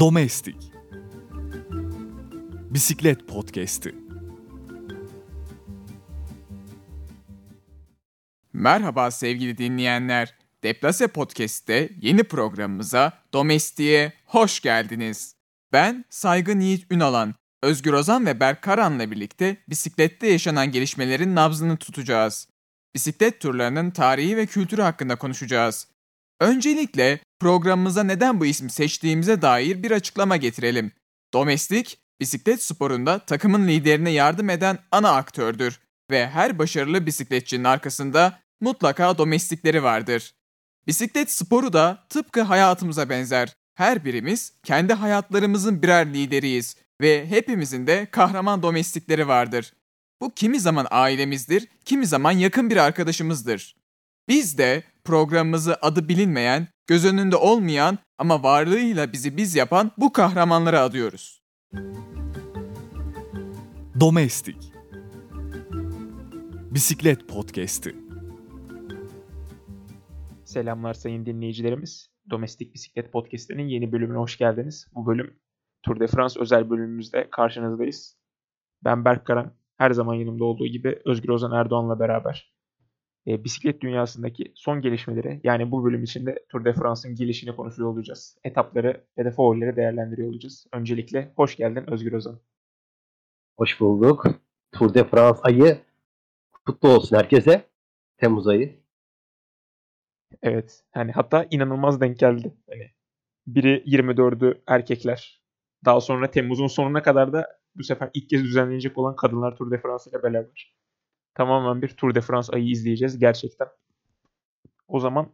Domestik Bisiklet Podcast'i Merhaba sevgili dinleyenler. Deplase Podcast'te yeni programımıza Domestik'e hoş geldiniz. Ben Saygın Yiğit Ünalan, Özgür Ozan ve Berk Karan'la birlikte bisiklette yaşanan gelişmelerin nabzını tutacağız. Bisiklet turlarının tarihi ve kültürü hakkında konuşacağız. Öncelikle programımıza neden bu ismi seçtiğimize dair bir açıklama getirelim. Domestik, bisiklet sporunda takımın liderine yardım eden ana aktördür ve her başarılı bisikletçinin arkasında mutlaka domestikleri vardır. Bisiklet sporu da tıpkı hayatımıza benzer. Her birimiz kendi hayatlarımızın birer lideriyiz ve hepimizin de kahraman domestikleri vardır. Bu kimi zaman ailemizdir, kimi zaman yakın bir arkadaşımızdır. Biz de programımızı adı bilinmeyen, göz önünde olmayan ama varlığıyla bizi biz yapan bu kahramanlara adıyoruz. Domestik Bisiklet Podcast'i Selamlar sayın dinleyicilerimiz. Domestik Bisiklet Podcast'inin yeni bölümüne hoş geldiniz. Bu bölüm Tour de France özel bölümümüzde karşınızdayız. Ben Berk Karan. Her zaman yanımda olduğu gibi Özgür Ozan Erdoğan'la beraber e, bisiklet dünyasındaki son gelişmeleri yani bu bölüm içinde Tour de France'ın gelişini konuşuyor olacağız. Etapları ve de favorileri değerlendiriyor olacağız. Öncelikle hoş geldin Özgür Ozan. Hoş bulduk. Tour de France ayı kutlu olsun herkese. Temmuz ayı. Evet. Hani hatta inanılmaz denk geldi. Hani biri 24'ü erkekler. Daha sonra Temmuz'un sonuna kadar da bu sefer ilk kez düzenlenecek olan Kadınlar Tour de France ile beraber. Tamamen bir Tour de France ayı izleyeceğiz gerçekten. O zaman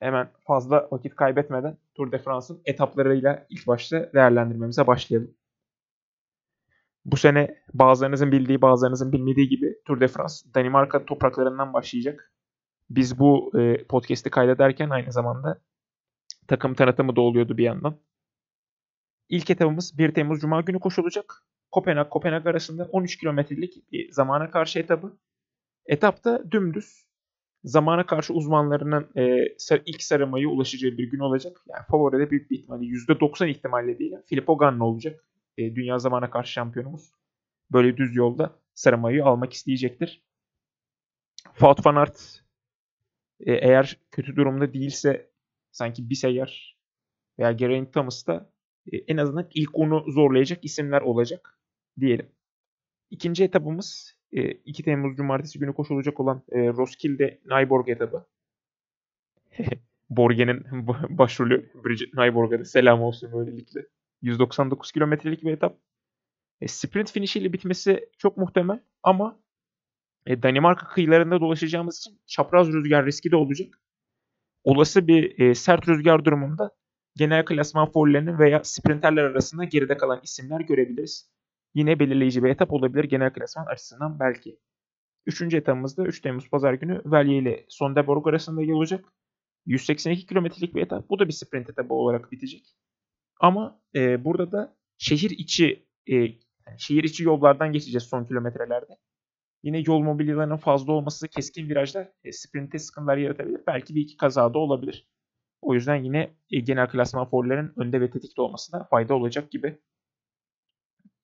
hemen fazla vakit kaybetmeden Tour de France'ın etaplarıyla ilk başta değerlendirmemize başlayalım. Bu sene bazılarınızın bildiği bazılarınızın bilmediği gibi Tour de France Danimarka topraklarından başlayacak. Biz bu e, podcast'i kaydederken aynı zamanda takım tanıtımı da oluyordu bir yandan. İlk etabımız 1 Temmuz Cuma günü koşulacak. Kopenhag Kopenhag arasında 13 kilometrelik bir zamana karşı etabı. Etapta dümdüz zamana karşı uzmanlarının e, ilk sarımaya ulaşacağı bir gün olacak. Yani favoride büyük bir ihtimalle %90 ihtimalle değil. Filippo Ganna olacak. E, dünya zamana karşı şampiyonumuz. Böyle düz yolda sarımayı almak isteyecektir. Wout van Aert e, eğer kötü durumda değilse sanki bir seyyar veya Geraint Thomas da e, en azından ilk onu zorlayacak isimler olacak diyelim. İkinci etapımız 2 e, Temmuz Cumartesi günü koşulacak olan e, Roskilde Nyborg etabı. Borgen'in başrolü Bridget Nyborg'a da selam olsun böylelikle. 199 kilometrelik bir etap. E, sprint finişiyle bitmesi çok muhtemel ama e, Danimarka kıyılarında dolaşacağımız için çapraz rüzgar riski de olacak. Olası bir e, sert rüzgar durumunda genel klasman favorilerinin veya sprinterler arasında geride kalan isimler görebiliriz. Yine belirleyici bir etap olabilir genel klasman açısından belki. Üçüncü etapımızda 3 Temmuz Pazar günü Velye ile Sonderborg arasında olacak. 182 kilometrelik bir etap. Bu da bir sprint etabı olarak bitecek. Ama e, burada da şehir içi e, şehir içi yollardan geçeceğiz son kilometrelerde. Yine yol mobilyalarının fazla olması keskin virajlar e, sprinte sıkıntılar yaratabilir. Belki bir iki kazada olabilir. O yüzden yine e, genel klasman favorilerin önde ve tetikte olmasına fayda olacak gibi.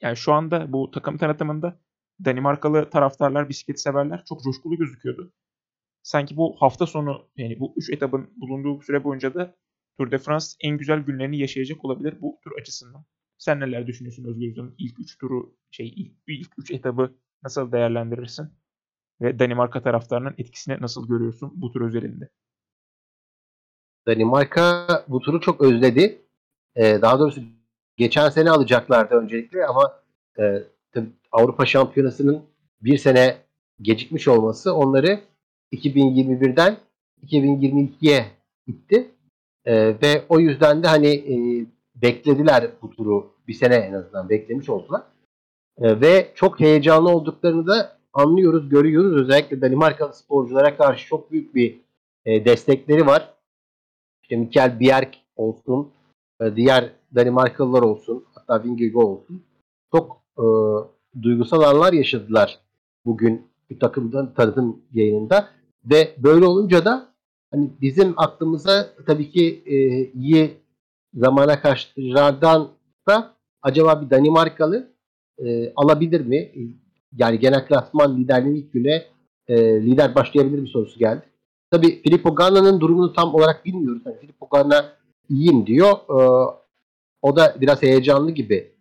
Yani şu anda bu takım tanıtımında Danimarkalı taraftarlar, bisiklet severler çok coşkulu gözüküyordu. Sanki bu hafta sonu yani bu 3 etabın bulunduğu süre boyunca da Tour de France en güzel günlerini yaşayacak olabilir bu tur açısından. Sen neler düşünüyorsun Özgür ilk 3 turu şey ilk, ilk 3 etabı nasıl değerlendirirsin? Ve Danimarka taraftarının etkisini nasıl görüyorsun bu tur özelinde? Danimarka bu turu çok özledi. Ee, daha doğrusu geçen sene alacaklardı öncelikle ama e, Avrupa Şampiyonası'nın bir sene gecikmiş olması onları 2021'den 2022'ye gitti. E, ve o yüzden de hani e, beklediler bu turu bir sene en azından beklemiş oldular. E, ve çok heyecanlı olduklarını da anlıyoruz, görüyoruz. Özellikle Danimarkalı sporculara karşı çok büyük bir e, destekleri var. İşte Mikel Bjerg olsun, e, diğer Danimarkalılar olsun, hatta Vingegaard olsun. Çok e, duygusal anlar yaşadılar bugün bir takımdan tanıtım yayınında. Ve böyle olunca da hani bizim aklımıza tabii ki e, iyi zamana karşılardan da acaba bir Danimarkalı e, alabilir mi? Yani genel klasman liderliğinin ilk güne e, lider başlayabilir mi sorusu geldi. Tabii Filippo Ganna'nın durumunu tam olarak bilmiyoruz. Yani Filippo Ganna iyiyim diyor. E, o da biraz heyecanlı gibi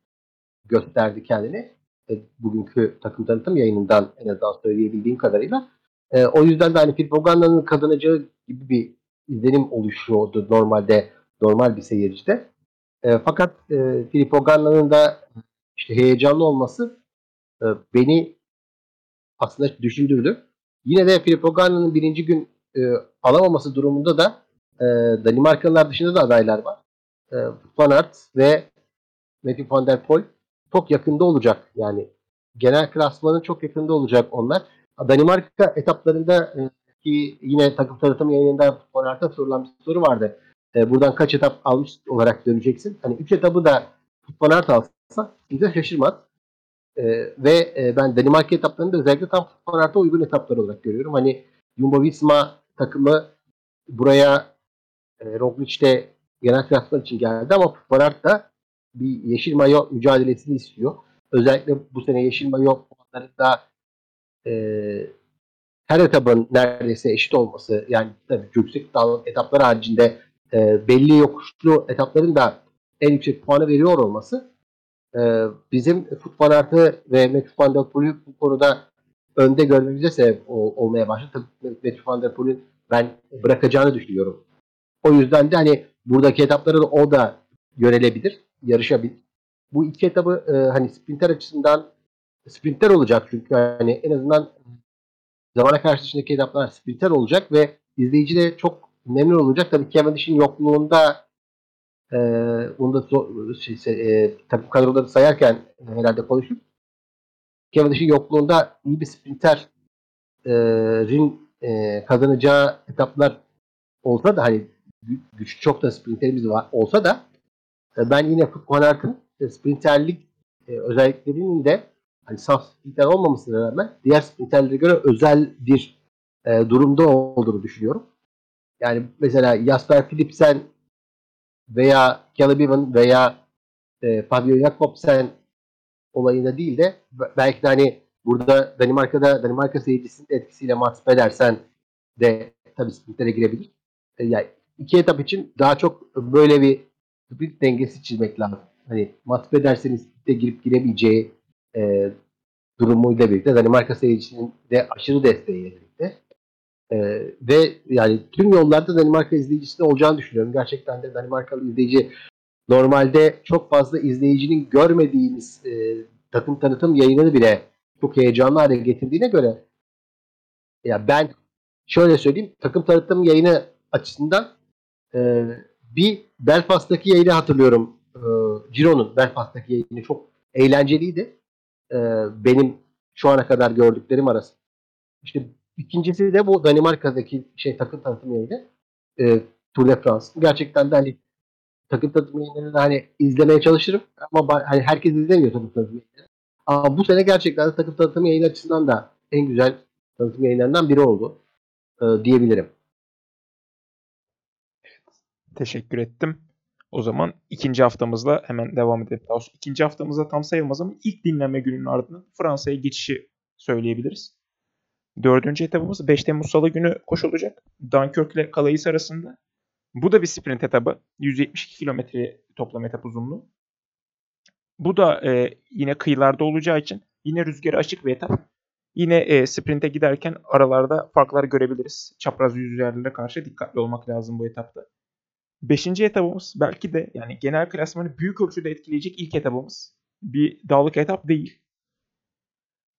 gösterdi kendini. E, bugünkü takım tanıtım yayınından en azından söyleyebildiğim kadarıyla. E, o yüzden de hani Filippo Ganna'nın kazanacağı gibi bir izlenim oluşuyordu normalde normal bir seyircide. E, fakat e, Filippo Ganna'nın da işte heyecanlı olması e, beni aslında düşündürdü. Yine de Filippo Ganna'nın birinci gün e, alamaması durumunda da e, Danimarkalılar dışında da adaylar var. E, Van Aert ve Matthew van der Poel çok yakında olacak. Yani genel klasmanın çok yakında olacak onlar. Danimarka etaplarında e, ki yine takım tanıtım yayınında Van Aert'a sorulan bir soru vardı. E, buradan kaç etap almış olarak döneceksin? Hani 3 etabı da Van Aert alsa bize şaşırmaz. E, ve ben Danimarka etaplarını da özellikle tam Van Aert'a uygun etaplar olarak görüyorum. Hani Jumbo-Visma takımı buraya e, Roglic'te genel klasman için geldi ama Aert da bir yeşil mayo mücadelesini istiyor. Özellikle bu sene yeşil mayo puanlarında e, her etabın neredeyse eşit olması yani tabii yüksek dağlık etaplar haricinde e, belli yokuşlu etapların da en yüksek puanı veriyor olması e, bizim futbol artı ve Matthew Van Der bu konuda önde görmemize sebep ol, olmaya başladı. Tabii Matthew Van ben bırakacağını düşünüyorum. O yüzden de hani buradaki etapları da o da yönelebilir, yarışabilir. Bu iki etabı e, hani sprinter açısından sprinter olacak çünkü hani en azından zamana karşı dışındaki etaplar sprinter olacak ve izleyici de çok memnun olacak. Tabii Cavendish'in yokluğunda e, bunu da şey, e, takım kadroları sayarken e, herhalde konuştuk. Cavendish'in yokluğunda iyi bir sprinterin e, kazanacağı etaplar olsa da hani güç çok da sprinterimiz var olsa da e, ben yine Van Aert'ın e, sprinterlik e, özelliklerinin de hani saf sprinter olmamasına rağmen diğer sprinterlere göre özel bir durumda olduğunu düşünüyorum. Yani mesela Jasper Philipsen veya Caleb Ewan veya Fabio Jakobsen olayında değil de belki de hani burada Danimarka'da Danimarka seyircisinin etkisiyle Mats Pedersen de tabii sprintlere girebilir. Yani iki etap için daha çok böyle bir sprint dengesi çizmek lazım. Hani Mats Pedersen'in sprintte girip giremeyeceği e, durumuyla birlikte Danimarka seyircisinin de aşırı desteğiyle birlikte e, ve yani tüm yollarda Danimarka izleyicisi de olacağını düşünüyorum. Gerçekten de Danimarkalı izleyici normalde çok fazla izleyicinin görmediğimiz e, takım tanıtım yayınını bile çok heyecanlı hale getirdiğine göre ya ben şöyle söyleyeyim takım tanıtım yayını açısından e, bir Belfast'taki yayını hatırlıyorum. E, Ciro'nun Belfast'taki yayını çok eğlenceliydi. E, benim şu ana kadar gördüklerim arasında. İşte ikincisi de bu Danimarka'daki şey takım tanıtım yayını. E, Tour de France. Gerçekten de hani takım tanıtım yayınlarını hani izlemeye çalışırım ama hani herkes izlemiyor takım tanıtım yayınlarını. Ama bu sene gerçekten de takım tanıtım yayını açısından da en güzel tanıtım yayınlarından biri oldu e, diyebilirim. Teşekkür ettim. O zaman ikinci haftamızla hemen devam edelim. Daha sonra ikinci haftamızda tam sayılmaz ama ilk dinlenme gününün ardından Fransa'ya geçişi söyleyebiliriz. Dördüncü etapımız 5 Temmuz Salı günü koşulacak. Dunkirk ile Calais arasında. Bu da bir sprint etabı. 172 kilometre toplam etap uzunluğu. Bu da e, yine kıyılarda olacağı için yine rüzgarı açık bir etap. Yine e, sprinte giderken aralarda farklar görebiliriz. Çapraz yüzlerlere karşı dikkatli olmak lazım bu etapta. Beşinci etabımız belki de yani genel klasmanı büyük ölçüde etkileyecek ilk etabımız. Bir dağlık etap değil.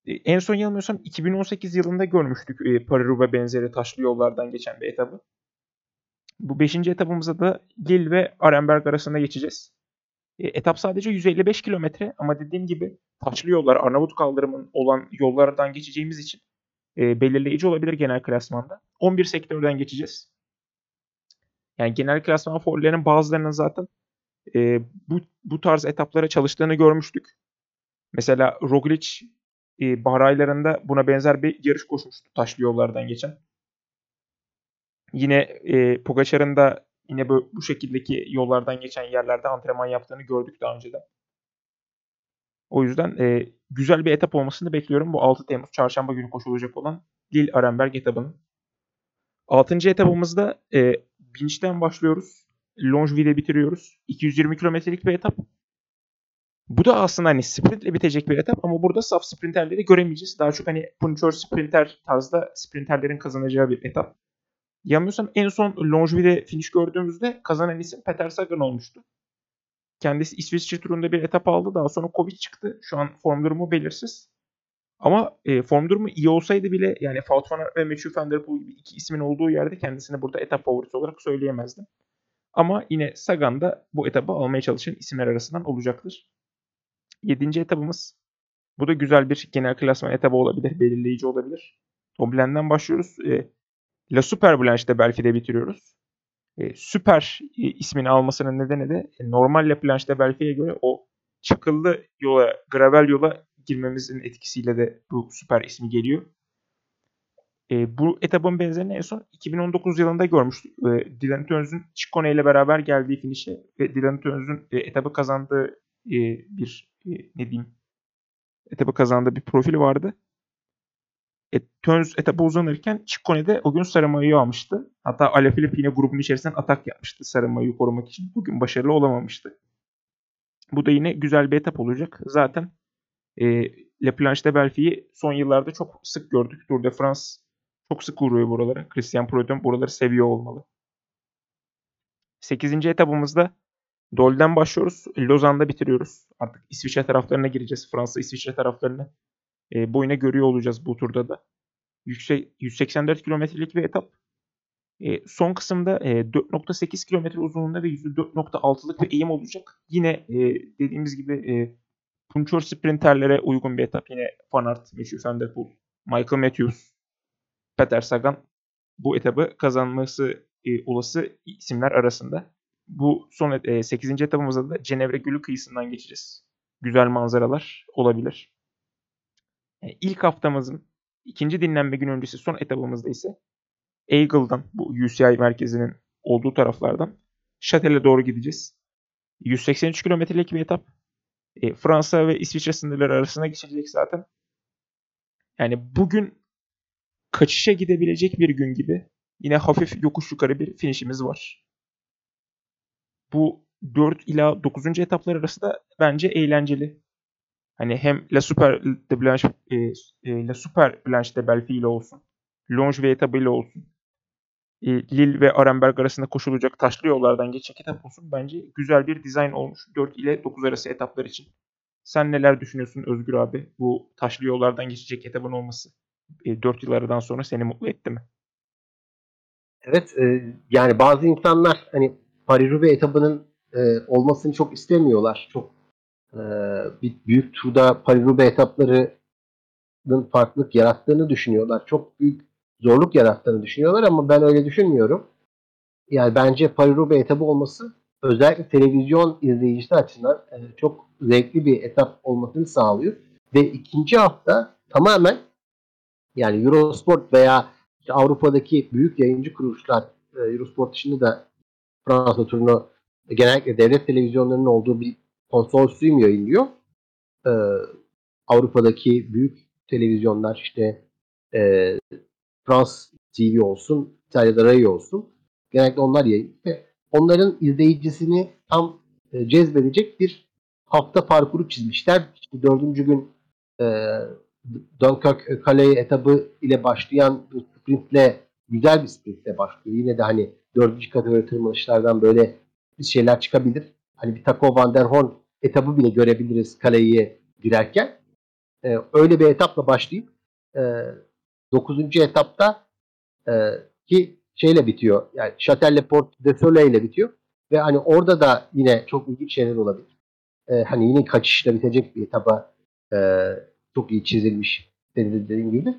E, en son yanılmıyorsam 2018 yılında görmüştük e, Paris-Roubaix benzeri taşlı yollardan geçen bir etabı. Bu beşinci etapımızda da Lille ve Arenberg arasında geçeceğiz. E, etap sadece 155 kilometre ama dediğim gibi taşlı yollar Arnavut kaldırımın olan yollardan geçeceğimiz için e, belirleyici olabilir genel klasmanda. 11 sektörden geçeceğiz. Yani genel klasman favorilerinin bazılarının zaten e, bu, bu tarz etaplara çalıştığını görmüştük. Mesela Roglic e, bahar aylarında buna benzer bir yarış koşmuştu taşlı yollardan geçen. Yine e, Pogacar'ın da yine bu, bu şekildeki yollardan geçen yerlerde antrenman yaptığını gördük daha önceden. O yüzden e, güzel bir etap olmasını bekliyorum bu 6 Temmuz çarşamba günü koşulacak olan Lille Arenberg etabının. 6. etapımızda e, Binç'ten başlıyoruz. Longeville'de bitiriyoruz. 220 kilometrelik bir etap. Bu da aslında hani sprintle bitecek bir etap ama burada saf sprinterleri göremeyeceğiz. Daha çok hani puncheur sprinter tarzda sprinterlerin kazanacağı bir etap. Yanılmıyorsam en son Longeville'de finish gördüğümüzde kazanan isim Peter Sagan olmuştu. Kendisi İsviçre turunda bir etap aldı. Daha sonra Covid çıktı. Şu an form durumu belirsiz. Ama e, form durumu iyi olsaydı bile yani Wout van Aert ve Mathieu van der Poel gibi iki ismin olduğu yerde kendisini burada etap favorisi olarak söyleyemezdim. Ama yine Sagan da bu etabı almaya çalışan isimler arasından olacaktır. Yedinci etabımız. Bu da güzel bir genel klasman etabı olabilir, belirleyici olabilir. Toblen'den başlıyoruz. E, La Super Blanche'de Belfi'de bitiriyoruz. E, süper e, ismini almasının nedeni de e, normal La Planche'de Belfi'ye göre o çakıllı yola, gravel yola girmemizin etkisiyle de bu süper ismi geliyor. E, bu etabın benzerini en son 2019 yılında görmüştük. E, Dylan Tönz'ün Ciccone ile beraber geldiği finişe ve Dylan Tönz'ün e, etabı kazandığı e, bir e, ne diyeyim etabı kazandığı bir profili vardı. E, Töns etapı uzanırken Ciccone o gün sarı mayoyu almıştı. Hatta Alaphilippe yine grubun içerisinden atak yapmıştı sarı mayoyu korumak için. Bugün başarılı olamamıştı. Bu da yine güzel bir etap olacak. Zaten e, La Planche de Belfi'yi son yıllarda çok sık gördük. Tour de France çok sık uğruyor buralara. Christian Prudhomme buraları seviyor olmalı. 8. etapımızda Dol'den başlıyoruz. Lozan'da bitiriyoruz. Artık İsviçre taraflarına gireceğiz. Fransa İsviçre taraflarını e, boyuna görüyor olacağız bu turda da. Yüksek, 184 kilometrelik bir etap. E, son kısımda e, 4.8 kilometre uzunluğunda ve %4.6'lık bir eğim olacak. Yine e, dediğimiz gibi e, puncheur sprinterlere uygun bir etap. Yine Van Aert, Mathieu van Michael Matthews, Peter Sagan bu etabı kazanması e, olası isimler arasında. Bu son e, 8. etapımızda da Cenevre Gölü kıyısından geçeceğiz. Güzel manzaralar olabilir. Yani ilk haftamızın ikinci dinlenme gün öncesi son etapımızda ise Eagle'dan bu UCI merkezinin olduğu taraflardan Şatel'e doğru gideceğiz. 183 kilometrelik bir etap. E, Fransa ve İsviçre sınırları arasına geçilecek zaten. Yani bugün kaçışa gidebilecek bir gün gibi yine hafif yokuş yukarı bir finişimiz var. Bu 4 ila 9. etaplar arası da bence eğlenceli. Hani hem La Super de Blanche e, e, La Super Blanche de Belfi ile olsun. Longe ve etabı ile olsun. E, Lille ve Arenberg arasında koşulacak taşlı yollardan geçecek etap olsun. Bence güzel bir dizayn olmuş 4 ile 9 arası etaplar için. Sen neler düşünüyorsun Özgür abi? Bu taşlı yollardan geçecek etapın olması e, 4 yıl aradan sonra seni mutlu etti mi? Evet e, yani bazı insanlar hani Paris-Roubaix etabının e, olmasını çok istemiyorlar. Çok e, bir büyük turda Paris-Roubaix etaplarının farklılık yarattığını düşünüyorlar. Çok büyük zorluk yarattığını düşünüyorlar ama ben öyle düşünmüyorum. Yani bence Paris-Roubaix etabı olması özellikle televizyon izleyicisi açısından e, çok zevkli bir etap olmasını sağlıyor. Ve ikinci hafta tamamen yani Eurosport veya işte Avrupa'daki büyük yayıncı kuruluşlar e, Eurosport dışında da Fransa turunu genellikle devlet televizyonlarının olduğu bir konsorsiyum yayınlıyor. E, Avrupa'daki büyük televizyonlar işte Frans TV olsun, İtalya'da Rai olsun. Genellikle onlar yayınlıyor. Ve onların izleyicisini tam e, cezbedecek bir hafta parkuru çizmişler. İşte dördüncü gün e, Dunkirk Calais etabı ile başlayan sprintle güzel bir sprintle başlıyor. Yine de hani dördüncü kategori tırmanışlardan böyle bir şeyler çıkabilir. Hani bir Taco Van der Horn etabı bile görebiliriz Calais'e girerken. E, öyle bir etapla başlayıp e, 9. etapta e, ki şeyle bitiyor. Yani Châtel Port de Soleil ile bitiyor. Ve hani orada da yine çok ilginç şeyler olabilir. E, hani yine kaçışla bitecek bir etaba e, çok iyi çizilmiş dediğim gibi.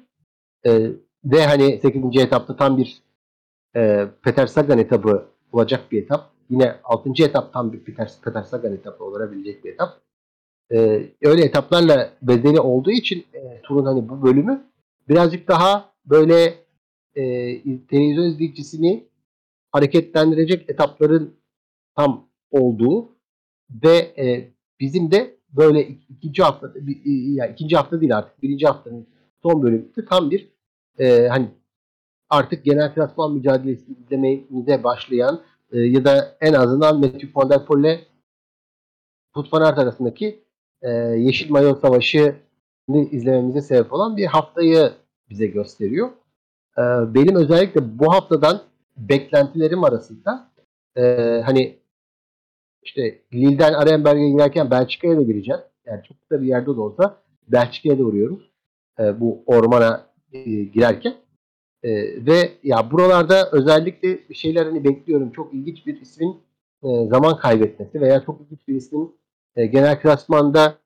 E, ve hani 8. etapta tam bir e, Peter Sagan etabı olacak bir etap. Yine 6. etap tam bir Peter, Peter Sagan etabı olabilecek bir etap. E, öyle etaplarla bedeli olduğu için e, turun hani bu bölümü birazcık daha böyle e, televizyon izleyicisini hareketlendirecek etapların tam olduğu ve e, bizim de böyle ikinci hafta yani ikinci hafta değil artık birinci haftanın son bölümünde tam bir e, hani artık genel klasman mücadelesi izlememize başlayan e, ya da en azından Matthew Van Der Poel ile Aert arasındaki e, Yeşil Mayo Savaşı'nı izlememize sebep olan bir haftayı bize gösteriyor. E, benim özellikle bu haftadan beklentilerim arasında e, hani işte Lille'den Arenberg'e girerken Belçika'ya da gireceğim. Yani çok da bir yerde de olsa Belçika'ya da uğruyoruz. E, bu ormana e, girerken. E, ve ya buralarda özellikle bir şeyler hani bekliyorum. Çok ilginç bir ismin e, zaman kaybetmesi veya çok ilginç bir ismin e, genel klasmanda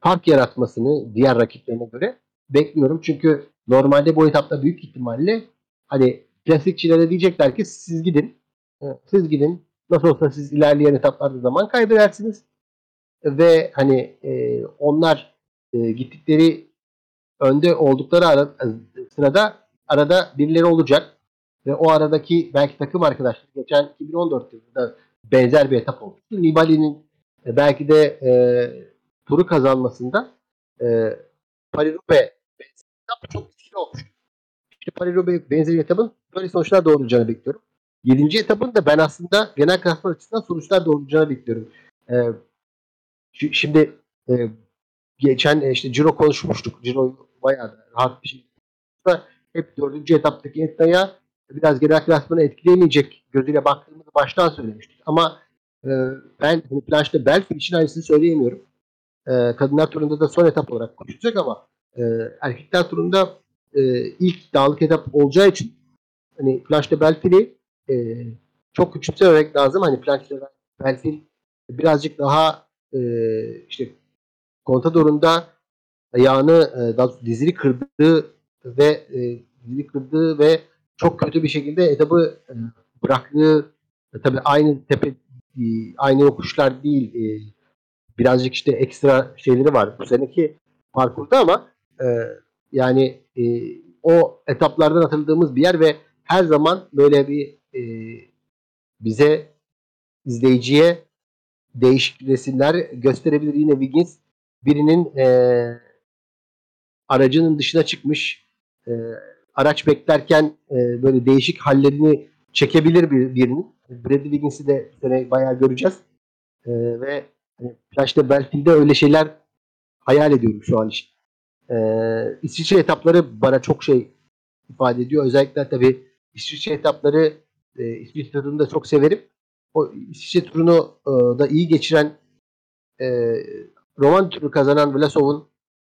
fark yaratmasını diğer rakiplerine göre bekliyorum. Çünkü normalde bu etapta büyük ihtimalle hani klasikçilere diyecekler ki siz gidin. E, siz gidin. Nasıl olsa siz ilerleyen etaplarda zaman kaybedersiniz. Ve hani e, onlar e, gittikleri önde oldukları ara, sırada arada birileri olacak. Ve o aradaki belki takım arkadaşları geçen 2014 yılında benzer bir etap olmuştu. Nibali'nin e, belki de e, turu kazanmasında e, Paris-Roubaix çok güçlü olmuş. İşte Paris-Roubaix benzeri etapın böyle sonuçlar doğuracağını bekliyorum. Yedinci etapın da ben aslında genel klasman açısından sonuçlar doğuracağını bekliyorum. E, şimdi e, geçen e, işte Ciro konuşmuştuk. Ciro bayağı rahat bir şey. Hep dördüncü etaptaki Etna'ya biraz genel klasmanı etkileyemeyecek gözüyle baktığımızı baştan söylemiştik. Ama e, ben hani planşta Belfin için aynısını söyleyemiyorum. E, kadınlar turunda da son etap olarak konuşacak ama e, erkekler turunda e, ilk dağlık etap olacağı için hani planşta Belfin'i e, çok küçümsememek lazım. Hani planşta Belfin birazcık daha e, işte Contador'unda ayağını e, daha kırdığı ve e, dizini kırdığı ve çok kötü bir şekilde etabı e, bıraktığı e, tabii aynı tepe e, aynı yokuşlar değil e, birazcık işte ekstra şeyleri var bu seneki parkurda ama e, yani e, o etaplardan atıldığımız bir yer ve her zaman böyle bir e, bize izleyiciye değişik resimler gösterebilir. Yine Wiggins birinin e, aracının dışına çıkmış e, araç beklerken e, böyle değişik hallerini çekebilir bir, birinin. Bradley Wiggins'i de sene bayağı göreceğiz. E, ve hani, Flash'ta Belfield'de öyle şeyler hayal ediyorum şu an için. E, İsviçre etapları bana çok şey ifade ediyor. Özellikle tabii İsviçre etapları e, İsviçre turunu da çok severim. O İsviçre turunu e, da iyi geçiren e, roman turu kazanan Vlasov'un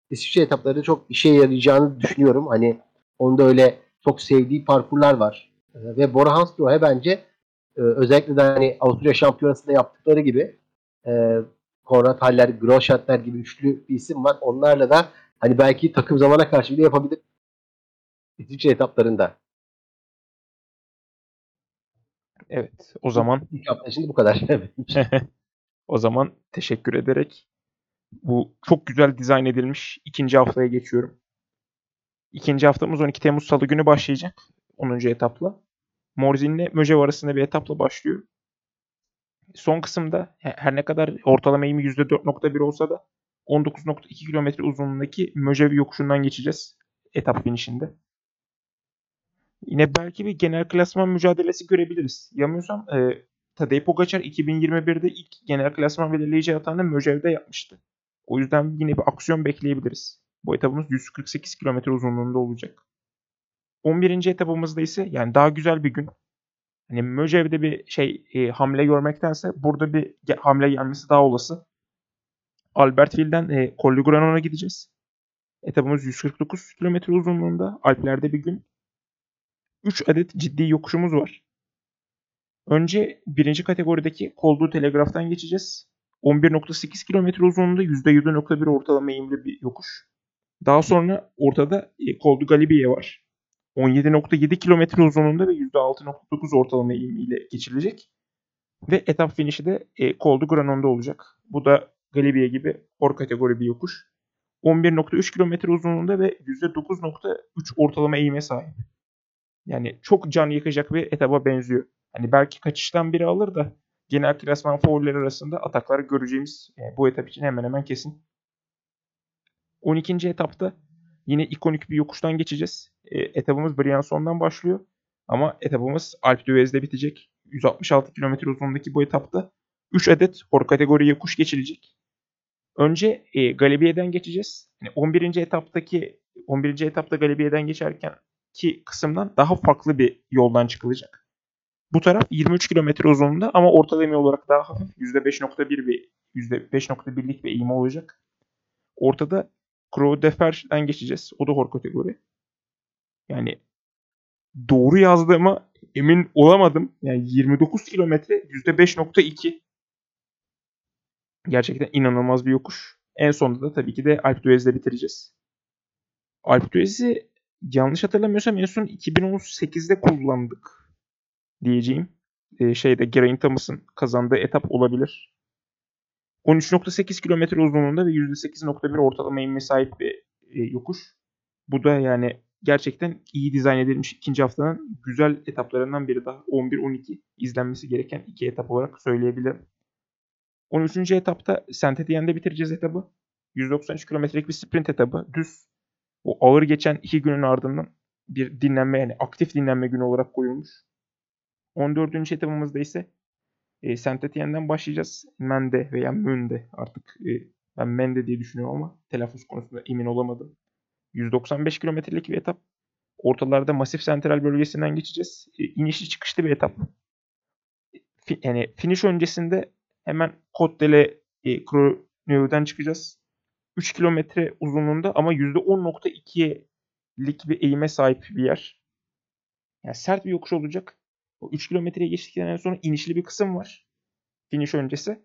İsviçre etapları çok işe yarayacağını düşünüyorum. Hani onda öyle çok sevdiği parkurlar var. E, ve Bora Hansgrohe bence e, özellikle de hani Avusturya şampiyonasında yaptıkları gibi e, Konrad Haller, Groschartner gibi üçlü bir isim var. Onlarla da hani belki takım zamana karşı bile yapabilir İsviçre etaplarında. Evet. O zaman ilk hafta şimdi bu kadar. o zaman teşekkür ederek bu çok güzel dizayn edilmiş ikinci haftaya geçiyorum. İkinci haftamız 12 Temmuz Salı günü başlayacak. 10. etapla. Morzin ile Möjev arasında bir etapla başlıyor. Son kısımda her ne kadar ortalama eğimi %4.1 olsa da 19.2 kilometre uzunluğundaki Möjev yokuşundan geçeceğiz etap finişinde. Yine belki bir genel klasman mücadelesi görebiliriz. Yanılmıyorsam e, Tadej Pogacar 2021'de ilk genel klasman belirleyici hatanı Möjev'de yapmıştı. O yüzden yine bir aksiyon bekleyebiliriz. Bu etapımız 148 km uzunluğunda olacak. 11. etapımızda ise yani daha güzel bir gün. Hani Möjev'de bir şey e, hamle görmektense burada bir ge- hamle gelmesi daha olası. Albertville'den e, Col du Granon'a gideceğiz. Etapımız 149 km uzunluğunda. Alplerde bir gün. 3 adet ciddi yokuşumuz var. Önce birinci kategorideki Koldu Telegraf'tan geçeceğiz. 11.8 km uzunluğunda %7.1 ortalama eğimli bir yokuş. Daha sonra ortada Koldu Galibiye var. 17.7 km uzunluğunda ve %6.9 ortalama eğimiyle geçirilecek. Ve etap finişi de e, Koldu Granon'da olacak. Bu da Galibiye gibi or kategori bir yokuş. 11.3 km uzunluğunda ve %9.3 ortalama eğime sahip. Yani çok can yakacak bir etaba benziyor. Hani belki kaçıştan biri alır da genel klasman favorileri arasında atakları göreceğimiz yani bu etap için hemen hemen kesin. 12. etapta yine ikonik bir yokuştan geçeceğiz. E, etabımız Brianson'dan başlıyor. Ama etabımız Alp d'Huez'de bitecek. 166 km uzunluğundaki bu etapta 3 adet hor kategori yokuş geçilecek. Önce e, Galibiye'den geçeceğiz. Yani 11. etaptaki 11. etapta Galibiye'den geçerken ki kısımdan daha farklı bir yoldan çıkılacak. Bu taraf 23 km uzunluğunda ama ortalama olarak daha hafif %5.1 bir %5.1'lik bir eğimi olacak. Ortada Fer'den geçeceğiz. O da hor kategori. Yani doğru yazdığıma emin olamadım. Yani 29 kilometre %5.2 Gerçekten inanılmaz bir yokuş. En sonunda da tabii ki de Alp d'Huez'le bitireceğiz. Alp d'Huez'i yanlış hatırlamıyorsam en son 2018'de kullandık diyeceğim. Ee, şeyde Geraint Thomas'ın kazandığı etap olabilir. 13.8 kilometre uzunluğunda ve %8.1 ortalama inme sahip bir e, yokuş. Bu da yani gerçekten iyi dizayn edilmiş ikinci haftanın güzel etaplarından biri daha. 11-12 izlenmesi gereken iki etap olarak söyleyebilirim. 13. etapta Saint Etienne'de bitireceğiz etabı. 193 kilometrelik bir sprint etabı. Düz. O ağır geçen iki günün ardından bir dinlenme yani aktif dinlenme günü olarak koyulmuş. 14. etabımızda ise e, Saint Etienne'den başlayacağız. Mende veya Münde artık e, ben Mende diye düşünüyorum ama telaffuz konusunda emin olamadım. 195 kilometrelik bir etap. Ortalarda Masif Sentral bölgesinden geçeceğiz. E, inişli çıkışlı bir etap. Fi, yani finish öncesinde hemen Côte e, Croix çıkacağız. 3 kilometre uzunluğunda ama %10.2'lik bir eğime sahip bir yer. Yani sert bir yokuş olacak. O 3 kilometreye geçtikten sonra inişli bir kısım var. Finish öncesi.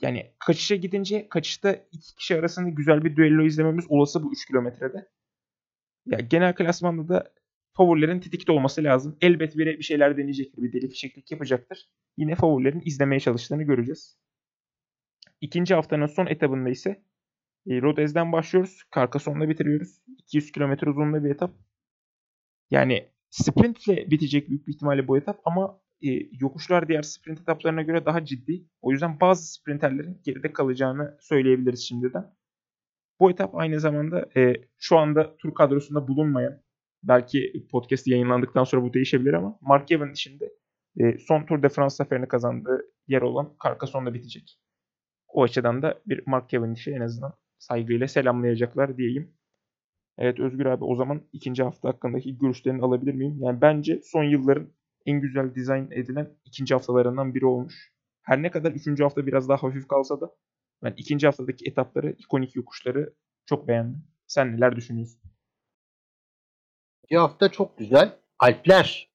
Yani kaçışa gidince kaçışta iki kişi arasında güzel bir düello izlememiz olası bu 3 kilometrede. Ya genel klasmanda da favorilerin tetikte olması lazım. Elbet biri bir şeyler deneyecektir. Bir deli fişeklik yapacaktır. Yine favorilerin izlemeye çalıştığını göreceğiz. İkinci haftanın son etabında ise e, Rodez'den başlıyoruz. Carcassonne'da bitiriyoruz. 200 km uzunluğunda bir etap. Yani sprintle bitecek büyük bir ihtimalle bu etap ama e, yokuşlar diğer sprint etaplarına göre daha ciddi. O yüzden bazı sprinterlerin geride kalacağını söyleyebiliriz şimdiden. Bu etap aynı zamanda e, şu anda tur kadrosunda bulunmayan belki podcast yayınlandıktan sonra bu değişebilir ama Mark Evan dışında e, son Tour de France zaferini kazandığı yer olan Carcassonne'da bitecek. O açıdan da bir Mark Cavendish'i en azından saygıyla selamlayacaklar diyeyim. Evet Özgür abi o zaman ikinci hafta hakkındaki görüşlerini alabilir miyim? Yani bence son yılların en güzel dizayn edilen ikinci haftalarından biri olmuş. Her ne kadar üçüncü hafta biraz daha hafif kalsa da ben ikinci haftadaki etapları, ikonik yokuşları çok beğendim. Sen neler düşünüyorsun? İkinci hafta çok güzel. Alpler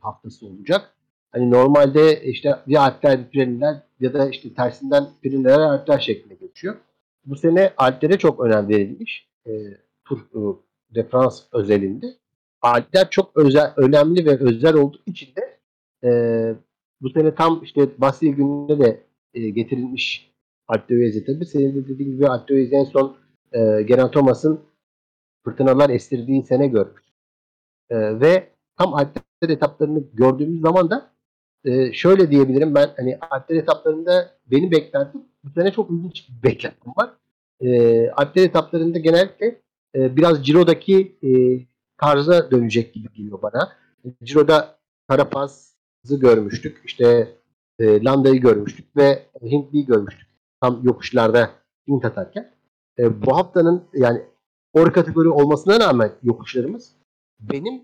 haftası olacak. Hani normalde işte bir Alpler bir Pirenler ya da işte tersinden Pirenler Alpler şeklinde geçiyor. Bu sene Alplere çok önem verilmiş. E, Tur e, de France özelinde. Alpler çok özel, önemli ve özel olduğu için de e, bu sene tam işte Basri gününe de e, getirilmiş de tabii. Senin de dediğin gibi de en son e, Geraint Thomas'ın fırtınalar estirdiği sene görmüş. E, ve tam Alpler etaplarını gördüğümüz zaman da e, şöyle diyebilirim ben hani Alpler etaplarında benim beklentim bu sene çok ilginç bir beklentim var. E, Alpler etaplarında genellikle e, biraz Ciro'daki e, tarza dönecek gibi geliyor bana. Ciro'da Carapaz'ı görmüştük. İşte e, Landa'yı görmüştük ve Hindli'yi görmüştük. Tam yokuşlarda Hint atarken. E, bu haftanın yani or kategori olmasına rağmen yokuşlarımız benim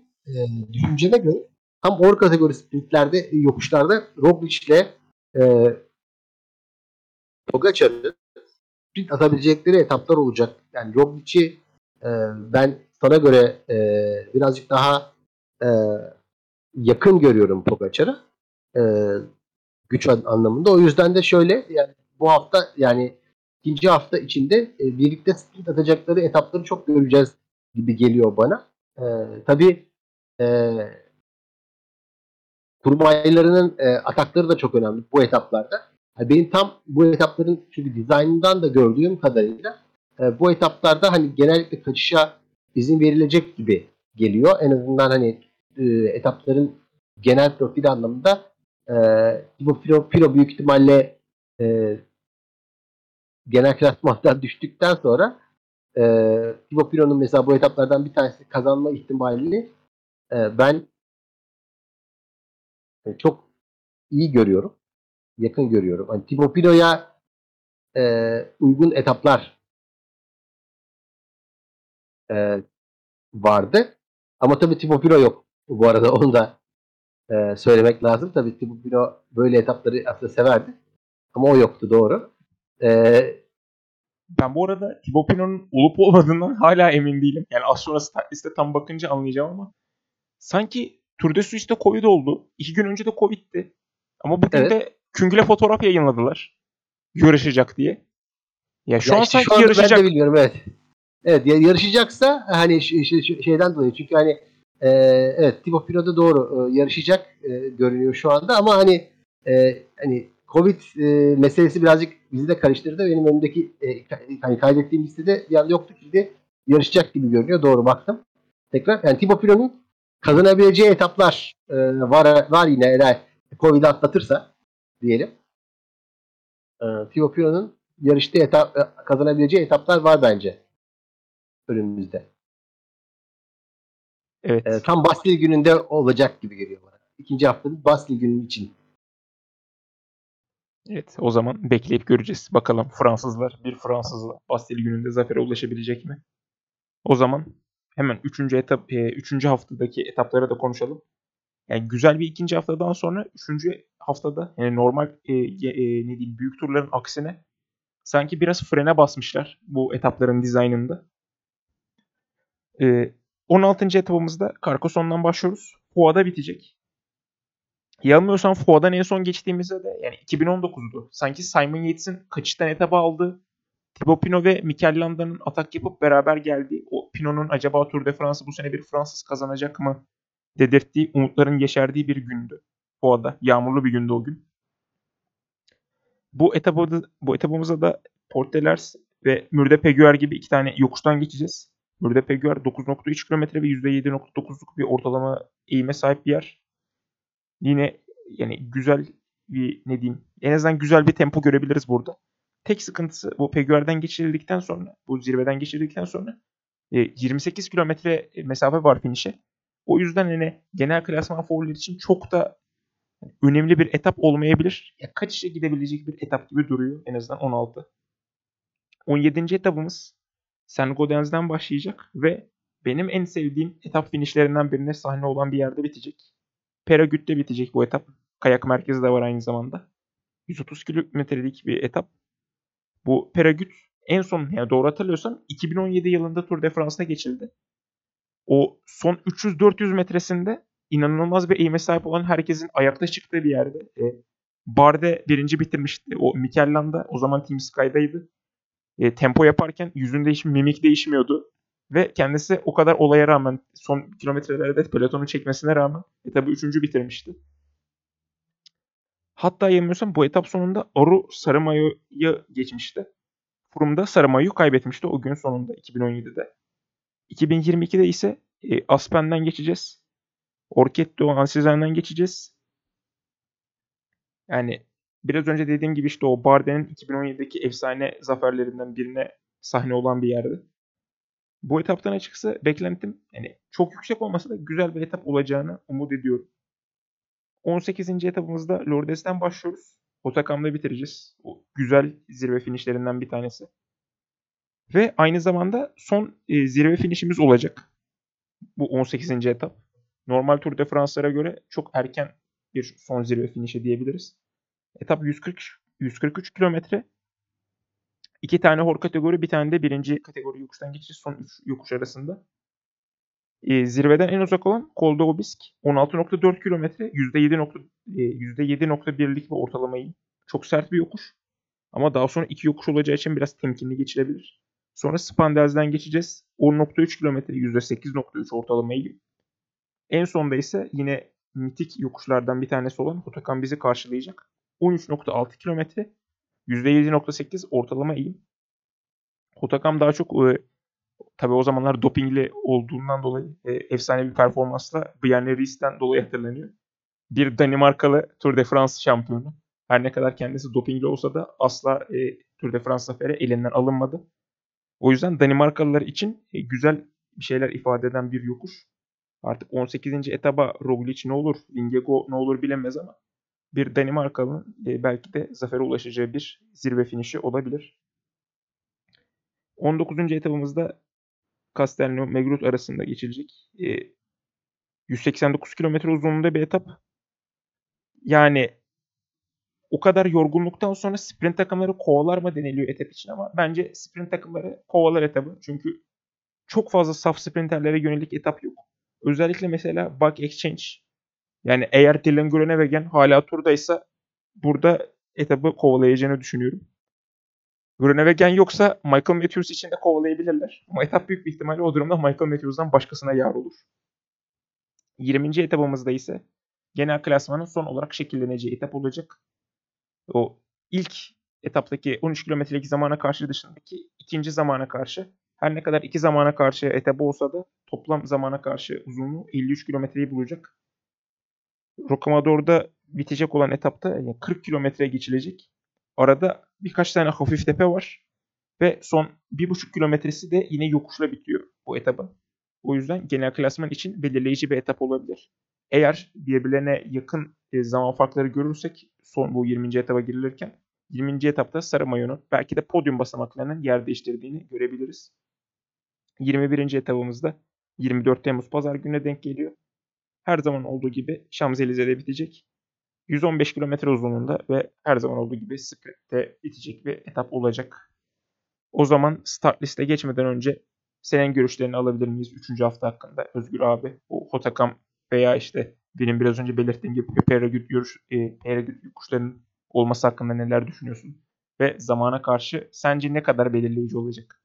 düşünceme göre tam or kategori sprintlerde yokuşlarda Roglic ile e, Pogacar'ı sprint atabilecekleri etaplar olacak. Yani Roglic'i e, ben sana göre e, birazcık daha e, yakın görüyorum Pogacar'a. E, güç anlamında. O yüzden de şöyle yani bu hafta yani ikinci hafta içinde e, birlikte sprint atacakları etapları çok göreceğiz gibi geliyor bana. E, tabii e, kurmaylarının e, atakları da çok önemli bu etaplarda. Yani benim tam bu etapların çünkü dizaynından da gördüğüm kadarıyla e, bu etaplarda hani genellikle kaçışa izin verilecek gibi geliyor. En azından hani e, etapların genel profili anlamında e, bu Piro, Piro büyük ihtimalle e, genel klasmandan düştükten sonra e, Thibaut mesela bu etaplardan bir tanesi kazanma ihtimalini e, ben çok iyi görüyorum. Yakın görüyorum. Hani Thibaut Piro'ya e, uygun etaplar e, vardı. Ama tabii Thibaut Piro yok. Bu arada onu da e, söylemek lazım. Tabii Thibaut Piro böyle etapları aslında severdi. Ama o yoktu doğru. E, Ben bu arada Thibaut Pinot'un olup olmadığından hala emin değilim. Yani az sonra start liste tam bakınca anlayacağım ama sanki Tour de Suisse'de Covid oldu. İki gün önce de Covid'ti. Ama bugün Evet. de Küngül'e fotoğraf yayınladılar. Yarışacak diye. Ya şu Ya an işte sanki şu yarışacak. Ben de bilmiyorum evet. Evet ya- yarışacaksa hani ş- ş- şeyden dolayı çünkü hani e, evet Thibaut Pinot da doğru e, yarışacak e, görünüyor şu anda ama hani e, hani Covid e, meselesi birazcık bizi de karıştırdı. Benim önümdeki e, hani kaydettiğim listede anda yoktu. Şimdi yarışacak gibi görünüyor. Doğru baktım. Tekrar yani Thibaut Pinot'un kazanabileceği etaplar e, var var yine eğer Covid'i atlatırsa diyelim. E, Thibaut Pinot'un yarışta etap e, kazanabileceği etaplar var bence önümüzde. Evet. E, tam Bastil gününde olacak gibi geliyor bana. İkinci haftanın Bastil günü için. Evet. O zaman bekleyip göreceğiz. Bakalım Fransızlar bir Fransızla Bastille gününde zafere ulaşabilecek mi? O zaman hemen 3. etap 3. haftadaki etaplara da konuşalım. Yani güzel bir ikinci haftadan sonra 3. haftada yani normal e, e, ne diyeyim büyük turların aksine sanki biraz frene basmışlar bu etapların dizaynında. E, 16. etapımızda Carcassonne'dan başlıyoruz. Foa'da bitecek. Yanılmıyorsam Foa'dan en son geçtiğimizde de yani 2019'du. Sanki Simon Yates'in kaçıştan etaba aldığı Thibaut Pinot ve Mikel Landa'nın atak yapıp beraber geldiği o Pinot'un acaba Tour de France'ı bu sene bir Fransız kazanacak mı dedirttiği umutların yeşerdiği bir gündü. Foa'da. Yağmurlu bir gündü o gün. Bu etabı bu etabımıza da Portelers ve Mürde Peguer gibi iki tane yokuştan geçeceğiz. Mürde Peguer 9.3 km ve %7.9'luk bir ortalama eğime sahip bir yer. Yine yani güzel bir ne diyeyim en azından güzel bir tempo görebiliriz burada. Tek sıkıntısı bu Peguer'den geçirildikten sonra bu zirveden geçirildikten sonra e, 28 kilometre mesafe var finişe. O yüzden hani genel klasman favorileri için çok da önemli bir etap olmayabilir. Ya kaçışa gidebilecek bir etap gibi duruyor en azından 16. 17. etapımız Saint Gaudens'den başlayacak ve benim en sevdiğim etap finişlerinden birine sahne olan bir yerde bitecek. Peragüt'te bitecek bu etap. Kayak merkezi de var aynı zamanda. 130 kilometrelik bir etap. Bu Peragüt en son yani doğru hatırlıyorsam 2017 yılında Tour de France'da geçildi. O son 300-400 metresinde inanılmaz bir eğime sahip olan herkesin ayakta çıktığı bir yerde. E, Barde birinci bitirmişti. O Mikel Landa o zaman Team Sky'daydı. E, tempo yaparken yüzünde hiç mimik değişmiyordu. Ve kendisi o kadar olaya rağmen son kilometrelerde pelotonu çekmesine rağmen etabı üçüncü bitirmişti. Hatta yanılmıyorsam bu etap sonunda Aru sarı mayoyu geçmişti. Froome sarı mayoyu kaybetmişti o gün sonunda 2017'de. 2022'de ise e, Aspen'den geçeceğiz. Orketto Ansizen'den geçeceğiz. Yani biraz önce dediğim gibi işte o Barde'nin 2017'deki efsane zaferlerinden birine sahne olan bir yerdi. Bu etaptan açıkçası beklentim yani çok yüksek olmasa da güzel bir etap olacağını umut ediyorum. 18. etapımızda Lourdes'ten başlıyoruz. Otakam'da bitireceğiz. O güzel zirve finişlerinden bir tanesi. Ve aynı zamanda son e, zirve finişimiz olacak. Bu 18. etap. Normal Tour de France'lara göre çok erken bir son zirve finişi diyebiliriz. Etap 140 143 kilometre. İki tane hor kategori, bir tane de birinci kategori yokuştan geçiş son üç yokuş arasında. E, zirveden en uzak olan Col d'Aubisque 16.4 kilometre %7.1'lik %7.1'lik bir ortalamayı. Çok sert bir yokuş. Ama daha sonra iki yokuş olacağı için biraz temkinli geçilebilir. Sonra Spandels'den geçeceğiz. 10.3 kilometre %8.3 ortalamayı. En sonda ise yine mitik yokuşlardan bir tanesi olan Hotakan bizi karşılayacak. 13.6 kilometre %7.8 ortalama eğim. Hotakam daha çok e, tabii o zamanlar dopingli olduğundan dolayı e, efsane bir performansla Bjarne Ries'ten dolayı hatırlanıyor. Bir Danimarkalı Tour de France şampiyonu. Her ne kadar kendisi dopingli olsa da asla e, Tour de France zaferi elinden alınmadı. O yüzden Danimarkalılar için e, güzel bir şeyler ifade eden bir yokuş. Artık 18. etaba Roglic ne olur, Vingego ne olur bilemez ama bir Danimarkalı'nın e, belki de zafere ulaşacağı bir zirve finişi olabilir. 19. etabımızda Castelnau Megrut arasında geçilecek. E, 189 kilometre uzunluğunda bir etap. Yani o kadar yorgunluktan sonra sprint takımları kovalar mı deniliyor etap için ama bence sprint takımları kovalar etabı. Çünkü çok fazla saf sprinterlere yönelik etap yok. Özellikle mesela Bug Exchange. Yani eğer Dylan Groenewegen hala turdaysa burada etabı kovalayacağını düşünüyorum. Groenewegen yoksa Michael Matthews için de kovalayabilirler. Ama etap büyük bir ihtimalle o durumda Michael Matthews'dan başkasına yar olur. 20. etabımızda ise genel klasmanın son olarak şekilleneceği etap olacak. O ilk etaptaki 13 kilometrelik zamana karşı dışındaki ikinci zamana karşı her ne kadar iki zamana karşı etabı olsa da toplam zamana karşı uzunluğu 53 kilometreyi bulacak. Rocamadour'da bitecek olan etapta yani 40 kilometreye geçilecek. Arada birkaç tane hafif tepe var. Ve son 1,5 kilometresi de yine yokuşla bitiyor bu etaba. O yüzden genel klasman için belirleyici bir etap olabilir. Eğer birbirlerine yakın e, zaman farkları görürsek son bu 20. etaba girilirken 20. etapta Sarı Mayo'nun belki de podyum basamaklarının yer değiştirdiğini görebiliriz. 21. etabımızda 24 Temmuz Pazar gününe denk geliyor. Her zaman olduğu gibi Şamzelize'de bitecek. 115 kilometre uzunluğunda ve her zaman olduğu gibi sprintte bitecek bir etap olacak. O zaman start liste geçmeden önce senin görüşlerini alabilir miyiz 3. hafta hakkında Özgür abi? Bu Hotakam veya işte benim biraz önce belirttiğim gibi Peragüt görüş, e, Peragüt kuşlarının olması hakkında neler düşünüyorsun? Ve zamana karşı sence ne kadar belirleyici olacak?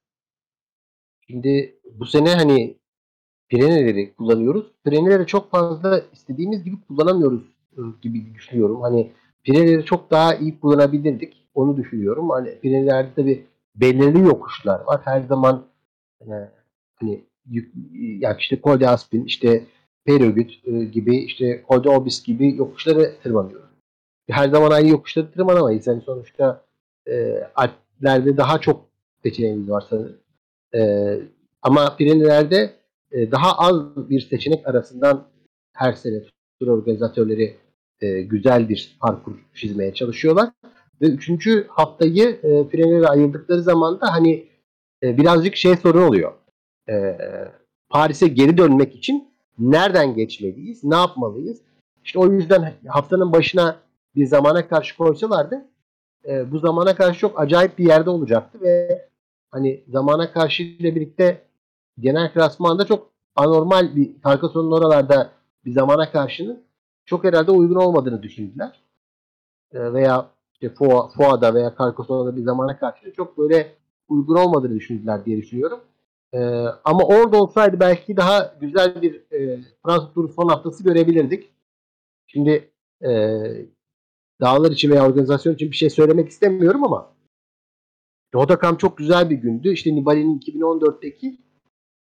Şimdi bu sene hani Pireneleri kullanıyoruz. Pireneleri çok fazla istediğimiz gibi kullanamıyoruz e, gibi düşünüyorum. Hani Pireneleri çok daha iyi kullanabilirdik. Onu düşünüyorum. Hani Pirenelerde tabi belirli yokuşlar var. Her zaman e, hani yük, yani işte Col de Aspin, işte Perögüt e, gibi, işte Col de Obis gibi yokuşları tırmanıyoruz. Her zaman aynı yokuşları tırmanamayız. Yani sonuçta e, Alplerde daha çok seçeneğimiz var sanırım. E, ama Pirenelerde e, daha az bir seçenek arasından her sene tur organizatörleri e, güzel bir parkur çizmeye çalışıyorlar. Ve üçüncü haftayı e, Pirenelere ayırdıkları zaman da hani e, birazcık şey sorun oluyor. E, Paris'e geri dönmek için nereden geçmeliyiz, ne yapmalıyız? İşte o yüzden haftanın başına bir zamana karşı koysalardı e, bu zamana karşı çok acayip bir yerde olacaktı ve hani zamana karşı ile birlikte genel klasmanda çok anormal bir Carcassonne'un oralarda bir zamana karşının çok herhalde uygun olmadığını düşündüler. E, veya işte Foa, Foa'da veya Carcassonne'da bir zamana karşı çok böyle uygun olmadığını düşündüler diye düşünüyorum. E, ama orada olsaydı belki daha güzel bir e, Fransız turu son haftası görebilirdik. Şimdi e, dağlar için veya organizasyon için bir şey söylemek istemiyorum ama Rodakam çok güzel bir gündü. İşte Nibali'nin 2014'teki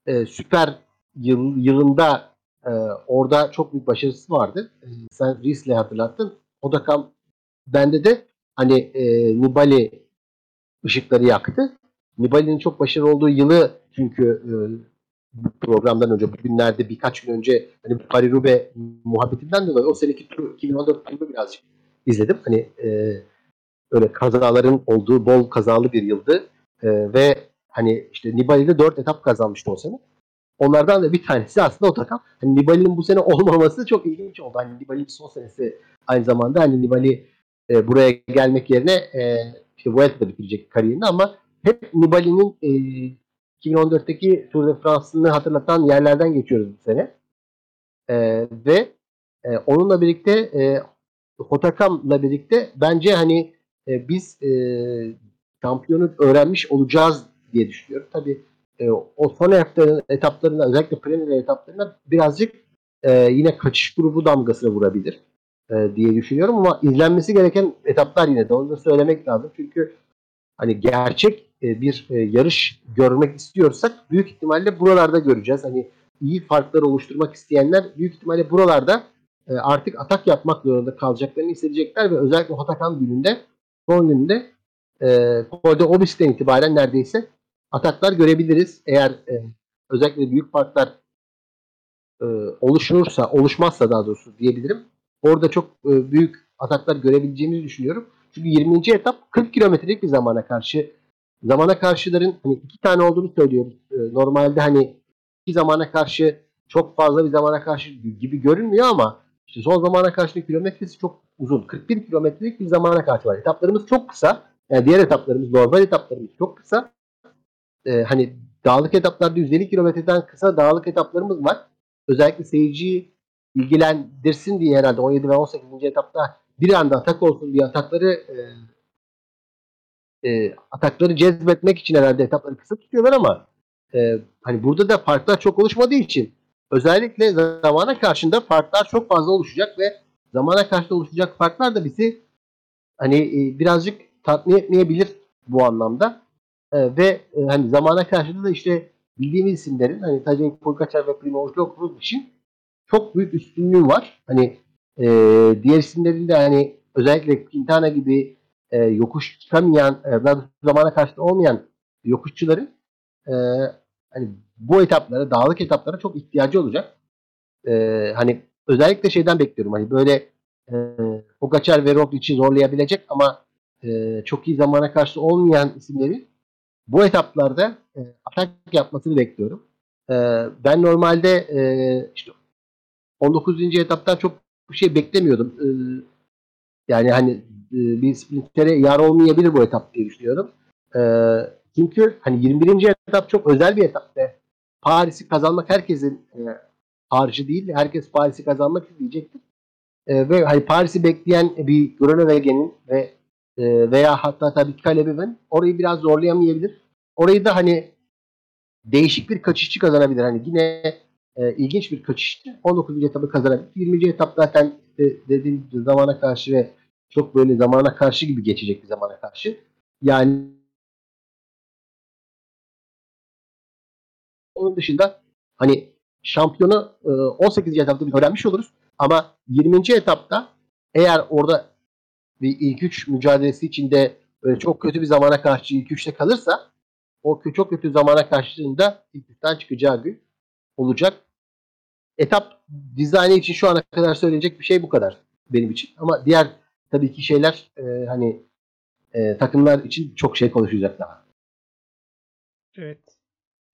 e, süper yıl, yılında e, orada çok büyük başarısı vardı. E, sen Ries'le hatırlattın. Odakam bende de hani e, Nibali ışıkları yaktı. Nibali'nin çok başarılı olduğu yılı çünkü e, programdan önce bugünlerde birkaç gün önce hani Paris Roubaix muhabbetinden dolayı o seneki turu 2014 turunu birazcık izledim. Hani e, öyle kazaların olduğu bol kazalı bir yıldı. E, ve hani işte Nibali'de 4 etap kazanmıştı o sene. Onlardan da bir tanesi aslında o takım. Hani Nibali'nin bu sene olmaması çok ilginç oldu. Hani Nibali'nin son senesi aynı zamanda hani Nibali e, buraya gelmek yerine e, işte Vuelta'da bitirecek kariyerini ama hep Nibali'nin e, 2014'teki Tour de France'ını hatırlatan yerlerden geçiyoruz bu sene. E, ve e, onunla birlikte e, Hotakam'la birlikte bence hani e, biz e, şampiyonu öğrenmiş olacağız diye düşünüyorum. Tabii e, o son etaplarında özellikle Premier etaplarında birazcık e, yine kaçış grubu damgasını vurabilir e, diye düşünüyorum ama izlenmesi gereken etaplar yine de onu da söylemek lazım. Çünkü hani gerçek e, bir e, yarış görmek istiyorsak büyük ihtimalle buralarda göreceğiz. Hani iyi farklar oluşturmak isteyenler büyük ihtimalle buralarda e, artık atak yapmak zorunda kalacaklarını hissedecekler ve özellikle Hotakan gününde son gününde e, Kolde Obis'ten itibaren neredeyse ataklar görebiliriz. Eğer e, özellikle büyük farklar e, oluşursa, oluşmazsa daha doğrusu diyebilirim. Orada çok e, büyük ataklar görebileceğimizi düşünüyorum. Çünkü 20. etap 40 kilometrelik bir zamana karşı zamana karşıların hani iki tane olduğunu söylüyoruz. E, normalde hani iki zamana karşı çok fazla bir zamana karşı gibi görünmüyor ama işte son zamana karşı kilometresi çok uzun. 41 kilometrelik bir zamana karşı var. Etaplarımız çok kısa. Yani diğer etaplarımız normal etaplarımız çok kısa. Ee, hani dağlık etaplarda 150 kilometreden kısa dağlık etaplarımız var. Özellikle seyirciyi ilgilendirsin diye herhalde 17 ve 18. etapta bir anda atak olsun diye atakları e, e, atakları cezbetmek için herhalde etapları kısa tutuyorlar ama e, hani burada da farklar çok oluşmadığı için özellikle zamana karşında farklar çok fazla oluşacak ve zamana karşı oluşacak farklar da bizi hani e, birazcık tatmin etmeyebilir bu anlamda. E, ve e, hani zamana karşında da işte bildiğimiz isimlerin hani Tadej Pogacar ve Primoz Roglic için çok büyük üstünlüğü var. Hani e, diğer isimlerin de hani özellikle Quintana gibi e, yokuş çıkamayan, e, zamana karşı olmayan yokuşçuların e, hani bu etaplara, dağlık etaplara çok ihtiyacı olacak. E, hani özellikle şeyden bekliyorum. Hani böyle e, Pogacar ve Roglic'i zorlayabilecek ama e, çok iyi zamana karşı olmayan isimlerin bu etaplarda e, atak yapmasını bekliyorum. E, ben normalde e, işte 19. etaptan çok bir şey beklemiyordum. E, yani hani e, bir sprintere yar olmayabilir bu etap diye düşünüyorum. E, çünkü hani 21. etap çok özel bir etap ve Paris'i kazanmak herkesin e, harcı değil. Herkes Paris'i kazanmak isteyecektir. E, ve hani Paris'i bekleyen bir Groeneweg'in ve e, veya hatta tabii Caleb'in orayı biraz zorlayamayabilir. Orayı da hani değişik bir kaçışçı kazanabilir. Hani yine e, ilginç bir kaçışçı. 19. etabı kazanabilir. 20. etap zaten e, dediğim zamana karşı ve çok böyle zamana karşı gibi geçecek bir zamana karşı. Yani onun dışında hani şampiyonu e, 18. etapta biz öğrenmiş oluruz. Ama 20. etapta eğer orada bir ilk üç mücadelesi içinde böyle çok kötü bir zamana karşı ilk üçte kalırsa o çok kötü zamana karşılığında ilk üçten çıkacağı gün olacak. Etap dizaynı için şu ana kadar söyleyecek bir şey bu kadar benim için. Ama diğer tabii ki şeyler e, hani e, takımlar için çok şey konuşacak daha. Evet.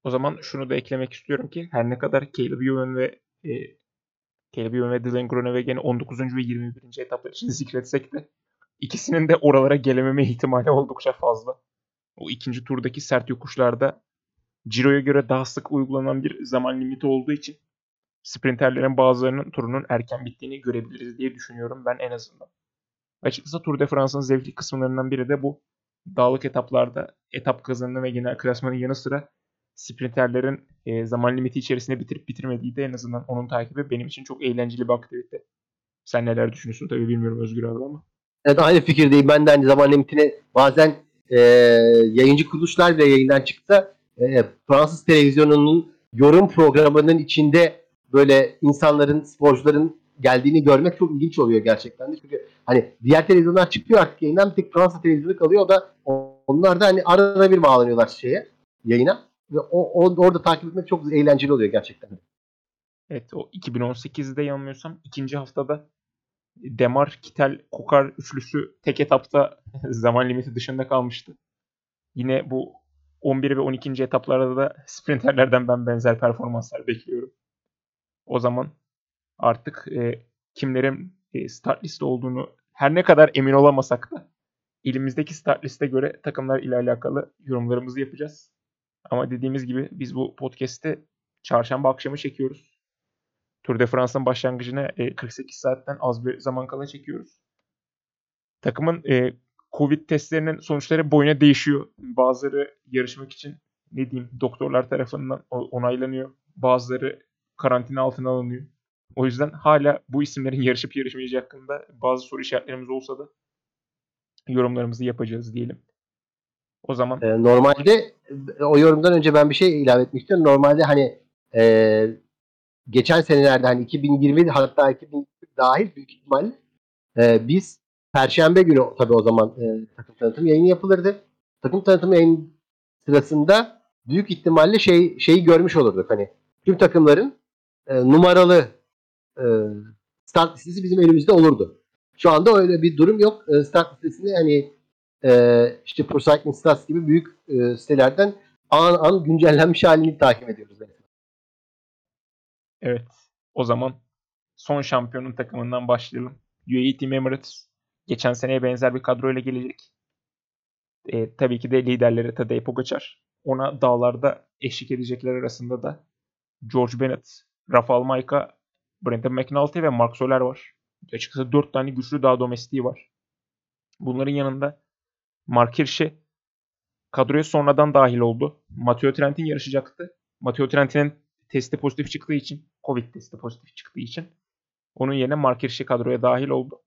O zaman şunu da eklemek istiyorum ki her ne kadar Caleb Ewan ve e, Caleb Ewan ve Dylan Groeneweg'in 19. ve 21. etaplar için zikretsek de ikisinin de oralara gelememe ihtimali oldukça fazla. O ikinci turdaki sert yokuşlarda Ciro'ya göre daha sık uygulanan bir zaman limiti olduğu için sprinterlerin bazılarının turunun erken bittiğini görebiliriz diye düşünüyorum ben en azından. Açıkçası Tour de France'ın zevkli kısımlarından biri de bu. Dağlık etaplarda etap kazanımı ve genel klasmanın yanı sıra sprinterlerin e, zaman limiti içerisinde bitirip bitirmediği de en azından onun takibi benim için çok eğlenceli bir aktivite. Sen neler düşünüyorsun tabii bilmiyorum Özgür abi ama. Evet aynı fikirdeyim. Ben de hani zaman limitini bazen e, yayıncı kuruluşlar bile yayından çıksa e, Fransız televizyonunun yorum programının içinde böyle insanların, sporcuların geldiğini görmek çok ilginç oluyor gerçekten de. Çünkü hani diğer televizyonlar çıkıyor artık yayından bir tek Fransa televizyonu kalıyor. O da onlar da hani arada bir bağlanıyorlar şeye, yayına. Ve o, o orada takip etmek çok eğlenceli oluyor gerçekten. Evet o 2018'de yanılmıyorsam ikinci haftada Demar, Kitel, Kokar üçlüsü tek etapta zaman limiti dışında kalmıştı. Yine bu 11 ve 12. etaplarda da sprinterlerden ben benzer performanslar bekliyorum. O zaman artık e, kimlerin e, start liste olduğunu her ne kadar emin olamasak da elimizdeki start liste göre takımlar ile alakalı yorumlarımızı yapacağız. Ama dediğimiz gibi biz bu podcast'te çarşamba akşamı çekiyoruz. Tour de France'ın başlangıcına e, 48 saatten az bir zaman kala çekiyoruz. Takımın e, Covid testlerinin sonuçları boyuna değişiyor. Bazıları yarışmak için ne diyeyim doktorlar tarafından onaylanıyor. Bazıları karantina altına alınıyor. O yüzden hala bu isimlerin yarışıp yarışmayacağı hakkında bazı soru işaretlerimiz olsa da yorumlarımızı yapacağız diyelim. O zaman Ee, normalde e, o yorumdan önce ben bir şey ilave etmek istiyorum. Normalde hani e, geçen senelerde hani 2020 hatta 2021 dahil büyük ihtimalle e, biz Perşembe günü tabii o zaman e, takım tanıtım yayını yapılırdı. Takım tanıtım yayın sırasında büyük ihtimalle şey şeyi görmüş olurduk. Hani tüm takımların e, numaralı e, start listesi bizim elimizde olurdu. Şu anda öyle bir durum yok. E, start listesini hani e, işte Pro Cycling Stats gibi büyük e, sitelerden an an güncellenmiş halini takip ediyoruz. Evet o zaman son şampiyonun takımından başlayalım. UAE Team Emirates geçen seneye benzer bir kadroyla gelecek. E, tabii ki de liderleri Tadej Pogacar. Ona dağlarda eşlik edecekler arasında da George Bennett, Rafael Maika, Brendan McNulty ve Mark Soler var. Açıkçası 4 tane güçlü dağ domestiği var. Bunların yanında Mark Hirschi kadroya sonradan dahil oldu. Matteo Trentin yarışacaktı. Matteo Trentin'in testi pozitif çıktığı için, Covid testi pozitif çıktığı için onun yerine Mark Hirschi kadroya dahil oldu.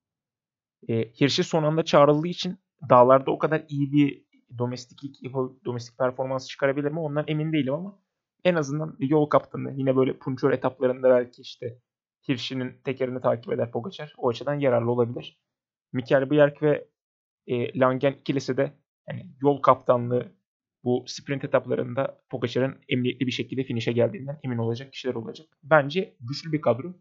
E, Hirschi son anda çağrıldığı için dağlarda o kadar iyi bir domestik domestik performans çıkarabilir mi ondan emin değilim ama en azından yol kaptanı yine böyle punçör etaplarında belki işte Hirschi'nin tekerini takip eder Pogacar. O açıdan yararlı olabilir. Mikel Bjerg ve e, Langen ikilisi de yani yol kaptanlığı bu sprint etaplarında Pogacar'ın emniyetli bir şekilde finish'e geldiğinden emin olacak kişiler olacak. Bence güçlü bir kadro.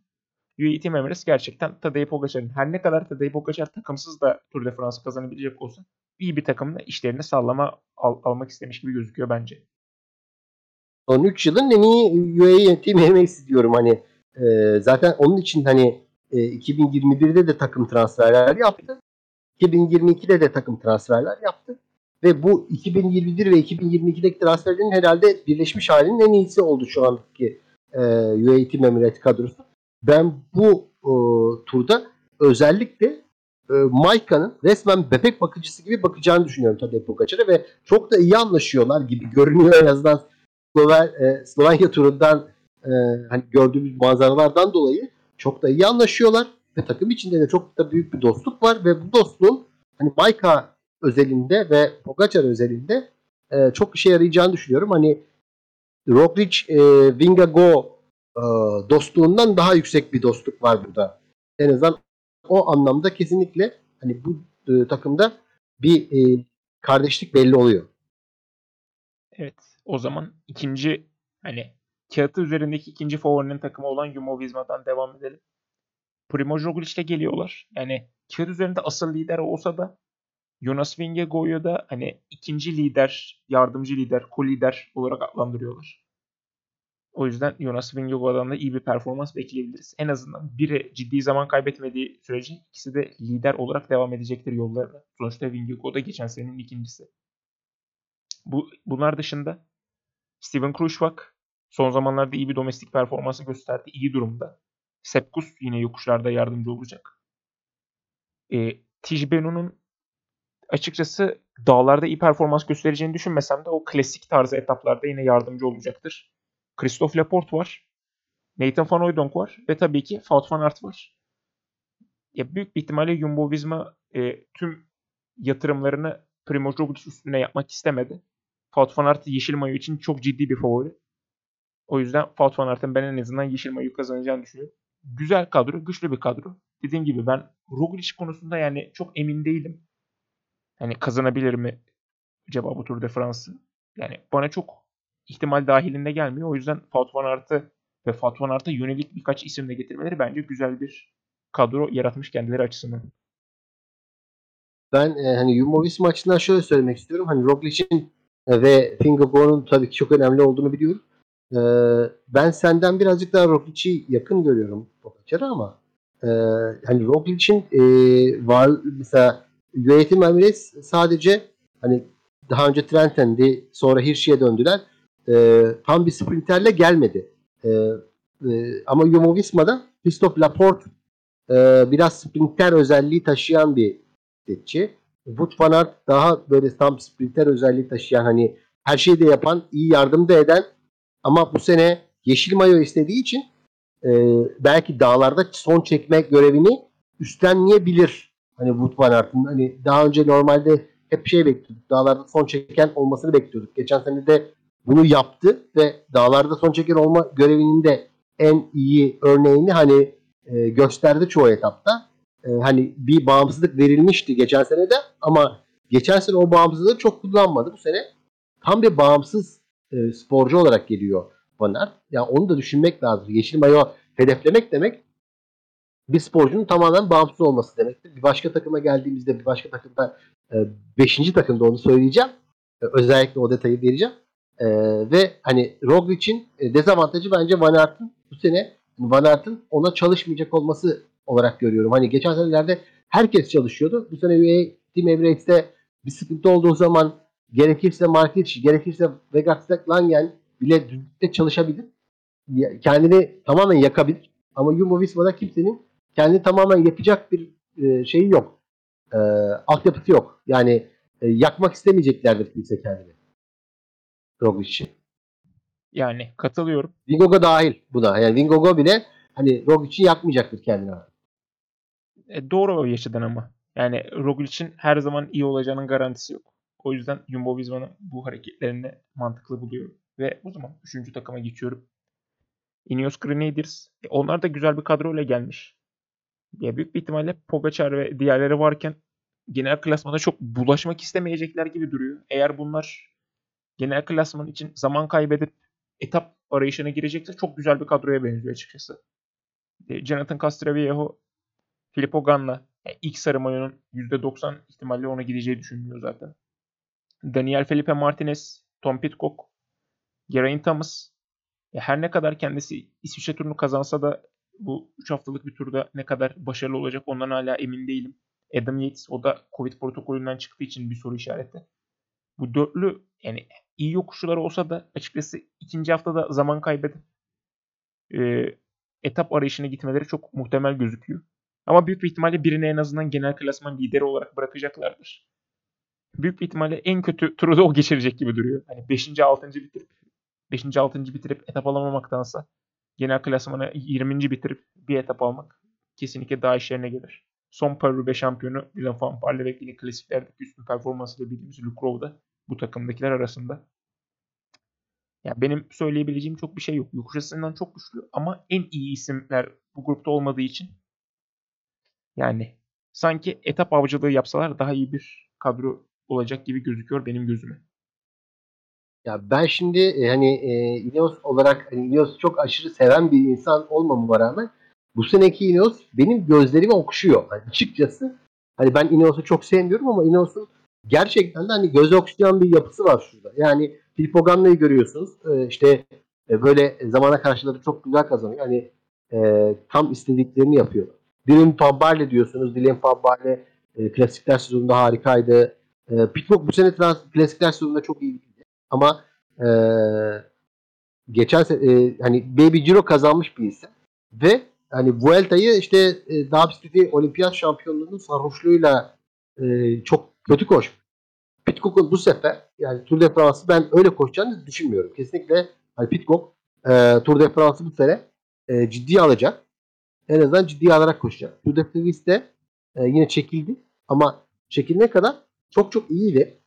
UAE Team Emirates gerçekten Tadej Pogacar'ın her ne kadar Tadej Pogacar takımsız da Tour de France kazanabilecek olsa iyi bir takımla işlerini sallama al, almak istemiş gibi gözüküyor bence. Son 3 yılın en iyi UAE Team Emirates diyorum hani e, zaten onun için hani e, 2021'de de takım transferler yaptı. 2022'de de takım transferler yaptı. Ve bu 2021 ve 2022'deki transferlerin herhalde birleşmiş halinin en iyisi oldu şu anki e, UAE kadrosu. Ben bu e, turda özellikle e, Maika'nın resmen bebek bakıcısı gibi bakacağını düşünüyorum Tadej Pogacar'a ve çok da iyi anlaşıyorlar gibi görünüyor en azından Sloven, e, Slovenya turundan e, hani gördüğümüz manzaralardan dolayı çok da iyi anlaşıyorlar ve takım içinde de çok da büyük bir dostluk var ve bu dostluğun hani Maika özelinde ve Pogacar özelinde e, çok işe yarayacağını düşünüyorum. Hani Roglic, e, Vingago e, dostluğundan daha yüksek bir dostluk var burada. En azından o anlamda kesinlikle hani bu e, takımda bir e, kardeşlik belli oluyor. Evet. O zaman ikinci hani kağıtı üzerindeki ikinci favorinin takımı olan Jumbo-Visma'dan devam edelim. Primoz Roglic ile geliyorlar. Yani kağıt üzerinde asıl lider olsa da Jonas Vingegaard'u da hani ikinci lider, yardımcı lider, ko-lider olarak adlandırıyorlar. O yüzden Jonas Vingegaard'dan da iyi bir performans bekleyebiliriz. En azından biri ciddi zaman kaybetmediği sürece ikisi de lider olarak devam edecektir yollarına. Sonuçta Vingegaard da geçen senenin ikincisi. Bu, bunlar dışında Steven Kruijswijk son zamanlarda iyi bir domestik performansı gösterdi. İyi durumda. Sepkus yine yokuşlarda yardımcı olacak. E, Tijbenu'nun açıkçası dağlarda iyi performans göstereceğini düşünmesem de o klasik tarzı etaplarda yine yardımcı olacaktır. Christophe Laporte var. Nathan Van Hooydonk var. Ve tabii ki Wout van Aert var. Ya büyük bir ihtimalle Jumbo-Visma e, tüm yatırımlarını Primoz Roglic üstüne yapmak istemedi. Wout van Aert yeşil mayo için çok ciddi bir favori. O yüzden Wout van Aert'ın ben en azından yeşil mayo kazanacağını düşünüyorum. Güzel kadro, güçlü bir kadro. Dediğim gibi ben Roglic konusunda yani çok emin değilim. Hani kazanabilir mi acaba bu Tour de France'ı? Yani bana çok ihtimal dahilinde gelmiyor. O yüzden Wout van Aert'ı ve Wout van yönelik birkaç isim de getirmeleri bence güzel bir kadro yaratmış kendileri açısından. Ben e, hani Jumbo Visma açısından şöyle söylemek istiyorum. Hani Roglic'in e, ve Fingerborn'un tabii ki çok önemli olduğunu biliyorum. E, ben senden birazcık daha Roglic'i yakın görüyorum Pogacar'a ama e, hani Roglic'in e, var mesela yönetim Emirates sadece hani daha önce Trenten'di sonra Hirschi'ye döndüler. E, tam bir sprinterle gelmedi. E, e, ama Jumbo Visma'da Christophe Laporte e, biraz sprinter özelliği taşıyan bir bisikletçi. Wout van Aert daha böyle tam sprinter özelliği taşıyan hani her şeyi de yapan, iyi yardım da eden ama bu sene yeşil mayo istediği için e, belki dağlarda son çekmek görevini üstlenmeyebilir. Hani Wout van Aert'ın hani daha önce normalde hep şey bekliyorduk. Dağlarda son çeken olmasını bekliyorduk. Geçen sene de bunu yaptı ve dağlarda son çeken olma görevinin de en iyi örneğini hani e, gösterdi çoğu etapta. E, hani bir bağımsızlık verilmişti geçen sene de ama geçen sene o bağımsızlığı çok kullanmadı. Bu sene tam bir bağımsız e, sporcu olarak geliyor Van Aert. Yani onu da düşünmek lazım. Yeşil mayo hedeflemek demek bir sporcunun tamamen bağımsız olması demektir. Bir başka takıma geldiğimizde bir başka takımda 5. E, takımda onu söyleyeceğim. E, özellikle o detayı vereceğim. E, ve hani Roglic'in e, dezavantajı bence Van Aert'ın bu sene Van Aert'ın ona çalışmayacak olması olarak görüyorum. Hani geçen senelerde herkes çalışıyordu. Bu sene UAE Team Emirates'te bir sıkıntı olduğu zaman gerekirse Markic, gerekirse Vegas'ta Langen bile düzlükte çalışabilir. Kendini tamamen yakabilir. Ama Jumbo Visma'da kimsenin kendini tamamen yapacak bir e, şeyi yok. E, altyapısı yok. Yani e, yakmak istemeyeceklerdir kimse kendini. Roglic için. Yani katılıyorum. Vingogo dahil buna. Yani Vingogo bile hani Roglic'i yakmayacaktır kendini. E, doğru o yaşadan ama. Yani Roglic'in her zaman iyi olacağının garantisi yok. O yüzden Jumbo Visma'nın bu hareketlerini mantıklı buluyorum. Ve o zaman 3. takıma geçiyorum. Ineos Grenadiers. E, onlar da güzel bir kadroyla gelmiş. Ya büyük bir ihtimalle Pogacar ve diğerleri varken genel klasmana çok bulaşmak istemeyecekler gibi duruyor. Eğer bunlar genel klasman için zaman kaybedip etap arayışına girecekse çok güzel bir kadroya benziyor açıkçası. E, Jonathan Castroviejo, Filippo Ganna yani ilk sarı mayonun %90 ihtimalle ona gideceği düşünülüyor zaten. Daniel Felipe Martinez, Tom Pitcock, Geraint Thomas. Ya her ne kadar kendisi İsviçre turunu kazansa da bu 3 haftalık bir turda ne kadar başarılı olacak ondan hala emin değilim. Adam Yates o da Covid protokolünden çıktığı için bir soru işareti. Bu dörtlü yani iyi yokuşlar olsa da açıkçası ikinci haftada zaman kaybedip e, etap arayışına gitmeleri çok muhtemel gözüküyor. Ama büyük bir ihtimalle birini en azından genel klasman lideri olarak bırakacaklardır. Büyük bir ihtimalle en kötü turu da o geçirecek gibi duruyor. Hani 5. 6. bitirip 5. 6. bitirip etap alamamaktansa genel klasmanı 20. bitirip bir etap almak kesinlikle daha işlerine gelir. Son Paris şampiyonu Dylan Van Barle ve klasiklerdeki üstün performansıyla bildiğimiz Luke Rowe da bu takımdakiler arasında. Yani benim söyleyebileceğim çok bir şey yok. Yokuş açısından çok güçlü ama en iyi isimler bu grupta olmadığı için yani sanki etap avcılığı yapsalar daha iyi bir kadro olacak gibi gözüküyor benim gözüme. Ya ben şimdi e, hani e, Ineos olarak hani Ineos çok aşırı seven bir insan olmamama rağmen bu seneki Ineos benim gözlerimi okşuyor. Yani açıkçası hani ben Ineos'u çok sevmiyorum ama Ineos'un gerçekten de hani göz okşayan bir yapısı var şurada. Yani Filippo Ganna'yı görüyorsunuz. E, işte e, böyle zamana karşıları çok güzel kazanıyor. Hani e, tam istediklerini yapıyor. Dylan Fabarle diyorsunuz. Dylan Fabarle e, klasikler sezonunda harikaydı. E, Pitcock bu sene trans, klasikler sezonunda çok iyi ama e, geçen e, hani Baby Giro kazanmış bir isim. Ve hani Vuelta'yı işte e, daha bir olimpiyat şampiyonluğunun sarhoşluğuyla e, çok kötü koş. Pitcock'un bu sefer yani Tour de France'ı ben öyle koşacağını düşünmüyorum. Kesinlikle hani Pitcock e, Tour de France'ı bu sene e, ciddiye alacak. En azından ciddiye alarak koşacak. Tour de France'de e, yine çekildi ama çekilene kadar çok çok iyiydi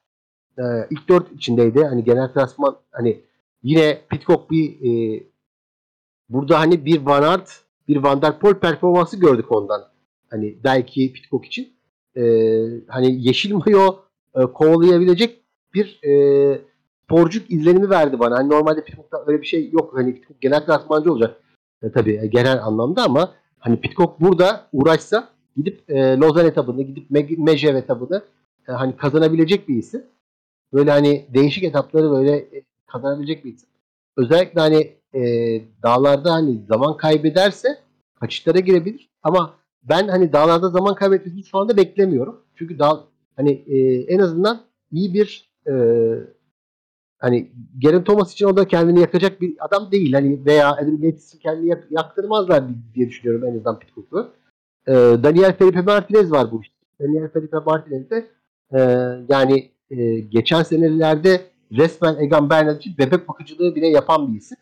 e, ilk dört içindeydi. Hani genel klasman hani yine Pitcock bir e, burada hani bir Van Aert bir Van der Poel performansı gördük ondan. Hani belki Pitcock için. E, hani yeşil mayo e, kovalayabilecek bir e, sporcuk izlenimi verdi bana. Hani normalde Pitcock'ta öyle bir şey yok. Hani Pitcock genel klasmancı olacak. E, tabii e, genel anlamda ama hani Pitcock burada uğraşsa gidip e, Lozan etabını, gidip Mejev etabını e, hani kazanabilecek bir isim böyle hani değişik etapları böyle e, kazanabilecek bir isim. Özellikle hani e, dağlarda hani zaman kaybederse kaçışlara girebilir. Ama ben hani dağlarda zaman kaybetmesini şu anda beklemiyorum. Çünkü dağ hani e, en azından iyi bir e, hani Geraint Thomas için o da kendini yakacak bir adam değil. Hani veya Adam Yates'i kendini yak, yaktırmazlar diye düşünüyorum en azından Pitcock'u. E, Daniel Felipe Martinez var bu işte. Daniel Felipe Martinez de e, yani e, geçen senelerde resmen Egan Bernal için bebek bakıcılığı bile yapan bir isim.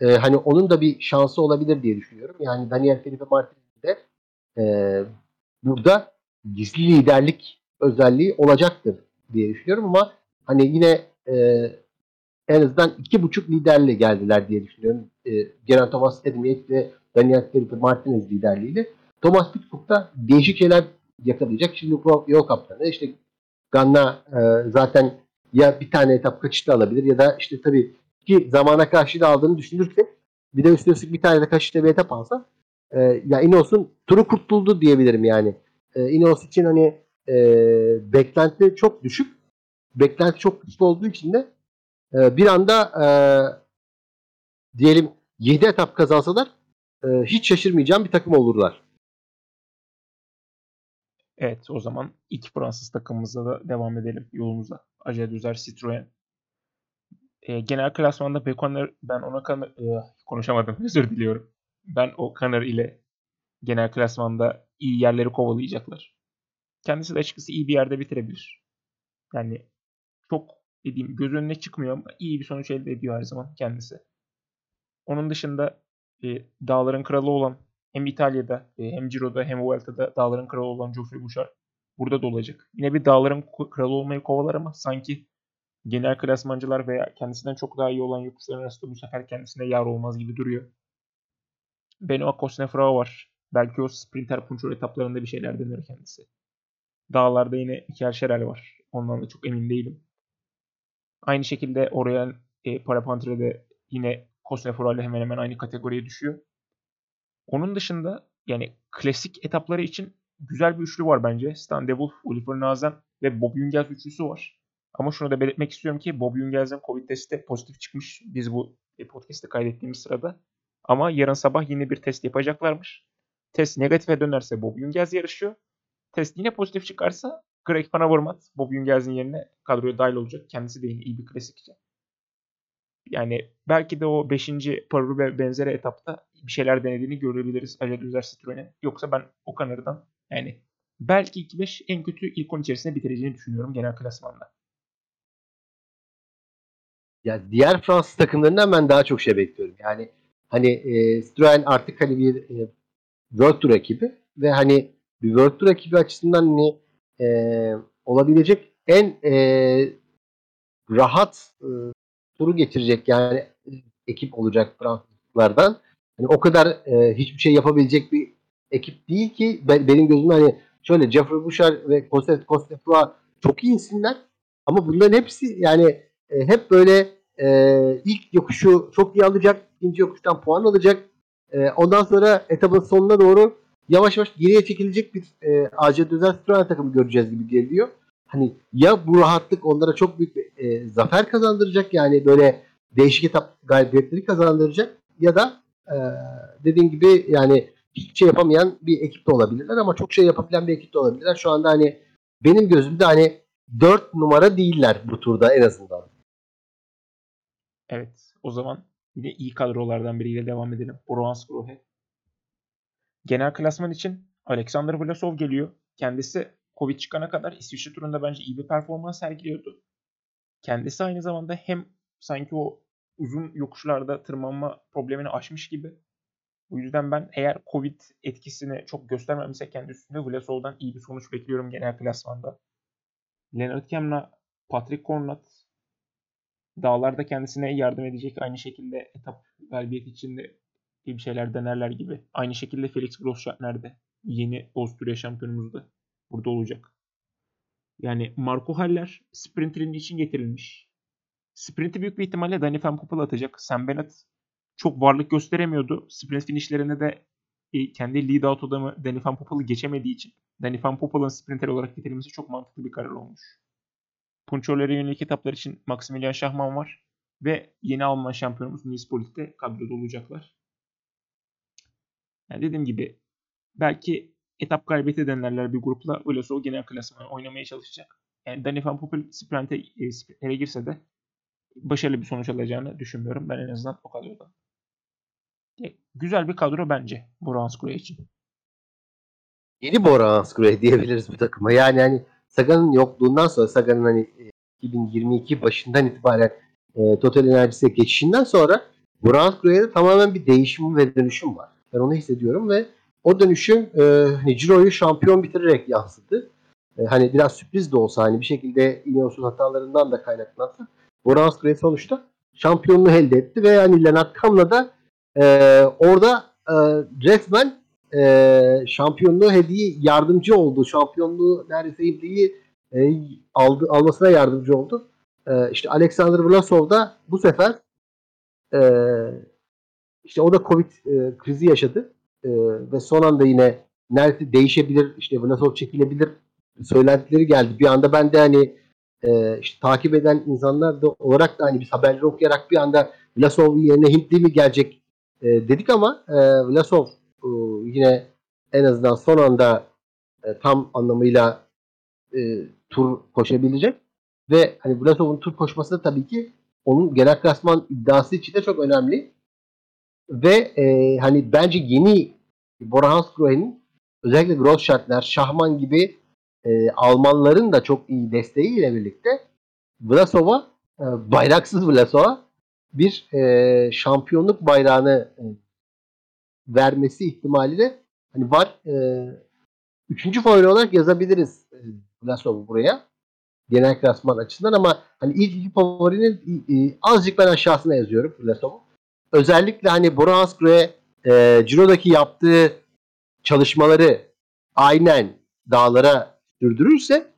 E, hani onun da bir şansı olabilir diye düşünüyorum. Yani Daniel Felipe Martinez de e, burada gizli liderlik özelliği olacaktır diye düşünüyorum ama hani yine e, en azından iki buçuk liderle geldiler diye düşünüyorum. E, Geraint Thomas, Yates ve Daniel Felipe Martinez liderliğiyle. Thomas Pitcock da değişik şeyler yakalayacak. Şimdi yol kaptanı işte Ganna e, zaten ya bir tane etap kaçışta alabilir ya da işte tabii ki zamana karşı da aldığını düşünürsek bir de üstüne üstlük bir tane de kaçışta bir etap alsa e, ya Ineos'un turu kurtuldu diyebilirim yani. E, Ineos için hani e, beklenti çok düşük. Beklenti çok güçlü olduğu için de e, bir anda e, diyelim 7 etap kazansalar e, hiç şaşırmayacağım bir takım olurlar. Evet o zaman iki Fransız takımımızla da devam edelim yolumuza. Ace Düzer Citroen. E, genel klasmanda Bekoner ben ona kan e, konuşamadım özür diliyorum. Ben o Kanır ile genel klasmanda iyi yerleri kovalayacaklar. Kendisi de açıkçası iyi bir yerde bitirebilir. Yani çok dediğim göz önüne çıkmıyor ama iyi bir sonuç elde ediyor her zaman kendisi. Onun dışında e, dağların kralı olan hem İtalya'da e, hem Ciro'da hem Vuelta'da dağların kralı olan Geoffrey Bouchard burada da olacak. Yine bir dağların kralı olmayı kovalar ama sanki genel klasmancılar veya kendisinden çok daha iyi olan yokuşların arasında bu sefer kendisine yar olmaz gibi duruyor. Benoit Cosnefroy var. Belki o sprinter punçor etaplarında bir şeyler dener kendisi. Dağlarda yine Iker Şerel var. Ondan da çok emin değilim. Aynı şekilde Orion e, Parapantre'de yine Cosnefroy ile hemen hemen aynı kategoriye düşüyor. Onun dışında yani klasik etapları için güzel bir üçlü var bence. Stan Devil, Oliver Nazen ve Bob Jungels üçlüsü var. Ama şunu da belirtmek istiyorum ki Bob Jungels'in Covid testi pozitif çıkmış. Biz bu podcast'te kaydettiğimiz sırada. Ama yarın sabah yine bir test yapacaklarmış. Test negatife dönerse Bob Jungels yarışıyor. Test yine pozitif çıkarsa Greg Van Avermaet Bob Jungels'in yerine kadroya dahil olacak. Kendisi de yine iyi bir klasikçi. Yani belki de o 5. Paru ve benzeri etapta bir şeyler denediğini görebiliriz Acel Üzer Citroen'in. Yoksa ben o kanardan yani belki 2-5 en kötü ilk 10 içerisinde bitireceğini düşünüyorum genel klasmanda. Ya diğer Fransız takımlarından ben daha çok şey bekliyorum. Yani hani e, Citroen artık hani bir e, World Tour ekibi ve hani bir World Tour ekibi açısından hani e, olabilecek en e, rahat e, turu getirecek yani e, ekip olacak Fransızlardan. Yani o kadar e, hiçbir şey yapabilecek bir ekip değil ki ben, benim gözümde hani şöyle Jeffrey Bouchard ve Costet Costefroy çok iyi isimler ama bunların hepsi yani e, hep böyle e, ilk yokuşu çok iyi alacak, ikinci yokuştan puan alacak. E, ondan sonra etapın sonuna doğru yavaş yavaş geriye çekilecek bir e, AC Düzen Citroen takımı göreceğiz gibi geliyor. Hani ya bu rahatlık onlara çok büyük bir e, zafer kazandıracak yani böyle değişik etap galibiyetleri kazandıracak ya da e, dediğim gibi yani hiçbir şey yapamayan bir ekip de olabilirler ama çok şey yapabilen bir ekip de olabilirler. Şu anda hani benim gözümde hani 4 numara değiller bu turda en azından. Evet. O zaman yine iyi kadrolardan biriyle devam edelim. Bronze Grohe. Genel klasman için Alexander Vlasov geliyor. Kendisi Covid çıkana kadar İsviçre turunda bence iyi bir performans sergiliyordu. Kendisi aynı zamanda hem sanki o uzun yokuşlarda tırmanma problemini aşmış gibi. Bu yüzden ben eğer Covid etkisini çok göstermemişse kendi üstünde Vlasov'dan iyi bir sonuç bekliyorum genel klasmanda. Leonard Kemna, Patrick Cornat dağlarda kendisine yardım edecek aynı şekilde etap galibiyeti içinde bir şeyler denerler gibi. Aynı şekilde Felix Grossschartner'de yeni Avusturya şampiyonumuz da burada olacak. Yani Marco Haller sprinterin için getirilmiş. Sprinti büyük bir ihtimalle Danny Van Poppel atacak. Sam Bennett çok varlık gösteremiyordu. Sprint finishlerinde de e, kendi lead out adamı Danny Van Poppel'ı geçemediği için Danny Van Poppel'ın sprinter olarak getirilmesi çok mantıklı bir karar olmuş. Punçörlere yönelik etaplar için Maximilian Şahman var. Ve yeni Alman şampiyonumuz Nils Polit de kadroda olacaklar. Yani dediğim gibi belki etap kaybeti denilerler bir grupla Vlasov genel klasmanı oynamaya çalışacak. Yani Danny Van Poppel sprinte, e, sprintere girse de başarılı bir sonuç alacağını düşünmüyorum. Ben en azından o kadroda. E, güzel bir kadro bence Boranskroy için. Yeni Boranskroy diyebiliriz bu takıma. Yani hani Sagan'ın yokluğundan sonra Sagan'ın hani 2022 e, başından itibaren e, Total Enerjisi'ne geçişinden sonra Boranskroy'a tamamen bir değişim ve dönüşüm var. Ben onu hissediyorum ve o dönüşüm e, hani Ciro'yu şampiyon bitirerek yansıdı. e, hani biraz sürpriz de olsa hani bir şekilde Ineos'un hatalarından da kaynaklansa Bora Hansgrohe sonuçta şampiyonluğu elde etti ve hani Lennart Kam'la da e, orada e, resmen e, şampiyonluğu hediye yardımcı oldu. Şampiyonluğu neredeyse hediyeyi e, aldı, almasına yardımcı oldu. E, işte Alexander Vlasov da bu sefer e, işte o da Covid e, krizi yaşadı. E, ve son anda yine nerede değişebilir, işte Vlasov çekilebilir söylentileri geldi. Bir anda ben de hani e, işte takip eden insanlar da olarak da hani biz haberleri okuyarak bir anda Vlasov yerine Hintli mi gelecek e, dedik ama e, Vlasov e, yine en azından son anda e, tam anlamıyla e, tur koşabilecek ve hani Vlasov'un tur koşması da tabii ki onun genel klasman iddiası için de çok önemli. Ve e, hani bence yeni Bora Hansgrohe'nin özellikle Grossschartner, Şahman gibi e, Almanların da çok iyi desteğiyle birlikte Vlasov'a e, bayraksız Vlasov'a bir e, şampiyonluk bayrağını e, vermesi ihtimali de hani var. E, üçüncü favori olarak yazabiliriz e, Vlasov'u buraya. Genel klasman açısından ama hani ilk iki favorinin e, azıcık ben aşağısına yazıyorum Vlasov'u. Özellikle hani Bora Hansgrohe e, Ciro'daki yaptığı çalışmaları aynen dağlara sürdürürse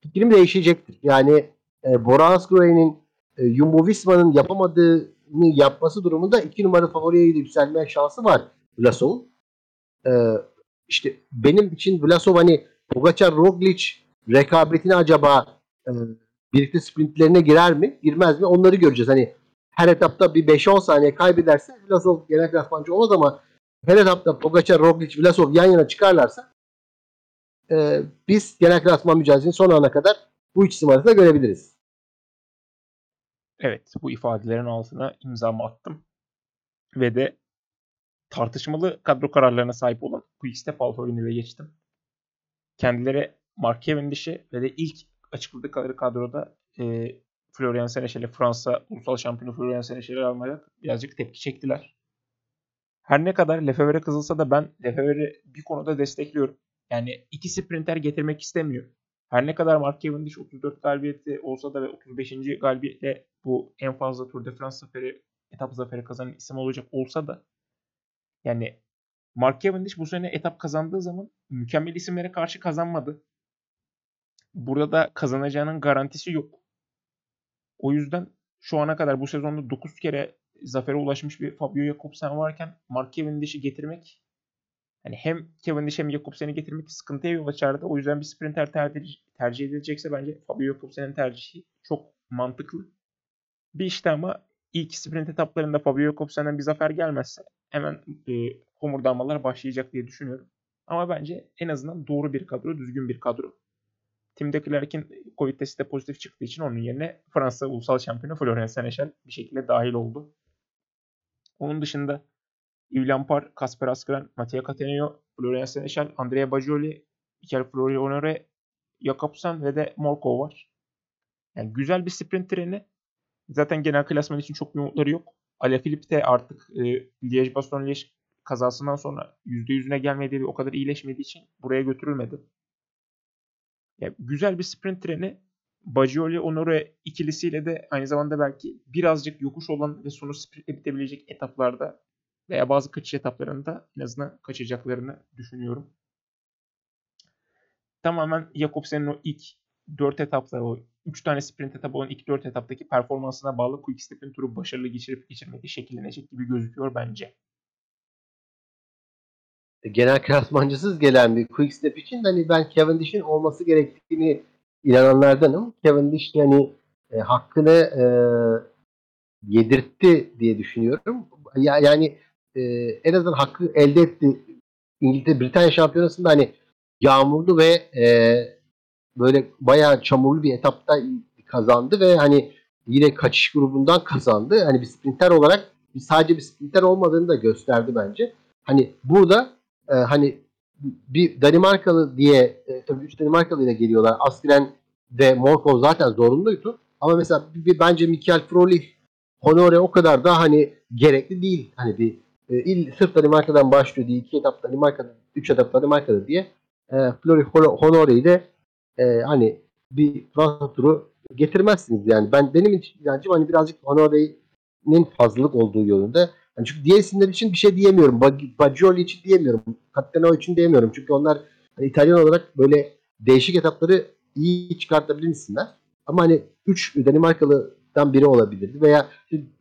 fikrim değişecektir. Yani e, Bora Hansgrohe'nin e, Jumbo Visma'nın yapamadığını yapması durumunda iki numara favoriye yükselmeye şansı var Vlasov'un. E, işte benim için Vlasov hani Pogacar Roglic rekabetine acaba e, birlikte sprintlerine girer mi? Girmez mi? Onları göreceğiz. Hani her etapta bir 5-10 saniye kaybederse Vlasov genel klasmancı olmaz ama her etapta Pogacar, Roglic, Vlasov yan yana çıkarlarsa e, biz genel klasman mücadelesini son ana kadar bu isim arasında görebiliriz. Evet bu ifadelerin altına imzamı attım. Ve de tartışmalı kadro kararlarına sahip olan Quickstep Alfa geçtim. Kendileri Mark Cavendish'i ve de ilk açıkladıkları kadroda e, Florian Senechel'i Fransa ulusal şampiyonu Florian Senechel'i almaya birazcık tepki çektiler. Her ne kadar Lefebvre kızılsa da ben Lefebvre'i bir konuda destekliyorum. Yani iki sprinter getirmek istemiyor. Her ne kadar Mark Cavendish 34 galibiyeti olsa da ve 35. galibiyetle bu en fazla Tour de France zaferi, etap zaferi kazanan isim olacak olsa da yani Mark Cavendish bu sene etap kazandığı zaman mükemmel isimlere karşı kazanmadı. Burada da kazanacağının garantisi yok. O yüzden şu ana kadar bu sezonda 9 kere zafere ulaşmış bir Fabio Jakobsen varken Mark Cavendish'i getirmek hani hem Cavendish hem Jakobsen'i getirmek sıkıntıya yol açardı. O yüzden bir sprinter tercih, tercih edilecekse bence Fabio Jakobsen'in tercihi çok mantıklı. Bir işte ama ilk sprint etaplarında Fabio Jakobsen'den bir zafer gelmezse hemen e, homurdanmalar başlayacak diye düşünüyorum. Ama bence en azından doğru bir kadro, düzgün bir kadro. Tim de Klerk'in Covid testi de pozitif çıktığı için onun yerine Fransa ulusal şampiyonu Florian Senechal bir şekilde dahil oldu. Onun dışında Yves Lampard, Kasper Asgren, Mattia Catenio, Florian Senechal, Andrea Bajoli, Michael Flori Honore, Jakobsen ve de Morkov var. Yani güzel bir sprint treni. Zaten genel klasman için çok bir umutları yok. Alaphilippe de artık e, Liège Bastogne Liège kazasından sonra %100'üne gelmediği ve o kadar iyileşmediği için buraya götürülmedi. Yani güzel bir sprint treni Bagioli Onore ikilisiyle de aynı zamanda belki birazcık yokuş olan ve sonu sprintle bitebilecek etaplarda veya bazı kaçış etaplarında en azından kaçacaklarını düşünüyorum. Tamamen Jakobsen'in o ilk 4 etapta o 3 tane sprint etap olan ilk 4 etaptaki performansına bağlı Quickstep'in turu başarılı geçirip geçirmediği şekillenecek gibi gözüküyor bence. Genel klasmancısız gelen bir Quickstep için hani ben Cavendish'in olması gerektiğini inananlardanım. Cavendish yani e, hakkını e, yedirtti diye düşünüyorum. Ya, yani e, en azından hakkı elde etti. İngiltere Britanya Şampiyonası'nda hani yağmurlu ve e, böyle bayağı çamurlu bir etapta kazandı ve hani yine kaçış grubundan kazandı. Hani bir sprinter olarak sadece bir sprinter olmadığını da gösterdi bence. Hani burada e, hani bir Danimarkalı diye e, tabii 3 Danimarkalı ile geliyorlar. Askren ve Morkov zaten zorunluydu. Ama mesela bir, bir, bence Michael Frolich Honore o kadar da hani gerekli değil. Hani bir e, il, sırf Danimarka'dan başlıyor diye iki etap Danimarka'da, üç etap Danimarka'da diye e, Flori Honore'yi de e, hani bir Fransa turu getirmezsiniz yani. Ben benim inancım hani birazcık Honore'nin fazlalık olduğu yolunda. Yani çünkü diğer isimler için bir şey diyemiyorum. Bagioli için diyemiyorum. Cattaneo için diyemiyorum. Çünkü onlar hani İtalyan olarak böyle değişik etapları iyi çıkartabilen isimler. Ama hani 3 Danimarkalı'dan biri olabilirdi. Veya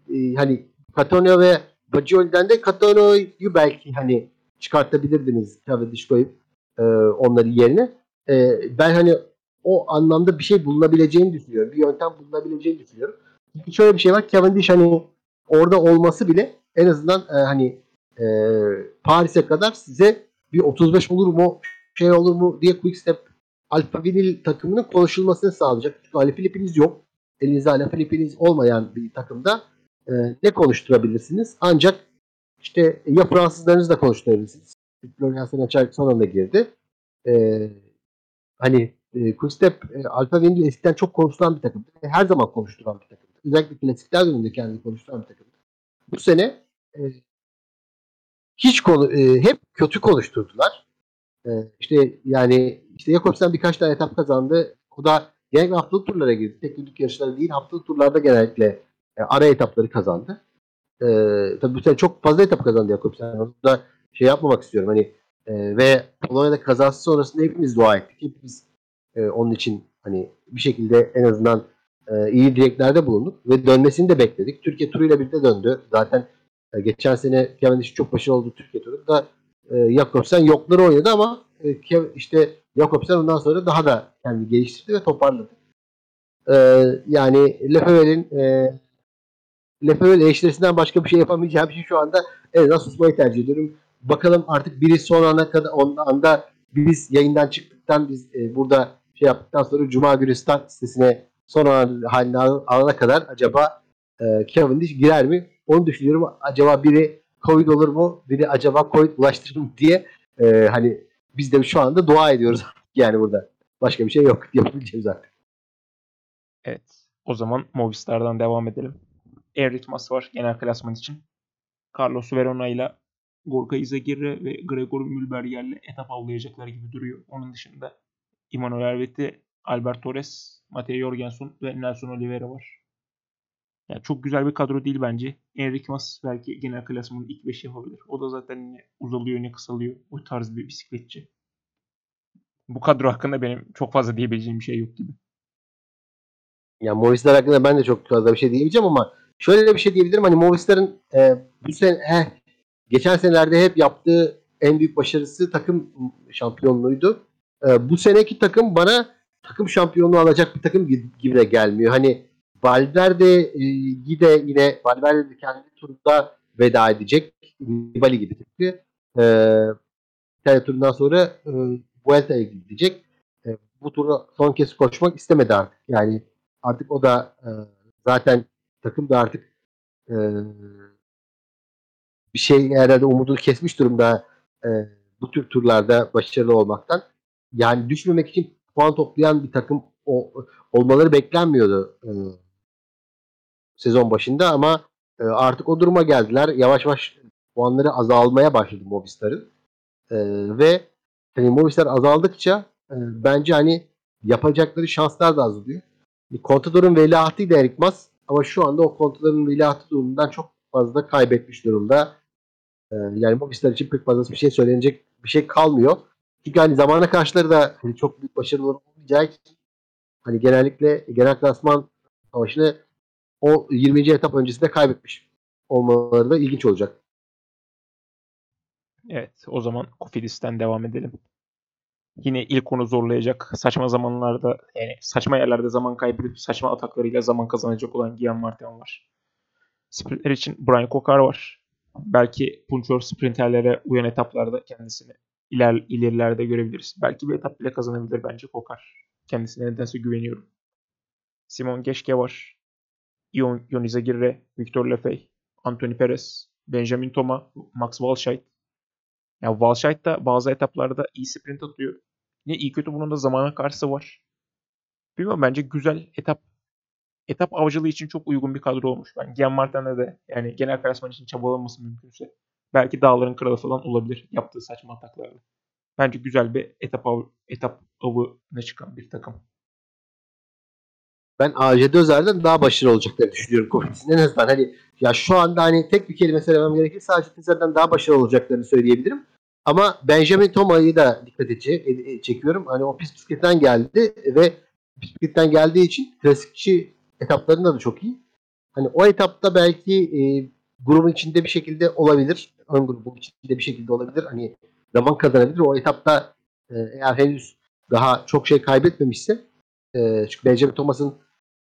e, hani Cattaneo ve Bagioli'den de Cattaneo'yu belki hani çıkartabilirdiniz Cavendish koyup e, onların yerine. E, ben hani o anlamda bir şey bulunabileceğini düşünüyorum. Bir yöntem bulunabileceğini düşünüyorum. Çünkü şöyle bir şey var. Cavendish hani orada olması bile en azından e, hani e, Paris'e kadar size bir 35 olur mu şey olur mu diye Quick Step takımının konuşulmasını sağlayacak. Çünkü Alfa Filipiniz yok. Elinizde Alfa Filipiniz olmayan bir takımda e, ne konuşturabilirsiniz? Ancak işte ya Fransızlarınızı da konuşturabilirsiniz. Florian Senacher son anda girdi. E, hani e, Quickstep e, Alfa Vinyl eskiden çok konuşulan bir takımdı. Her zaman konuşturan bir takımdı. Özellikle klasikler döneminde kendini konuşturan bir takımdı. Bu sene e, hiç konu e, hep kötü konuşturdular. E, işte yani işte Jakobsen birkaç tane etap kazandı. O da genellikle haftalık turlara girdi. Tek günlük yarışları değil haftalık turlarda genellikle e, ara etapları kazandı. E, tabii bu sene çok fazla etap kazandı Jakobsen. Orada şey yapmamak istiyorum. Hani e, ve Polonya'da kazası sonrasında hepimiz dua ettik. Hepimiz e, onun için hani bir şekilde en azından e, iyi dileklerde bulunduk ve dönmesini de bekledik. Türkiye turuyla birlikte döndü. Zaten e, geçen sene Cavendish çok başarılı oldu Türkiye turunda. E, Jakobsen yokları oynadı ama e, işte Jakobsen ondan sonra daha da kendini geliştirdi ve toparladı. E, yani Lefebvre'nin e, Lefebvre eleştirisinden başka bir şey yapamayacağım şey şu anda en azından susmayı tercih ediyorum. Bakalım artık biri son ana kadar on anda biz yayından çıktıktan biz e, burada şey yaptıktan sonra Cuma günü start sitesine son haline alana kadar acaba e, Cavendish girer mi? Onu düşünüyorum. Acaba biri Covid olur mu? Biri acaba Covid bulaştırır mı diye e, hani biz de şu anda dua ediyoruz yani burada. Başka bir şey yok yapabileceğimiz artık. Evet. O zaman Movistar'dan devam edelim. Eritmas var genel klasman için. Carlos Verona ile Gorka Izagirre ve Gregor Mülberger'le etap avlayacaklar gibi duruyor. Onun dışında Immanuel Ervetti, Albert Torres, Mateo Jorgensen ve Nelson Oliveira var. Yani çok güzel bir kadro değil bence. Enric Mas belki genel klasmanın ilk 5 yapabilir. O da zaten ne uzalıyor ne kısalıyor. O tarz bir bisikletçi. Bu kadro hakkında benim çok fazla diyebileceğim bir şey yok gibi. Ya Movistar hakkında ben de çok fazla bir şey diyemeyeceğim ama şöyle bir şey diyebilirim. Hani Movistar'ın e, bu sene heh, geçen senelerde hep yaptığı en büyük başarısı takım şampiyonluğuydu. E, bu seneki takım bana takım şampiyonluğu alacak bir takım gibi de gelmiyor. Hani Valverde e, de yine Valverde de kendi turunda veda edecek. Nibali gibi tıpkı. E, turundan sonra e, Vuelta'ya gidecek. E, bu turda son kez koşmak istemedi artık. Yani artık o da e, zaten takım da artık e, bir şey herhalde umudunu kesmiş durumda e, bu tür turlarda başarılı olmaktan. Yani düşmemek için puan toplayan bir takım o, olmaları beklenmiyordu e, sezon başında ama e, artık o duruma geldiler. Yavaş yavaş puanları azalmaya başladı Movistar'ın. E, ve hani Movistar azaldıkça e, bence hani yapacakları şanslar da azalıyor. Contador'un veliahtıydı Erik ama şu anda o Contador'un veliahtı durumundan çok fazla kaybetmiş durumda. E, yani Movistar için pek fazla bir şey söylenecek bir şey kalmıyor. Çünkü hani zamana karşıları da hani çok büyük başarılı olmayacak. Hani genellikle genel klasman savaşını o 20. etap öncesinde kaybetmiş olmaları da ilginç olacak. Evet o zaman Kofidis'ten devam edelim. Yine ilk onu zorlayacak saçma zamanlarda yani saçma yerlerde zaman kaybedip saçma ataklarıyla zaman kazanacak olan Gian Martin var. Sprintler için Brian Kokar var. Belki punchor sprinterlere uyan etaplarda kendisini iler, ilerilerde görebiliriz. Belki bir etap bile kazanabilir bence Kokar. Kendisine nedense güveniyorum. Simon Geçke var. Ion, Ion Izagirre, Victor Lefey, Anthony Perez, Benjamin Toma, Max Walscheid. Ya Walscheid da bazı etaplarda iyi sprint atıyor. Ne iyi kötü bunun da zamana karşısı var. Bilmiyorum bence güzel etap etap avcılığı için çok uygun bir kadro olmuş. Ben Gian Martin'de de yani genel klasman için çabalanması mümkünse belki dağların kralı falan olabilir yaptığı saçma ataklarla. bence güzel bir etap av, etap avına çıkan bir takım. Ben AJ Dözer'den daha başarılı olacaklarını düşünüyorum Covid'in. En azından hani ya şu anda hani tek bir kelime söylemem gerekirse AJ Dözer'den daha başarılı olacaklarını söyleyebilirim. Ama Benjamin Toma'yı da dikkat edece- çekiyorum. Hani o pist bisikletten geldi ve bisikletten geldiği için klasikçi etaplarında da çok iyi. Hani o etapta belki e, grubun içinde bir şekilde olabilir. Ön grubun içinde bir şekilde olabilir. Hani zaman kazanabilir. O etapta e, eğer henüz daha çok şey kaybetmemişse e, çünkü Benjamin Thomas'ın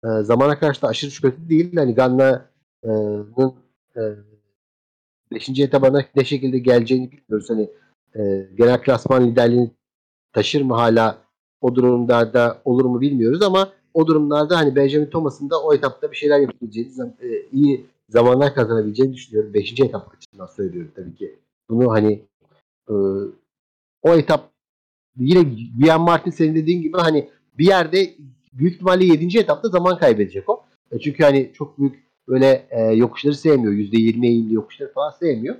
e, zamana karşı da aşırı şüpheli değil. Hani Ganna'nın e, 5. etabına ne şekilde geleceğini bilmiyoruz. Hani e, genel klasman liderliğini taşır mı hala o durumlarda olur mu bilmiyoruz ama o durumlarda hani Benjamin Thomas'ın da o etapta bir şeyler yapabileceğini, e, iyi zamanlar kazanabileceğini düşünüyorum. Beşinci etap açısından söylüyorum tabii ki. Bunu hani e, o etap yine Guillaume Martin senin dediğin gibi hani bir yerde büyük ihtimalle 7. etapta zaman kaybedecek o. E, çünkü hani çok büyük böyle e, yokuşları sevmiyor. %20 eğimli yokuşları falan sevmiyor.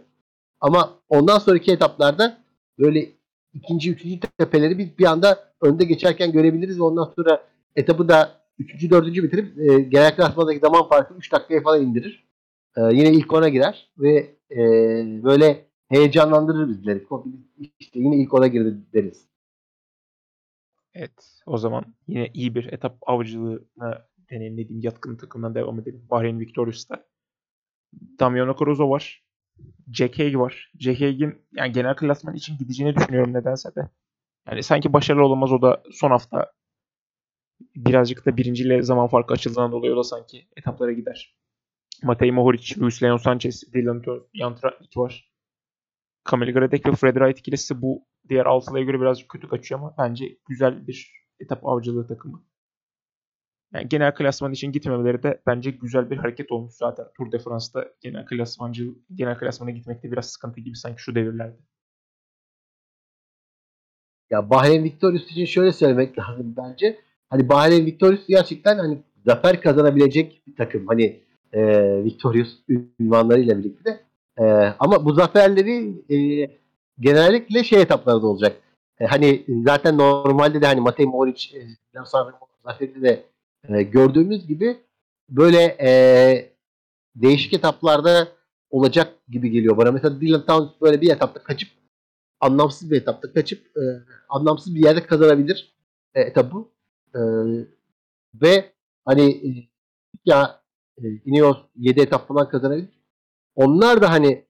Ama ondan sonraki etaplarda böyle ikinci, üçüncü tepeleri bir, bir anda önde geçerken görebiliriz. Ondan sonra etabı da üçüncü, dördüncü bitirip e, genel klasmandaki zaman farkı 3 dakikaya falan indirir. E, yine ilk ona girer ve e, böyle heyecanlandırır bizleri. İşte yine ilk ona girdi deriz. Evet. O zaman yine iyi bir etap avcılığına deneyimlediğim yatkın takımdan devam edelim. Bahreyn Victorious'ta. Damiano Caruso var. Jack Haig var. Jack Haig'in yani genel klasman için gideceğini düşünüyorum nedense de. Yani sanki başarılı olamaz o da son hafta birazcık da birinciyle zaman farkı açıldığından dolayı o da sanki etaplara gider. Matej Mohoric, Luis Leon Sanchez, Dylan Yantra var. Kamil Gradek ve Fred Wright ikilisi bu diğer altılıya göre birazcık kötü kaçıyor ama bence güzel bir etap avcılığı takımı. Yani genel klasman için gitmemeleri de bence güzel bir hareket olmuş zaten. Tour de France'da genel klasmancı genel klasmana gitmekte biraz sıkıntı gibi sanki şu devirlerde. Ya Bahreyn Victorious için şöyle söylemek lazım bence. Hani Bahreyn Victorious gerçekten hani zafer kazanabilecek bir takım. Hani e, Victorious ünvanlarıyla birlikte. E, ama bu zaferleri e, genellikle şey etaplarda olacak. E, hani zaten normalde de hani Matej Moric, e, zaferi de e, gördüğümüz gibi böyle e, değişik etaplarda olacak gibi geliyor bana. Mesela Dylan Towns böyle bir etapta kaçıp anlamsız bir etapta kaçıp e, anlamsız bir yerde kazanabilir e, etabı. E, ve hani e, ya e, Ineos 7 etap falan kazanabilir. Onlar da hani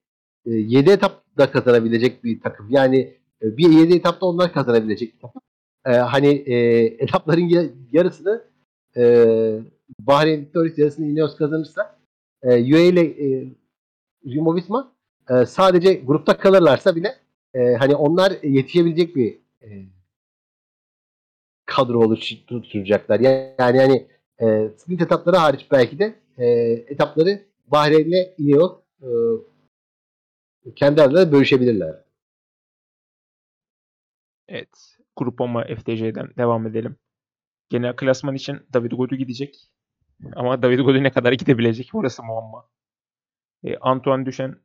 e, 7 etapta kazanabilecek bir takım. Yani e, bir 7 etapta onlar kazanabilecek bir takım. E, hani e, etapların yarısını e, Bahreyn Victorious yarısını Ineos kazanırsa e, UAE ile e, Jumbo Visma e, sadece grupta kalırlarsa bile e, hani onlar yetişebilecek bir e, kadro oluşturacaklar. Yani, yani e, sprint etapları hariç belki de e, etapları Bahreyn ile Ineos e, kendi aralarında bölüşebilirler. Evet. Grupama FTC'den devam edelim. Genel klasman için David Godu gidecek. Ama David Godu ne kadar gidebilecek orası muamma. E, Antoine Duchen,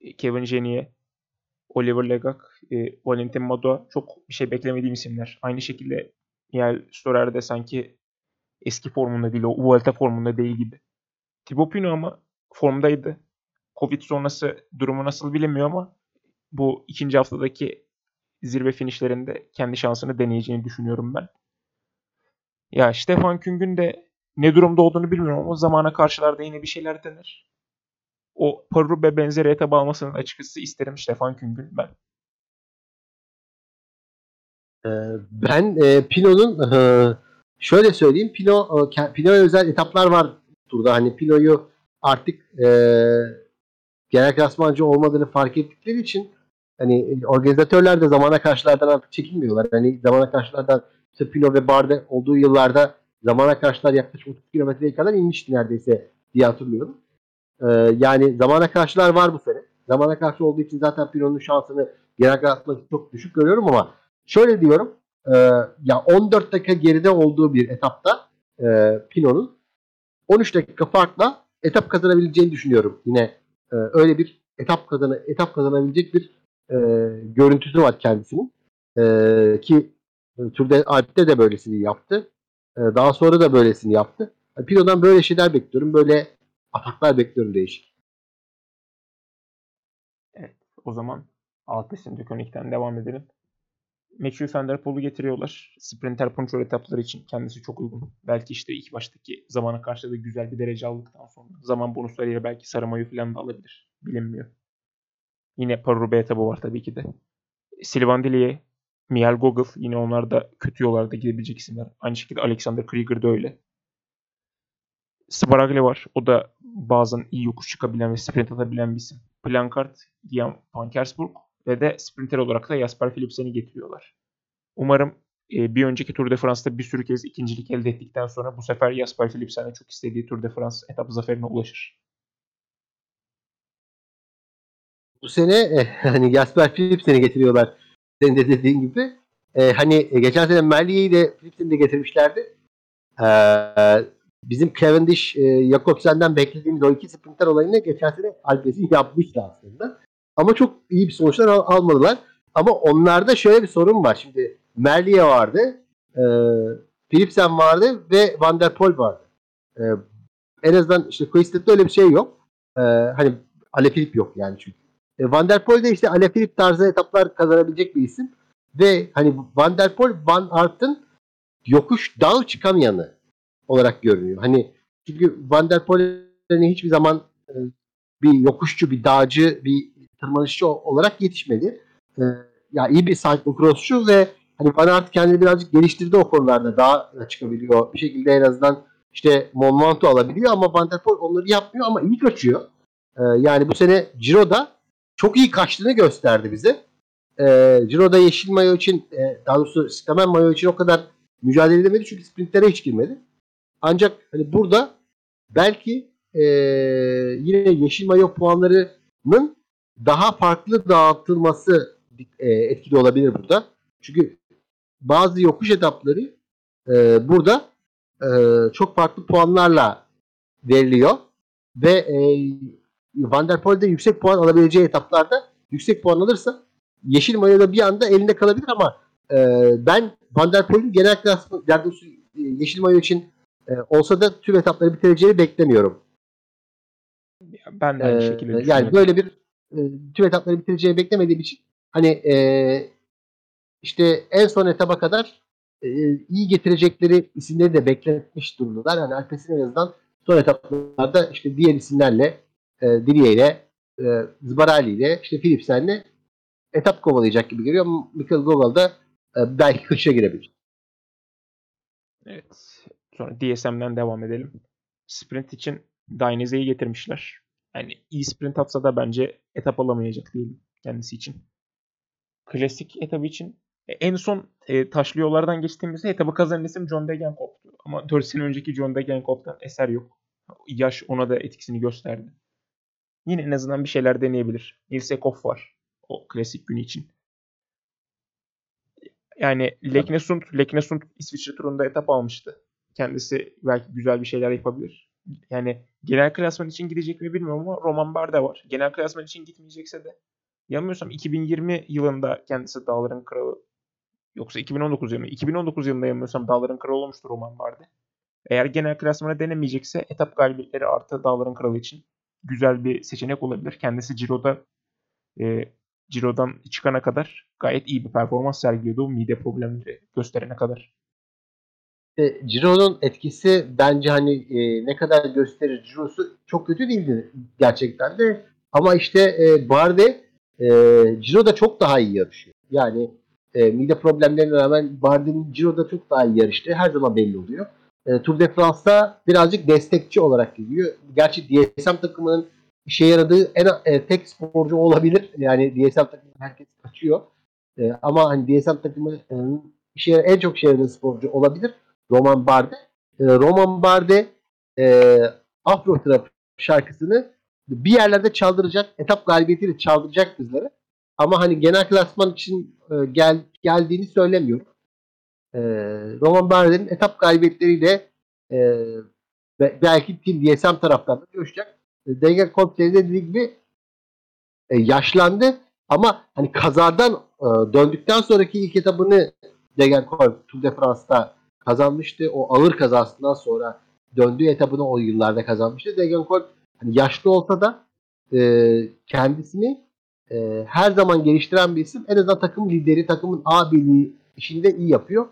e, Kevin Genier, Oliver Legak, e, Valentin Mado çok bir şey beklemediğim isimler. Aynı şekilde Niel Storer de sanki eski formunda değil, o Vuelta formunda değil gibi. Thibaut Pinot ama formdaydı. Covid sonrası durumu nasıl bilinmiyor ama bu ikinci haftadaki zirve finişlerinde kendi şansını deneyeceğini düşünüyorum ben. Ya Stefan Küng'ün de ne durumda olduğunu bilmiyorum ama zamana karşılarda yine bir şeyler dener. O Parube benzeri etap almasını açıkçası isterim Stefan Küng'ün ben. Ee, ben e, Pino'nun e, şöyle söyleyeyim Pino e, Pino'ya özel etaplar var turda. Hani Pino'yu artık e, genel klasmancı olmadığını fark ettikleri için hani organizatörler de zamana karşılardan artık çekilmiyorlar. Hani zamana karşılardan işte Pino ve Barde olduğu yıllarda zamana karşılar yaklaşık 30 kilometreye kadar inmişti neredeyse diye hatırlıyorum. Ee, yani zamana karşılar var bu sene. Zamana karşı olduğu için zaten Pino'nun şansını genel atmak çok düşük görüyorum ama şöyle diyorum. E, ya 14 dakika geride olduğu bir etapta e, Pino'nun 13 dakika farkla etap kazanabileceğini düşünüyorum. Yine e, öyle bir etap kazana etap kazanabilecek bir e, görüntüsü var kendisinin. E, ki Türde Alp'te de böylesini yaptı. E, daha sonra da böylesini yaptı. Pino'dan böyle şeyler bekliyorum. Böyle ataklar bekliyorum değişik. Evet. O zaman alt isim Dökonik'ten devam edelim. Matthew Van Der Poel'u getiriyorlar. Sprinter puncher etapları için kendisi çok uygun. Belki işte ilk baştaki zamana karşı da güzel bir derece aldıktan sonra zaman bonuslarıyla belki sarı mayo falan da alabilir. Bilinmiyor. Yine Paris etabı var tabii ki de. Sylvain Dillier, Miel Gogol yine onlar da kötü yollarda gidebilecek isimler. Aynı şekilde Alexander Krieger de öyle. Sbaragli var. O da bazen iyi yokuş çıkabilen ve sprint atabilen bir isim. Plankart, Guillaume Van Kersburg ve de sprinter olarak da Jasper Philipsen'i getiriyorlar. Umarım e, bir önceki Tour de France'da bir sürü kez ikincilik elde ettikten sonra bu sefer Jasper Philipsen'e çok istediği Tour de France etap zaferine ulaşır. Bu sene e, hani Jasper Philipsen'i getiriyorlar. Senin de dediğin gibi. E, hani e, geçen sene Merlier'i de Philipsen'i de getirmişlerdi. E, bizim Cavendish, e, Jakobsen'den beklediğimiz o iki sprinter olayını geçen sene Alpes'in yapmıştı aslında. Ama çok iyi bir sonuçlar al- almadılar. Ama onlarda şöyle bir sorun var. Şimdi Merlier vardı, e, Philipsen vardı ve Van der Poel vardı. E, en azından işte Quickstep'te öyle bir şey yok. E, hani Alaphilippe yok yani çünkü. E, Van der Poel de işte Alaphilippe tarzı etaplar kazanabilecek bir isim. Ve hani Van der Poel Van Aert'ın yokuş dağ çıkamayanı olarak görünüyor. Hani çünkü Van der Poel hani hiçbir zaman e, bir yokuşçu, bir dağcı, bir tırmanışçı olarak yetişmedi. E, ya iyi bir cyclocrossçu ve hani Van Aert kendini birazcık geliştirdi o konularda. Daha çıkabiliyor. Bir şekilde en azından işte Mont Ventoux alabiliyor ama Van der Poel onları yapmıyor ama iyi kaçıyor. E, yani bu sene Ciro'da çok iyi kaçtığını gösterdi bize. E, Ciro'da yeşil mayo için e, daha doğrusu Stamen mayo için o kadar mücadele edemedi çünkü sprintlere hiç girmedi. Ancak hani burada belki e, yine yeşil mayo puanlarının daha farklı dağıtılması e, etkili olabilir burada. Çünkü bazı yokuş etapları e, burada e, çok farklı puanlarla veriliyor ve e, Van der Poel'de yüksek puan alabileceği etaplarda yüksek puan alırsa yeşil mayoda bir anda elinde kalabilir ama e, ben Van der Poel'in genel klasman yani yeşil mayo için e, olsa da tüm etapları bitireceğini beklemiyorum. Ben de aynı Ee, şekilde yani böyle bir e, tüm etapları bitireceğini beklemediğim için hani e, işte en son etaba kadar e, iyi getirecekleri isimleri de bekletmiş durumdalar. Yani Alpes'in en azından son etaplarda işte diğer isimlerle e, Didier ile e, Zbarali ile işte Philipsen'le etap kovalayacak gibi geliyor. Michael Gogol da e, belki kışa girebilir. Evet. Sonra DSM'den devam edelim. Sprint için Daineze'yi getirmişler. Yani iyi sprint atsa da bence etap alamayacak değilim kendisi için. Klasik etabı için e, en son e, taşlı yollardan geçtiğimizde etabı kazanan isim John Degenkolb'tu. Ama 4 sene önceki John Degenkolb'tan eser yok. Yaş ona da etkisini gösterdi. Yine en azından bir şeyler deneyebilir. Nils Ekoff var. O klasik günü için. Yani Leknesund, Leknesund İsviçre turunda etap almıştı. Kendisi belki güzel bir şeyler yapabilir. Yani genel klasman için gidecek mi bilmiyorum ama Roman Bardet var. Genel klasman için gitmeyecekse de yanılmıyorsam 2020 yılında kendisi Dağların Kralı yoksa 2019 yılında 2019 yılında yanılmıyorsam Dağların Kralı olmuştur Roman Bardet. Eğer genel klasmana denemeyecekse etap galibiyetleri artı Dağların Kralı için güzel bir seçenek olabilir. Kendisi Ciro'da e, Ciro'dan çıkana kadar gayet iyi bir performans sergiliyordu mide problemleri gösterene kadar. İşte Ciro'nun etkisi bence hani e, ne kadar gösterir Ciro'su çok kötü değildi gerçekten de. Ama işte e, Bardet e, Ciro'da çok daha iyi yarışıyor. Yani e, mide problemlerine rağmen Bardet'in Ciro'da çok daha iyi yarıştığı her zaman belli oluyor. E, Tour de France'da birazcık destekçi olarak gidiyor. Gerçi DSM takımının işe yaradığı en e, tek sporcu olabilir. Yani DSM takımı herkes kaçıyor. E, ama hani DSM takımı e, işe, en çok işe yaradığı sporcu olabilir. Roman Bardet. E, Roman Bardet e, Afro Trap şarkısını bir yerlerde çaldıracak, etap galibiyetiyle çaldıracak kızları. Ama hani genel klasman için e, gel geldiğini söylemiyorum. E, Roman Bardet'in etap galibiyetleriyle e, belki Team DSM taraftarında coşacak. E, Degen Kolpçeli dediği gibi e, yaşlandı Ama hani kazadan e, döndükten sonraki ilk etabını Degenkolb Tour de France'da kazanmıştı. O ağır kazasından sonra döndüğü etabını o yıllarda kazanmıştı. Degenkolb hani yaşlı olsa da e, kendisini e, her zaman geliştiren bir isim. En azından takım lideri, takımın abiliği işinde iyi yapıyor.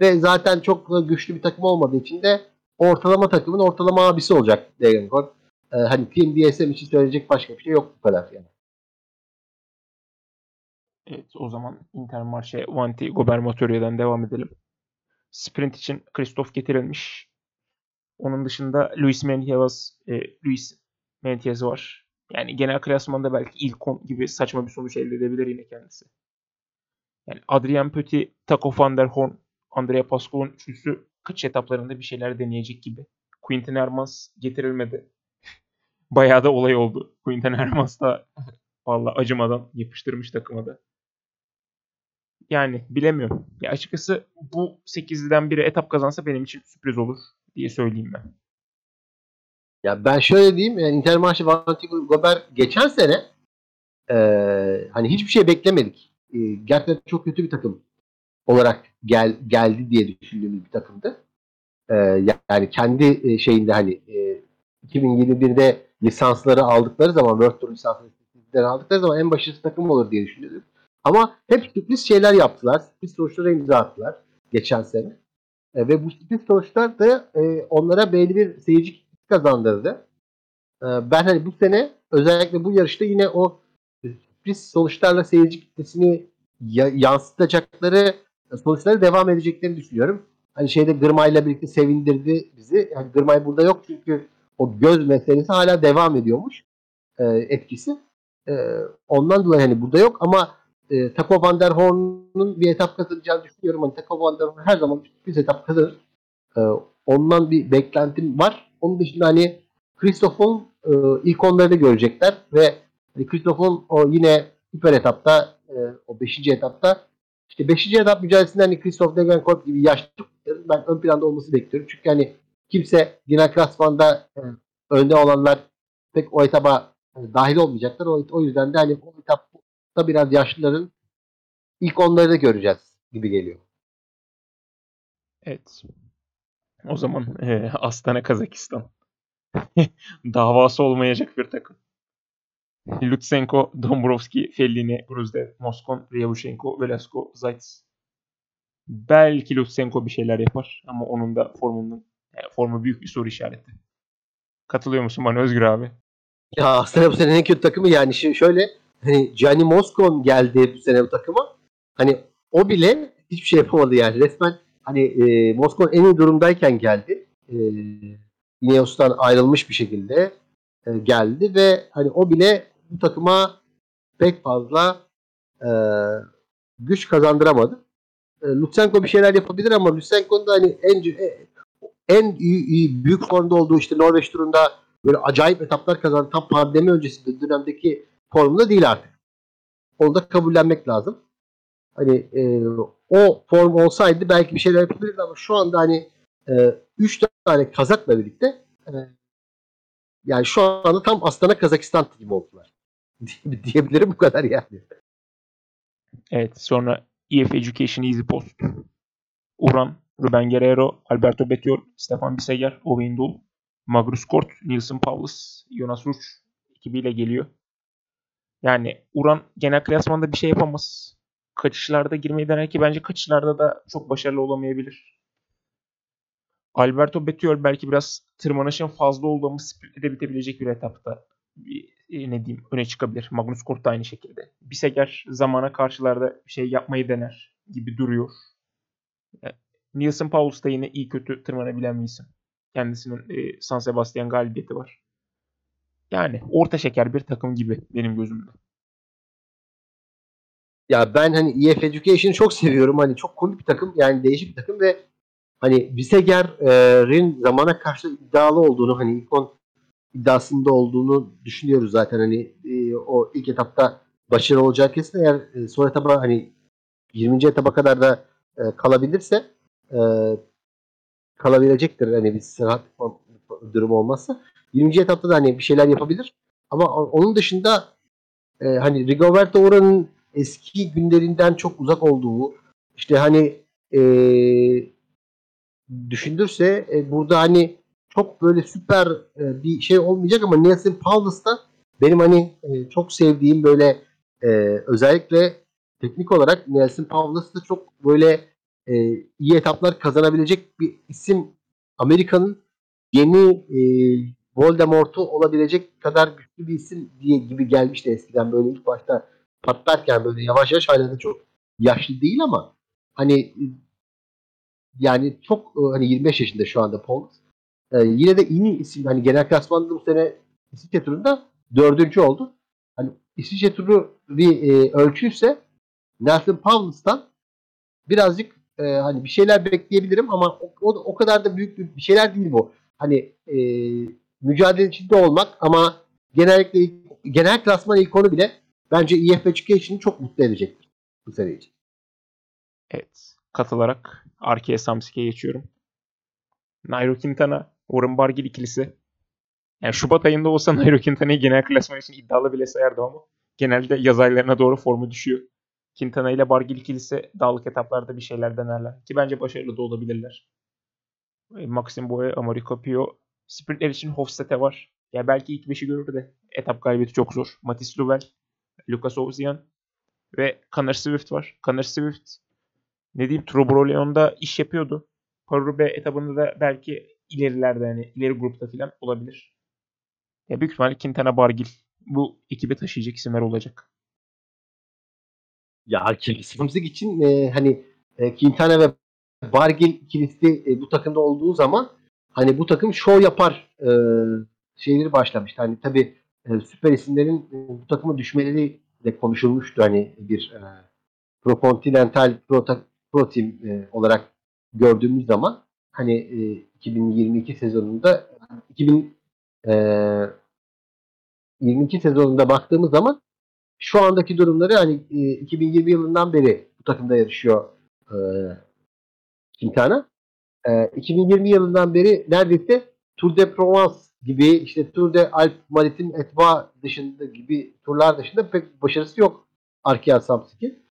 Ve zaten çok güçlü bir takım olmadığı için de ortalama takımın ortalama abisi olacak Degenkolb. E, hani Team DSM için söyleyecek başka bir şey yok bu kadar yani. Evet o zaman Intermarché Vanti Gobernatoria'dan devam edelim. Sprint için Christoph getirilmiş. Onun dışında Luis Mentias, e, Luis Mentias var. Yani genel klasmanda belki ilk 10 gibi saçma bir sonuç elde edebilir yine kendisi. Yani Adrian Petit, Taco van der Horn, Andrea Pascal'ın üçlüsü kaç etaplarında bir şeyler deneyecek gibi. Quinten Hermans getirilmedi. Bayağı da olay oldu. Quinten Hermans da valla acımadan yapıştırmış takıma da. Yani bilemiyorum. Ya açıkçası bu 8'liden biri etap kazansa benim için sürpriz olur diye söyleyeyim ben. Ya ben şöyle diyeyim. Yani Intermarché Vanti Gober geçen sene e, hani hiçbir şey beklemedik. E, gerçekten çok kötü bir takım olarak gel, geldi diye düşündüğümüz bir takımdı. E, yani kendi şeyinde hani e, 2021'de lisansları aldıkları zaman World Tour lisansları aldıkları zaman en başarılı takım olur diye düşünüyorduk. Ama hep sürpriz şeyler yaptılar. Sürpriz sonuçlara imza attılar geçen sene. E, ve bu sürpriz sonuçlar da e, onlara belli bir seyirci kazandırdı. E, ben hani bu sene özellikle bu yarışta yine o sürpriz sonuçlarla seyirci kitlesini ya, yansıtacakları sonuçları devam edeceklerini düşünüyorum. Hani şeyde Gırmay ile birlikte sevindirdi bizi. Yani Gırmay burada yok çünkü o göz meselesi hala devam ediyormuş e, etkisi. E, ondan dolayı hani burada yok ama e, Taco Van der Horn'un bir etap kazanacağını düşünüyorum. Hani Taco Van der Horn her zaman bir etap kazanır. E, ondan bir beklentim var. Onun dışında hani Christoph'un e, ilk onları da görecekler ve hani Christoph'un o yine süper etapta e, o 5. etapta işte 5. etap mücadelesinde hani Christoph Degenkolb gibi yaşlı ben ön planda olması bekliyorum. Çünkü hani kimse genel klasmanda e, önde olanlar pek o etaba e, dahil olmayacaklar. O, o yüzden de hani o etapta biraz yaşlıların ilk onları da göreceğiz gibi geliyor. Evet. O zaman e, Astana Kazakistan. Davası olmayacak bir takım. Lutsenko, Dombrovski, Fellini, Gruzdev, Moskon, Ryabushenko, Velasco, Zaitz. Belki Lutsenko bir şeyler yapar ama onun da formunun yani formu büyük bir soru işareti. Katılıyor musun bana Özgür abi? Ya Astana bu sene en kötü takımı yani şimdi şöyle hani Gianni Moskon geldi bu sene bu takıma. Hani o bile hiçbir şey yapamadı yani. Resmen hani e, Moskon en iyi durumdayken geldi. E, Ineos'tan ayrılmış bir şekilde e, geldi ve hani o bile bu takıma pek fazla e, güç kazandıramadı. E, Lutsenko bir şeyler yapabilir ama Lutsenko'nun da hani en en iyi, iyi büyük formda olduğu işte Norveç turunda böyle acayip etaplar kazandı. Tam pandemi öncesinde dönemdeki formunda değil artık. Onu da kabullenmek lazım. Hani e, o form olsaydı belki bir şeyler yapabilirdi ama şu anda hani 3 e, tane Kazak'la birlikte e, yani şu anda tam Astana Kazakistan gibi oldular. Diyebilirim bu kadar yani. Evet sonra EF Education Easy Post. Uran, Ruben Guerrero, Alberto Betiol, Stefan Biseger, Owen Dul, Magnus Kort, Nielsen Paulus, Jonas Ruch ekibiyle geliyor. Yani Uran genel klasmanda bir şey yapamaz. Kaçışlarda girmeyi dener ki bence kaçışlarda da çok başarılı olamayabilir. Alberto Betiol belki biraz tırmanışın fazla olduğunu splitte bitebilecek bir etapta ne diyeyim öne çıkabilir. Magnus Kort da aynı şekilde. Biseger zamana karşılarda şey yapmayı dener gibi duruyor. E, Nielsen Paulus da yine iyi kötü tırmanabilen bir isim. Kendisinin e, San Sebastian galibiyeti var. Yani orta şeker bir takım gibi benim gözümde. Ya ben hani EF Education'ı çok seviyorum. Hani çok komik bir takım. Yani değişik bir takım ve hani Biseger'in zamana karşı iddialı olduğunu hani ilk 10 iddiasında olduğunu düşünüyoruz zaten. Hani e, o ilk etapta başarılı olacak kesin. Eğer e, son etaba hani 20. etaba kadar da e, kalabilirse e, kalabilecektir. Hani bir sıhhat durum olmazsa. 20. etapta da hani bir şeyler yapabilir. Ama onun dışında e, hani Rigoberto Ura'nın eski günlerinden çok uzak olduğu işte hani e, düşündürse e, burada hani çok böyle süper e, bir şey olmayacak ama Nelson Paulus da benim hani e, çok sevdiğim böyle e, özellikle teknik olarak Nelson Paulus da çok böyle e, iyi etaplar kazanabilecek bir isim Amerika'nın yeni e, Voldemort'u olabilecek kadar güçlü bir isim diye gibi gelmişti eskiden böyle ilk başta patlarken böyle yavaş yavaş hala da çok yaşlı değil ama hani yani çok e, hani 25 yaşında şu anda Paul. Ee, yine de iyi isim hani genel klasmanda bu sene İsviçre turunda dördüncü oldu. Hani İsviçre turu bir e, ölçüyse Nelson Paulus'tan birazcık e, hani bir şeyler bekleyebilirim ama o, o, o kadar da büyük bir şeyler değil bu. Hani e, mücadele içinde olmak ama genellikle genel klasman ilk bile bence EF Education'ı çok mutlu edecektir bu sene için. Evet. Katılarak Arkea Samsik'e geçiyorum. Nairo Quintana, Warren Barguil ikilisi. Yani Şubat ayında olsa Nairo Quintana'yı genel klasman için iddialı bile sayardım ama genelde yaz aylarına doğru formu düşüyor. Quintana ile Barguil ikilisi dağlık etaplarda bir şeyler denerler. Ki bence başarılı da olabilirler. E, Maxim Boye, Amari Capio. Sprintler için Hofstad'e var. Ya belki ilk beşi görür de etap galibiyeti çok zor. Matis Luvel, Lucas Ozian ve Connor Swift var. Connor Swift ne diyeyim Trobroleon'da iş yapıyordu. Parube etabında da belki ilerilerde yani ileri grupta falan olabilir. Ya büyük ihtimalle Quintana Bargil bu ekibi taşıyacak isimler olacak. Ya Samsung için e, hani e, Quintana ve Bargil ikilisi e, bu takımda olduğu zaman hani bu takım show yapar e, şeyleri başlamıştı. Hani tabi e, süper isimlerin e, bu takıma düşmeleri de konuşulmuştu. Hani bir e, Pro Continental Pro, Pro Team e, olarak gördüğümüz zaman hani e, 2022 sezonunda 2022 e, sezonunda baktığımız zaman şu andaki durumları hani e, 2020 yılından beri bu takımda yarışıyor e, Quintana. E, 2020 yılından beri neredeyse Tour de Provence gibi işte Tour de Alp Maritim Etva dışında gibi turlar dışında pek başarısı yok Arkea Samsik'in.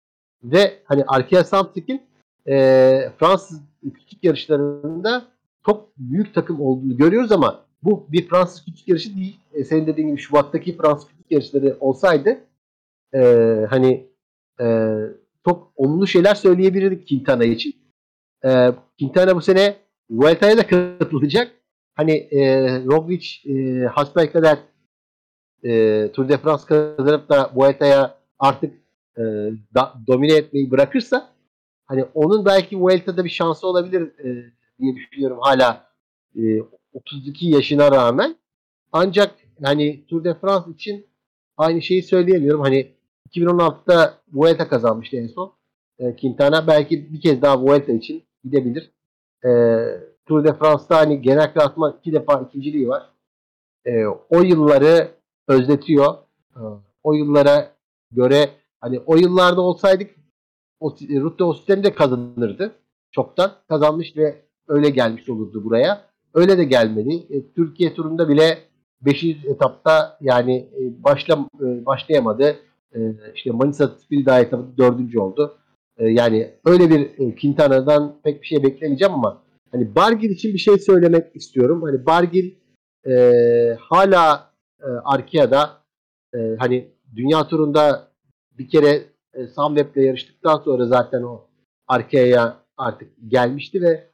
Ve hani Arkea Samsik'in e, Fransız küçük yarışlarında çok büyük takım olduğunu görüyoruz ama bu bir Fransız küçük yarışı değil. E, senin dediğin gibi Şubat'taki Fransız küçük yarışları olsaydı e, hani e, çok olumlu şeyler söyleyebilirdik Quintana için. E, Quintana bu sene Vuelta'ya da katılacak. Hani e, Roglic e, hasbelkader e, Tour de France kazanıp da Vuelta'ya artık e, da, domine etmeyi bırakırsa hani onun belki Vuelta'da bir şansı olabilir e, diye düşünüyorum hala e, 32 yaşına rağmen. Ancak hani Tour de France için aynı şeyi söyleyemiyorum. Hani 2016'da Vuelta kazanmıştı en son. E, Quintana belki bir kez daha Vuelta için gidebilir. E, Tour de France'da hani genel klasman iki defa ikinciliği var. E, o yılları özletiyor. E, o yıllara göre hani o yıllarda olsaydık Rutte Osten de kazanırdı. Çoktan kazanmış ve öyle gelmiş olurdu buraya. Öyle de gelmedi. E, Türkiye turunda bile 5. etapta yani e, başla e, başlayamadı. E, işte Manisa Spilda etapında 4. oldu. E, yani öyle bir e, Quintana'dan pek bir şey beklemeyeceğim ama hani Bargil için bir şey söylemek istiyorum. Hani Bargil e, hala e, Arkea'da e, hani dünya turunda bir kere e, Sunweb'le yarıştıktan sonra zaten o Arkea'ya artık gelmişti ve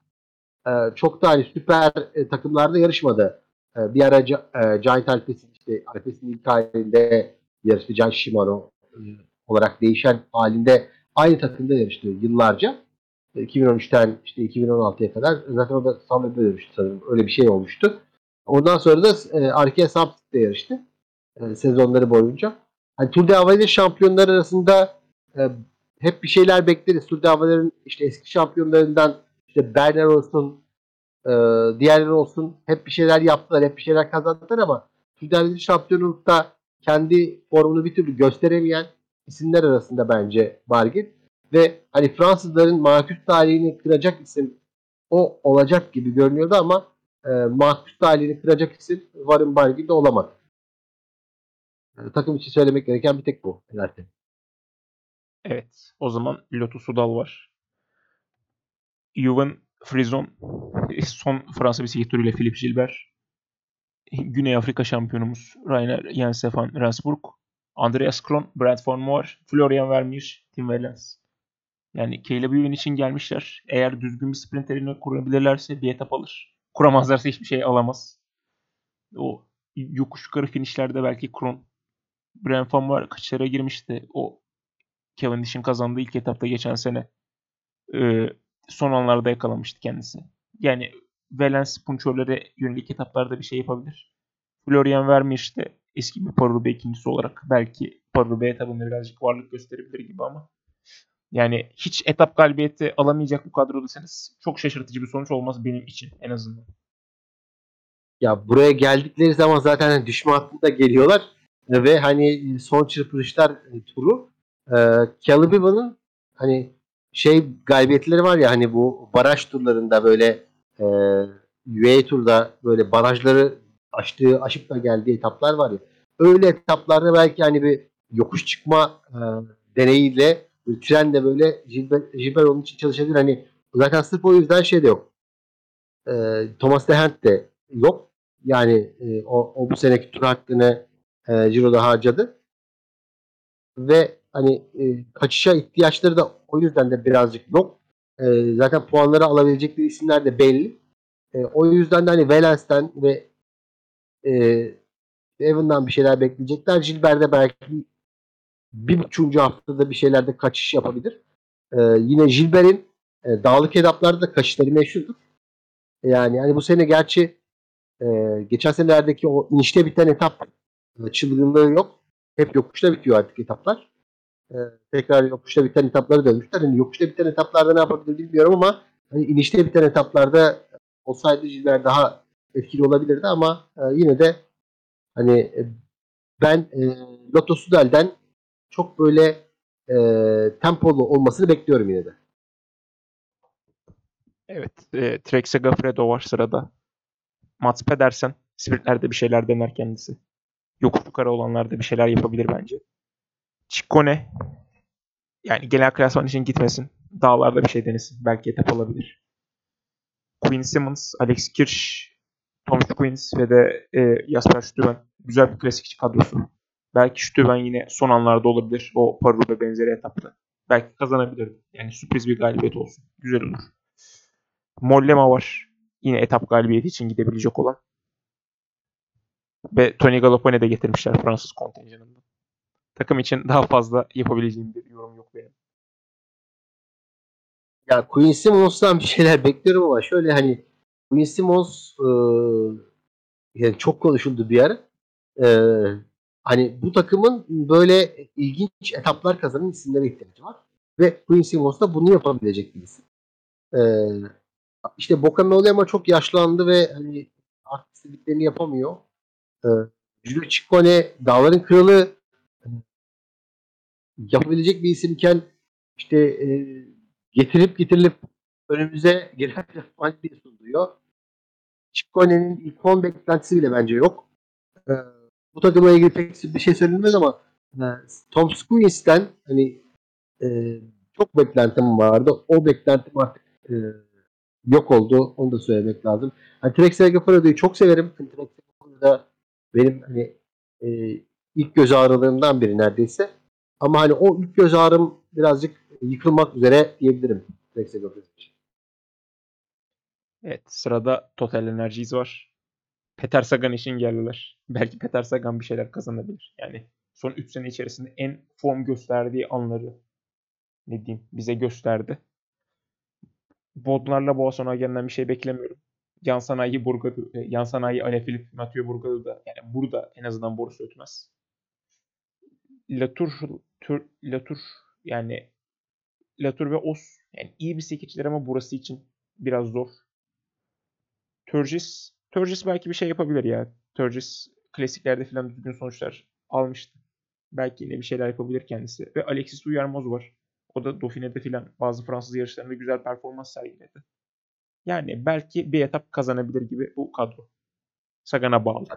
e, çok da hani süper e, takımlarda yarışmadı. E, bir ara e, Giant Alpes'in işte Alpes'in ilk halinde yarıştı Can Shimano e, olarak değişen halinde aynı takımda yarıştı yıllarca. 2013'ten e, işte 2016'ya kadar zaten o da Sunweb'de yarıştı sanırım. Öyle bir şey olmuştu. Ondan sonra da e, Arkea Samsit'te yarıştı. E, sezonları boyunca. Hani Tour de Havaï'de şampiyonlar arasında e, hep bir şeyler bekleriz. Tour de Havaï'lerin işte eski şampiyonlarından işte Berner olsun, e, diğerleri olsun hep bir şeyler yaptılar, hep bir şeyler kazandılar ama Havaï'de şampiyonlukta kendi formunu bir türlü gösteremeyen isimler arasında bence Bargil. Ve hani Fransızların mahkus tarihini kıracak isim o olacak gibi görünüyordu ama e, mahkus tarihini kıracak isim Warren Bargil de olamadı. E, takım için söylemek gereken bir tek bu zaten. Evet. O zaman Lotus Sudal var. Juven Frison. Son Fransa bisiklet turuyla Philippe Gilbert. Güney Afrika şampiyonumuz Rainer Jens van Rensburg. Andreas Kron, Brad Van Moor, Florian Vermeer, Tim Wellens. Yani Caleb Ewan için gelmişler. Eğer düzgün bir sprinterini kurabilirlerse bir etap alır. Kuramazlarsa hiçbir şey alamaz. O yokuş yukarı finishlerde belki Kron. Brad Van Moor kaçlara girmişti. O Cavendish'in kazandığı ilk etapta geçen sene. Ee, son anlarda yakalamıştı kendisi. Yani Valens punçörlere yönelik etaplarda bir şey yapabilir. Florian Vermeer işte eski bir Parube ikincisi olarak belki Parube etabında birazcık varlık gösterebilir gibi ama yani hiç etap galibiyeti alamayacak bu kadrodaysanız çok şaşırtıcı bir sonuç olmaz benim için en azından. Ya buraya geldikleri zaman zaten düşme hattında geliyorlar ve hani son çırpınışlar e, turu e, Caleb Ewan'ın hani şey galibiyetleri var ya hani bu baraj turlarında böyle e, UAE turda böyle barajları aştığı, aşıp da geldiği etaplar var ya. Öyle etaplarda belki hani bir yokuş çıkma e, deneyiyle trenle böyle Gilbert, Gilbert onun için çalışabilir. Hani zaten sırf o yüzden şey de yok. E, Thomas Dehent de yok. Yani e, o, o bu seneki tur hakkını e, Ciro'da harcadı. Ve hani e, kaçışa ihtiyaçları da o yüzden de birazcık yok. E, zaten puanları alabilecekleri isimler de belli. E, o yüzden de hani Valens'ten ve e, Evan'dan bir şeyler bekleyecekler. Gilbert'de belki bir buçuğuncu haftada bir şeylerde kaçış yapabilir. E, yine Gilbert'in e, dağlık etaplarda da kaçışları meşhurdur. Yani hani bu sene gerçi e, geçen senelerdeki o inişte biten etap çılgınlığı yok. Hep yokuşta bitiyor artık etaplar. E, tekrar yokuşta biten etapları dönmüşler. Yani yokuşta biten etaplarda ne yapabilir bilmiyorum ama hani inişte biten etaplarda olsaydı Gilbert daha etkili olabilirdi ama e, yine de hani e, ben e, Lotto Sudal'den çok böyle e, tempolu olmasını bekliyorum yine de. Evet. E, Trek Segafredo var sırada. Mats Pedersen. Sprintlerde bir şeyler dener kendisi. Yokuş yukarı olanlarda bir şeyler yapabilir bence. Ciccone. Yani genel klasman için gitmesin. Dağlarda bir şey denesin. Belki etap alabilir. Quinn Simmons, Alex Kirsch, Tom Queens ve de e, Jasper Stuyven. Güzel bir klasikçi kadrosu. Belki Stuyven yine son anlarda olabilir. O Parube benzeri etapta. Belki kazanabilir. Yani sürpriz bir galibiyet olsun. Güzel olur. Mollema var. Yine etap galibiyeti için gidebilecek olan. Ve Tony Galopone de getirmişler Fransız kontenjanından. Takım için daha fazla yapabileceğim bir yorum yok benim. Ya Queen Simmons'tan bir şeyler bekliyorum ama şöyle hani Queen Simmons e, yani çok konuşuldu bir ara. E, hani bu takımın böyle ilginç etaplar kazanan isimlere ihtiyacı var. Ve Queen Simmons da bunu yapabilecek bir isim. E, işte Boca Mollema çok yaşlandı ve hani artık istediklerini yapamıyor. E, Julio Ciccone dağların kralı yapabilecek bir isimken işte e, getirip getirilip önümüze gelen diye sunuluyor. Çikkone'nin ilk 10 beklentisi bile bence yok. Ee, bu takımla ilgili pek bir şey söylenmez ama e, Tom Squeeze'den hani e, çok beklentim vardı. O beklentim artık e, yok oldu. Onu da söylemek lazım. Hani Trek Segafredo'yu çok severim. Trek Segafredo benim hani e, ilk göz ağrılarımdan biri neredeyse. Ama hani o ilk göz ağrım birazcık yıkılmak üzere diyebilirim. Segafredo için. Evet sırada Total Energies var. Peter Sagan için geldiler. Belki Peter Sagan bir şeyler kazanabilir. Yani son 3 sene içerisinde en form gösterdiği anları ne diyeyim bize gösterdi. Bodlarla Boasson bir şey beklemiyorum. Yan sanayi Burgadu, yan sanayi Alaphilippe, Mathieu Burgadu da yani burada en azından borusu ötmez. Latour, Tur, Latour yani Latour ve Os yani iyi bir sekiciler ama burası için biraz zor. Turgis, Turgis belki bir şey yapabilir ya. Turgis klasiklerde falan düzgün sonuçlar almıştı. Belki yine bir şeyler yapabilir kendisi. Ve Alexis Uyarmoz var. O da Dauphine'de filan bazı Fransız yarışlarında güzel performans sergiledi. Yani belki bir etap kazanabilir gibi bu kadro. Sagan'a bağlı.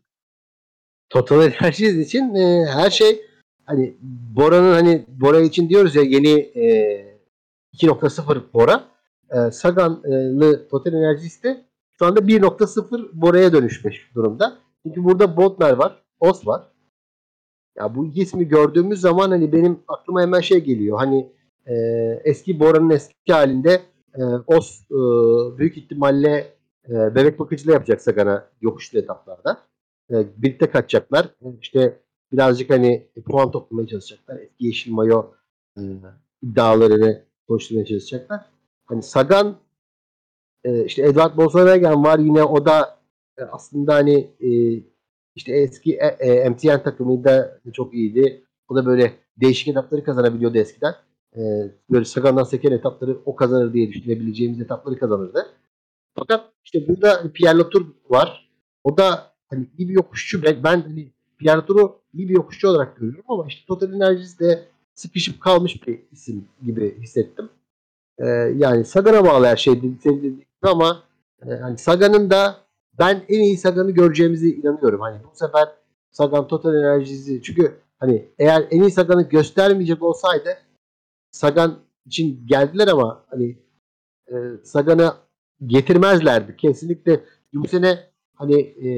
Total Energies için e, her şey hani Bora'nın hani Bora için diyoruz ya yeni e, 2.0 Bora. E, Sagan'lı Total Energies de şu anda 1.0 Bora'ya dönüşmüş durumda. Çünkü burada Bodnar var, Os var. Ya bu iki ismi gördüğümüz zaman hani benim aklıma hemen şey geliyor. Hani e, eski Bora'nın eski halinde e, Os e, büyük ihtimalle e, bebek bakıcılığı yapacak Sagan'a yokuşlu etaplarda. E, birlikte kaçacaklar. İşte birazcık hani puan toplamaya çalışacaklar. Eski yeşil mayo e, iddialarını konuşturmaya çalışacaklar. Hani Sagan e, işte Edward Bozanagan var yine o da e, aslında hani e, işte eski e, e, MTN takımında çok iyiydi. O da böyle değişik etapları kazanabiliyordu eskiden. E, böyle Sagan'dan seken etapları o kazanır diye düşünebileceğimiz etapları kazanırdı. Fakat işte burada Pierre Latour var. O da hani iyi bir yokuşçu. Ben, ben hani Latour'u iyi bir yokuşçu olarak görüyorum ama işte Total Energies de sıkışıp kalmış bir isim gibi hissettim. Ee, yani Sagan'a bağlı her şey dedi ama e, hani Sagan'ın da ben en iyi Sagan'ı göreceğimize inanıyorum. Hani bu sefer Sagan Total Energies'i çünkü hani eğer en iyi Sagan'ı göstermeyecek olsaydı Sagan için geldiler ama hani e, Sagan'ı getirmezlerdi. Kesinlikle bu sene hani e,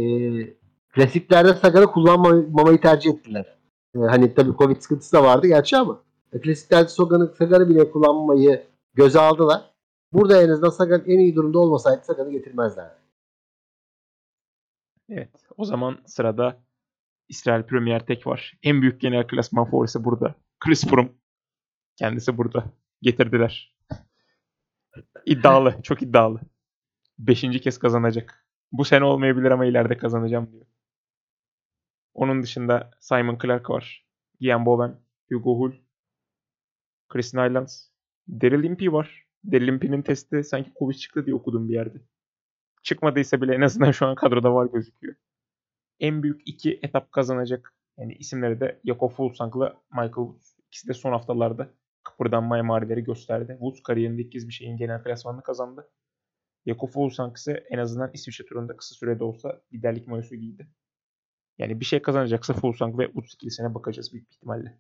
klasiklerde Sagan'ı kullanmamayı tercih ettiler. E, hani tabii Covid sıkıntısı da vardı gerçi ama e, klasiklerde Sagan'ı Sagan'ı bile kullanmayı göze aldılar. Burada en azından Sagan en iyi durumda olmasaydı Sagan'ı getirmezlerdi. Evet. O zaman sırada İsrail Premier Tek var. En büyük genel klasman favorisi burada. Chris Froome. Kendisi burada. Getirdiler. İddialı. Çok iddialı. Beşinci kez kazanacak. Bu sene olmayabilir ama ileride kazanacağım diyor. Onun dışında Simon Clark var. Ian Bowen, Hugo Hull, Chris Nylands, Daryl Impey var. Daryl Impey'nin testi sanki Covid çıktı diye okudum bir yerde. Çıkmadıysa bile en azından şu an kadroda var gözüküyor. En büyük iki etap kazanacak yani isimleri de Jakob Fuglsang'la Michael Woods. İkisi de son haftalarda kıpırdanma emareleri gösterdi. Woods kariyerinde ilk kez bir şeyin genel klasmanını kazandı. Jakob Fuglsang ise en azından İsviçre turunda kısa sürede olsa liderlik mayosu giydi. Yani bir şey kazanacaksa Fuglsang ve Woods ikilisine bakacağız büyük ihtimalle.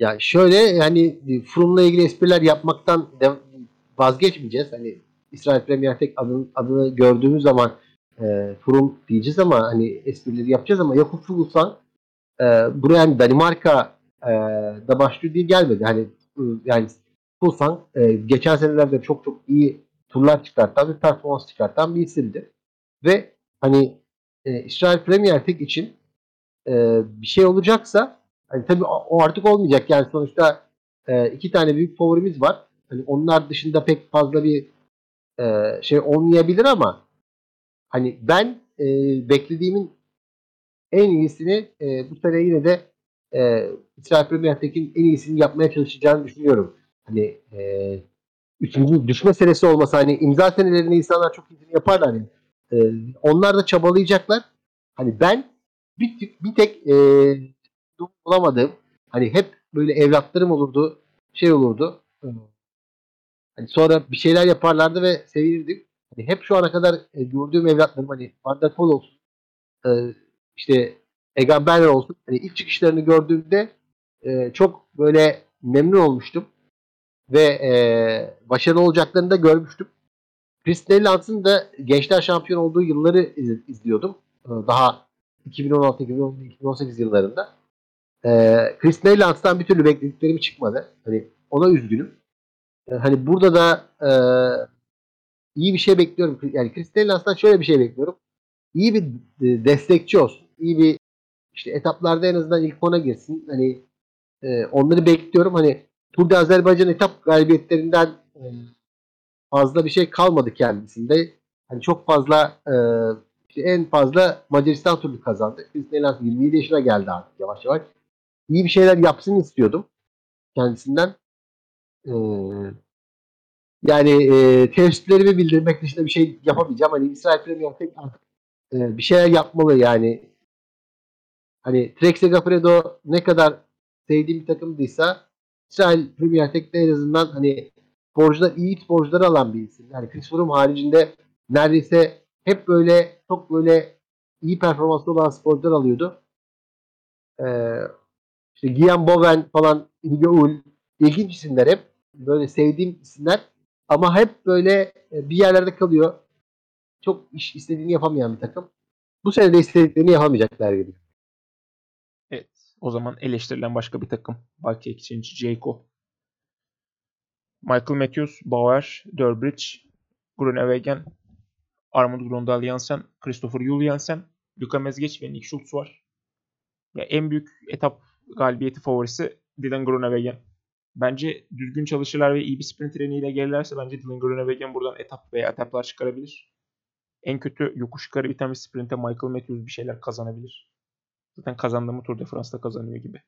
Ya şöyle yani Froome'la ilgili espriler yapmaktan vazgeçmeyeceğiz. Hani İsrail Premier Tek adını, adını gördüğümüz zaman e, Froome diyeceğiz ama hani esprileri yapacağız ama Jakub Fuglsang e, buraya hani Danimarka e, da başlıyor diye gelmedi. Hani e, yani Fuglsang e, geçen senelerde çok çok iyi turlar çıkartan bir performans çıkartan bir isimdi. Ve hani e, İsrail Premier Tek için e, bir şey olacaksa hani tabii o artık olmayacak. Yani sonuçta e, iki tane büyük favorimiz var. Hani onlar dışında pek fazla bir e, şey olmayabilir ama hani ben e, beklediğimin en iyisini e, bu sene yine de e, İsrail Premier Lig'in en iyisini yapmaya çalışacağını düşünüyorum. Hani e, üçüncü düşme senesi olmasa hani imza senelerinde insanlar çok iyisini yaparlar. Hani, e, onlar da çabalayacaklar. Hani ben bir, bir tek e, bulamadığım hani hep böyle evlatlarım olurdu şey olurdu Hani sonra bir şeyler yaparlardı ve sevinirdik. Hani hep şu ana kadar e, gördüğüm evlatlarım hani Van der Poel olsun, e, işte Egan Bernal olsun. Hani ilk çıkışlarını gördüğümde e, çok böyle memnun olmuştum. Ve e, başarılı olacaklarını da görmüştüm. Chris Neylands'ın da gençler şampiyon olduğu yılları iz, izliyordum. E, daha 2016, 2017, 2018 yıllarında. E, Chris Neylands'tan bir türlü beklediklerimi çıkmadı. Hani ona üzgünüm. E, hani burada da e, iyi bir şey bekliyorum. Yani Kristal'in şöyle bir şey bekliyorum. İyi bir e, destekçi olsun. İyi bir işte etaplarda en azından ilk ona girsin. Hani e, onları bekliyorum. Hani Tour de Azerbaycan etap galibiyetlerinden fazla bir şey kalmadı kendisinde. Hani çok fazla e, işte en fazla Macaristan turu kazandı. Kristal'in 27 yaşına geldi artık yavaş yavaş. İyi bir şeyler yapsın istiyordum kendisinden. Ee, yani e, teessüplerimi bildirmek dışında bir şey yapamayacağım. Hani İsrail Premier artık e, bir şeyler yapmalı yani. Hani Trek Segafredo ne kadar sevdiğim bir takımdıysa İsrail Premier Lig'de en azından hani sporcular, iyi sporcuları alan bir isim. Yani Chris Froome haricinde neredeyse hep böyle çok böyle iyi performanslı olan sporcular alıyordu. Ee, işte Guillaume Boven falan, Ilge Ul ilginç isimler hep. Böyle sevdiğim isimler. Ama hep böyle e, bir yerlerde kalıyor. Çok iş istediğini yapamayan bir takım. Bu sene de istediklerini yapamayacaklar gibi. Evet. O zaman eleştirilen başka bir takım. Baltic Exchange, Jayco. Michael Matthews, Bauer, Durbridge, Groenewegen, Armand Grondal Jansen, Christopher Juhl Jansen, Luka Mezgeç ve Nick Schultz var. Ya en büyük etap galibiyeti favorisi Dylan Groenewegen. Bence düzgün çalışırlar ve iyi bir sprint treniyle gelirlerse bence Dylan Groenewegen buradan etap veya etaplar çıkarabilir. En kötü yokuş yukarı biten bir sprinte Michael Matthews bir şeyler kazanabilir. Zaten kazandığımı Tour de France'da kazanıyor gibi.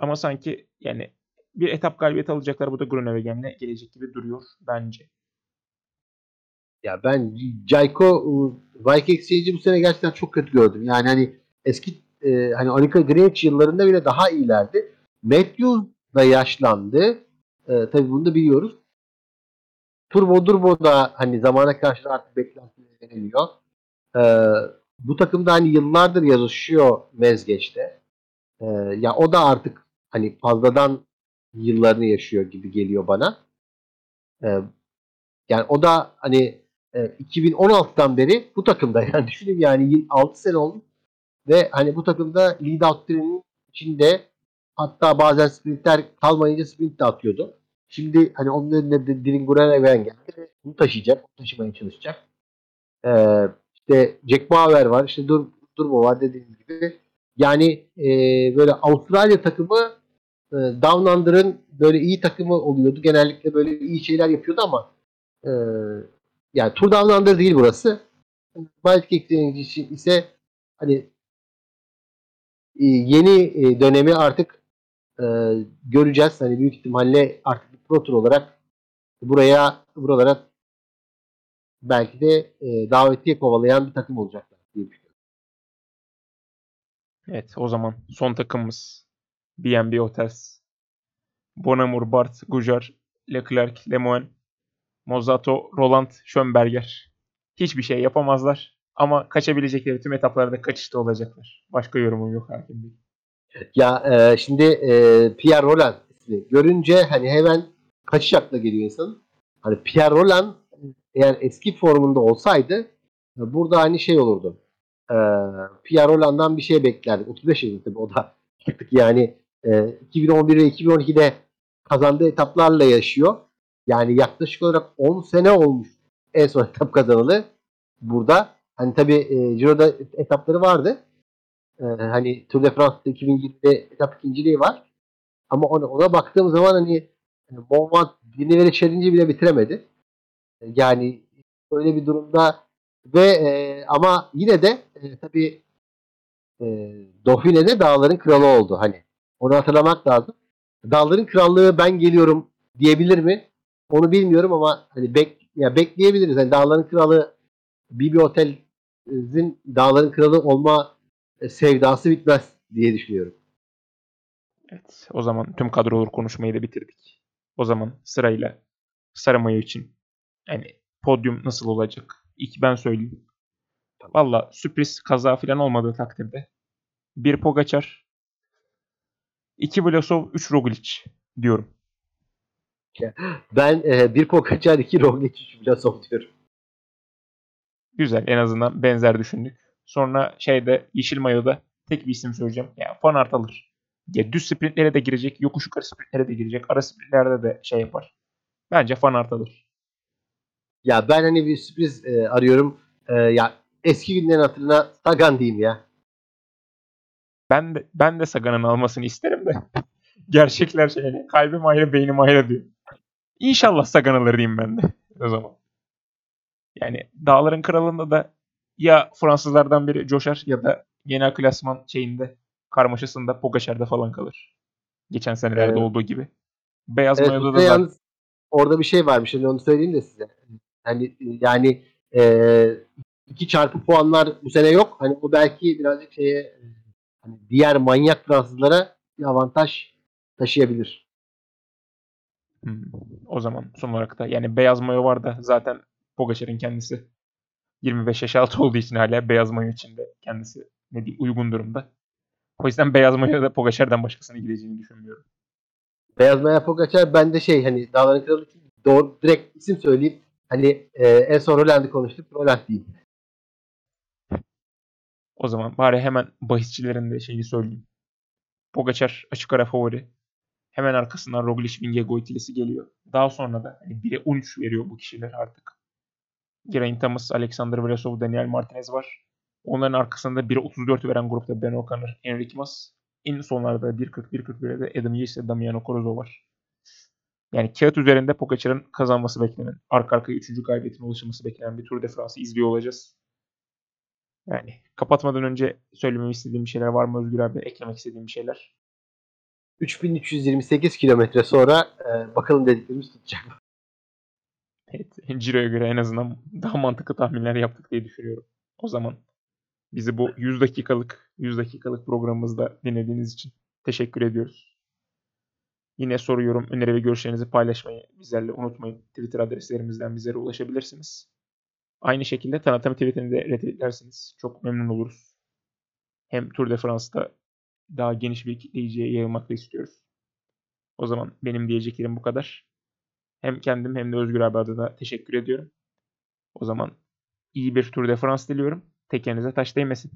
Ama sanki yani bir etap galibiyeti alacaklar. Bu da Groenewegen'le gelecek gibi duruyor bence. Ya ben Jayco Viking Exchange'i bu sene gerçekten çok kötü gördüm. Yani hani eski e, hani Anika Greenwich yıllarında bile daha iyilerdi. Matthews da yaşlandı. E, tabii bunu da biliyoruz. Turbo Durbo da hani zamana karşı artık beklentileri veriliyor. E, bu takımda hani yıllardır yazışıyor Mezgeç'te. E, ya o da artık hani fazladan yıllarını yaşıyor gibi geliyor bana. E, yani o da hani e, 2016'dan beri bu takımda yani düşünün yani 6 sene oldu ve hani bu takımda lead out içinde hatta bazen sprinter kalmayınca sprint de atıyordu. Şimdi hani onun önüne de Dilin Gureneven geldi. Bunu taşıyacak. Taşımaya çalışacak. Ee, işte Jack Bauer var. işte Dur Durbo var dediğim gibi. Yani e, böyle Avustralya takımı e, Down Under'ın böyle iyi takımı oluyordu. Genellikle böyle iyi şeyler yapıyordu ama e, yani Tour Down Under değil burası. Baltic için ise hani e, yeni e, dönemi artık e, göreceğiz. Hani büyük ihtimalle artık pro tur olarak buraya buralara belki de e, davetiye kovalayan bir takım olacaklar diye düşünüyorum. Evet o zaman son takımımız B&B Hotels. Bonamur, Bart, Gujar, Leclerc, Lemoine, Mozato, Roland, Schönberger. Hiçbir şey yapamazlar. Ama kaçabilecekleri tüm etaplarda kaçışta olacaklar. Başka yorumum yok Hakim. Ya e, şimdi e, Pierre Roland ismi görünce hani hemen kaçış akla geliyor insanın. Hani Pierre Roland eğer eski formunda olsaydı burada hani şey olurdu. E, Pierre Roland'dan bir şey beklerdik. 35 yaşında tabii o da artık yani e, 2011 ve 2012'de kazandığı etaplarla yaşıyor. Yani yaklaşık olarak 10 sene olmuş en son etap kazanalı. Burada hani tabii e, Ciro'da etapları vardı. E, hani Tour de France'da 2020'de etap ikinciliği var. Ama ona, ona baktığım zaman hani Montmont Diniveri Challenge'i bile bitiremedi. Yani öyle bir durumda ve e, ama yine de e, tabii e, Dauphine'de dağların kralı oldu hani. Onu hatırlamak lazım. Dağların krallığı ben geliyorum diyebilir mi? Onu bilmiyorum ama hani bek ya bekleyebiliriz. Yani dağların kralı Bibi Otel'in dağların kralı olma sevdası bitmez diye düşünüyorum. Evet. O zaman tüm kadroları konuşmayı da bitirdik. O zaman sırayla Sarı için yani podyum nasıl olacak? İlk ben söyleyeyim. Valla sürpriz kaza falan olmadığı takdirde. Bir Pogacar, iki Vlasov, üç Roglic diyorum. Ben e, bir Pogacar, iki Roglic, üç Vlasov diyorum. Güzel. En azından benzer düşündük. Sonra şeyde Yeşil Mayo'da tek bir isim söyleyeceğim. Ya Van Aert alır. Ya düz sprintlere de girecek, yokuş yukarı sprintlere de girecek. Ara sprintlerde de şey yapar. Bence Van Aert alır. Ya ben hani bir sürpriz e, arıyorum. E, ya eski günlerin hatırına Sagan diyeyim ya. Ben de ben de Sagan'ın almasını isterim de. Gerçekler şey kalbim ayrı beynim ayrı diyor. İnşallah Sagan alır diyeyim ben de o zaman. Yani dağların kralında da ya Fransızlardan biri coşar ya da genel klasman şeyinde karmaşasında Pogacar'da falan kalır. Geçen senelerde evet. olduğu gibi. Beyaz evet, mayoda da yalnız orada bir şey varmış. Hani onu söyleyeyim de size. Hani yani e, iki çarpı puanlar bu sene yok. Hani bu belki birazcık şeye hani diğer manyak Fransızlara bir avantaj taşıyabilir. Hmm. O zaman son olarak da yani beyaz mayo var da zaten Pogacar'ın kendisi 25 yaş altı olduğu için hala beyaz mayo içinde kendisi ne diyeyim uygun durumda. O yüzden beyaz mayo da Pogacar'dan başkasına gideceğini düşünmüyorum. Beyaz Maya Pogacar ben de şey hani Dağların Kralı doğru direkt isim söyleyip hani e, en son Roland'ı konuştuk. Roland değil. O zaman bari hemen bahisçilerin de şeyini söyleyeyim. Pogacar açık ara favori. Hemen arkasından Roglic, Vingegaard ikilisi geliyor. Daha sonra da hani 1'e 13 veriyor bu kişiler artık. Geraint Thomas, Alexander Vlasov, Daniel Martinez var. Onların arkasında 1'e 34 veren grupta Ben O'Connor, Enric Mas. En sonlarda 1.40-1.41'e de Adam Yates ve Damiano Corozzo var. Yani kağıt üzerinde Pogacar'ın kazanması beklenen, arka arkaya 3. galibiyetine ulaşılması beklenen bir Tour de France'ı izliyor olacağız. Yani kapatmadan önce söylememi istediğim bir şeyler var mı Özgür abi? Eklemek istediğim bir şeyler. 3328 kilometre sonra e, bakalım dediklerimiz tutacak. Evet, Ciro'ya göre en azından daha mantıklı tahminler yaptık diye düşünüyorum. O zaman bizi bu 100 dakikalık 100 dakikalık programımızda dinlediğiniz için teşekkür ediyoruz. Yine soru, yorum, öneri ve görüşlerinizi paylaşmayı bizlerle unutmayın. Twitter adreslerimizden bizlere ulaşabilirsiniz. Aynı şekilde tanıtım tweetini de retweetlerseniz çok memnun oluruz. Hem Tour de France'da daha geniş bir kitleyiciye yayılmak da istiyoruz. O zaman benim diyeceklerim bu kadar. Hem kendim hem de Özgür abi adına teşekkür ediyorum. O zaman iyi bir Tour de France diliyorum. Tekerinize taş değmesin.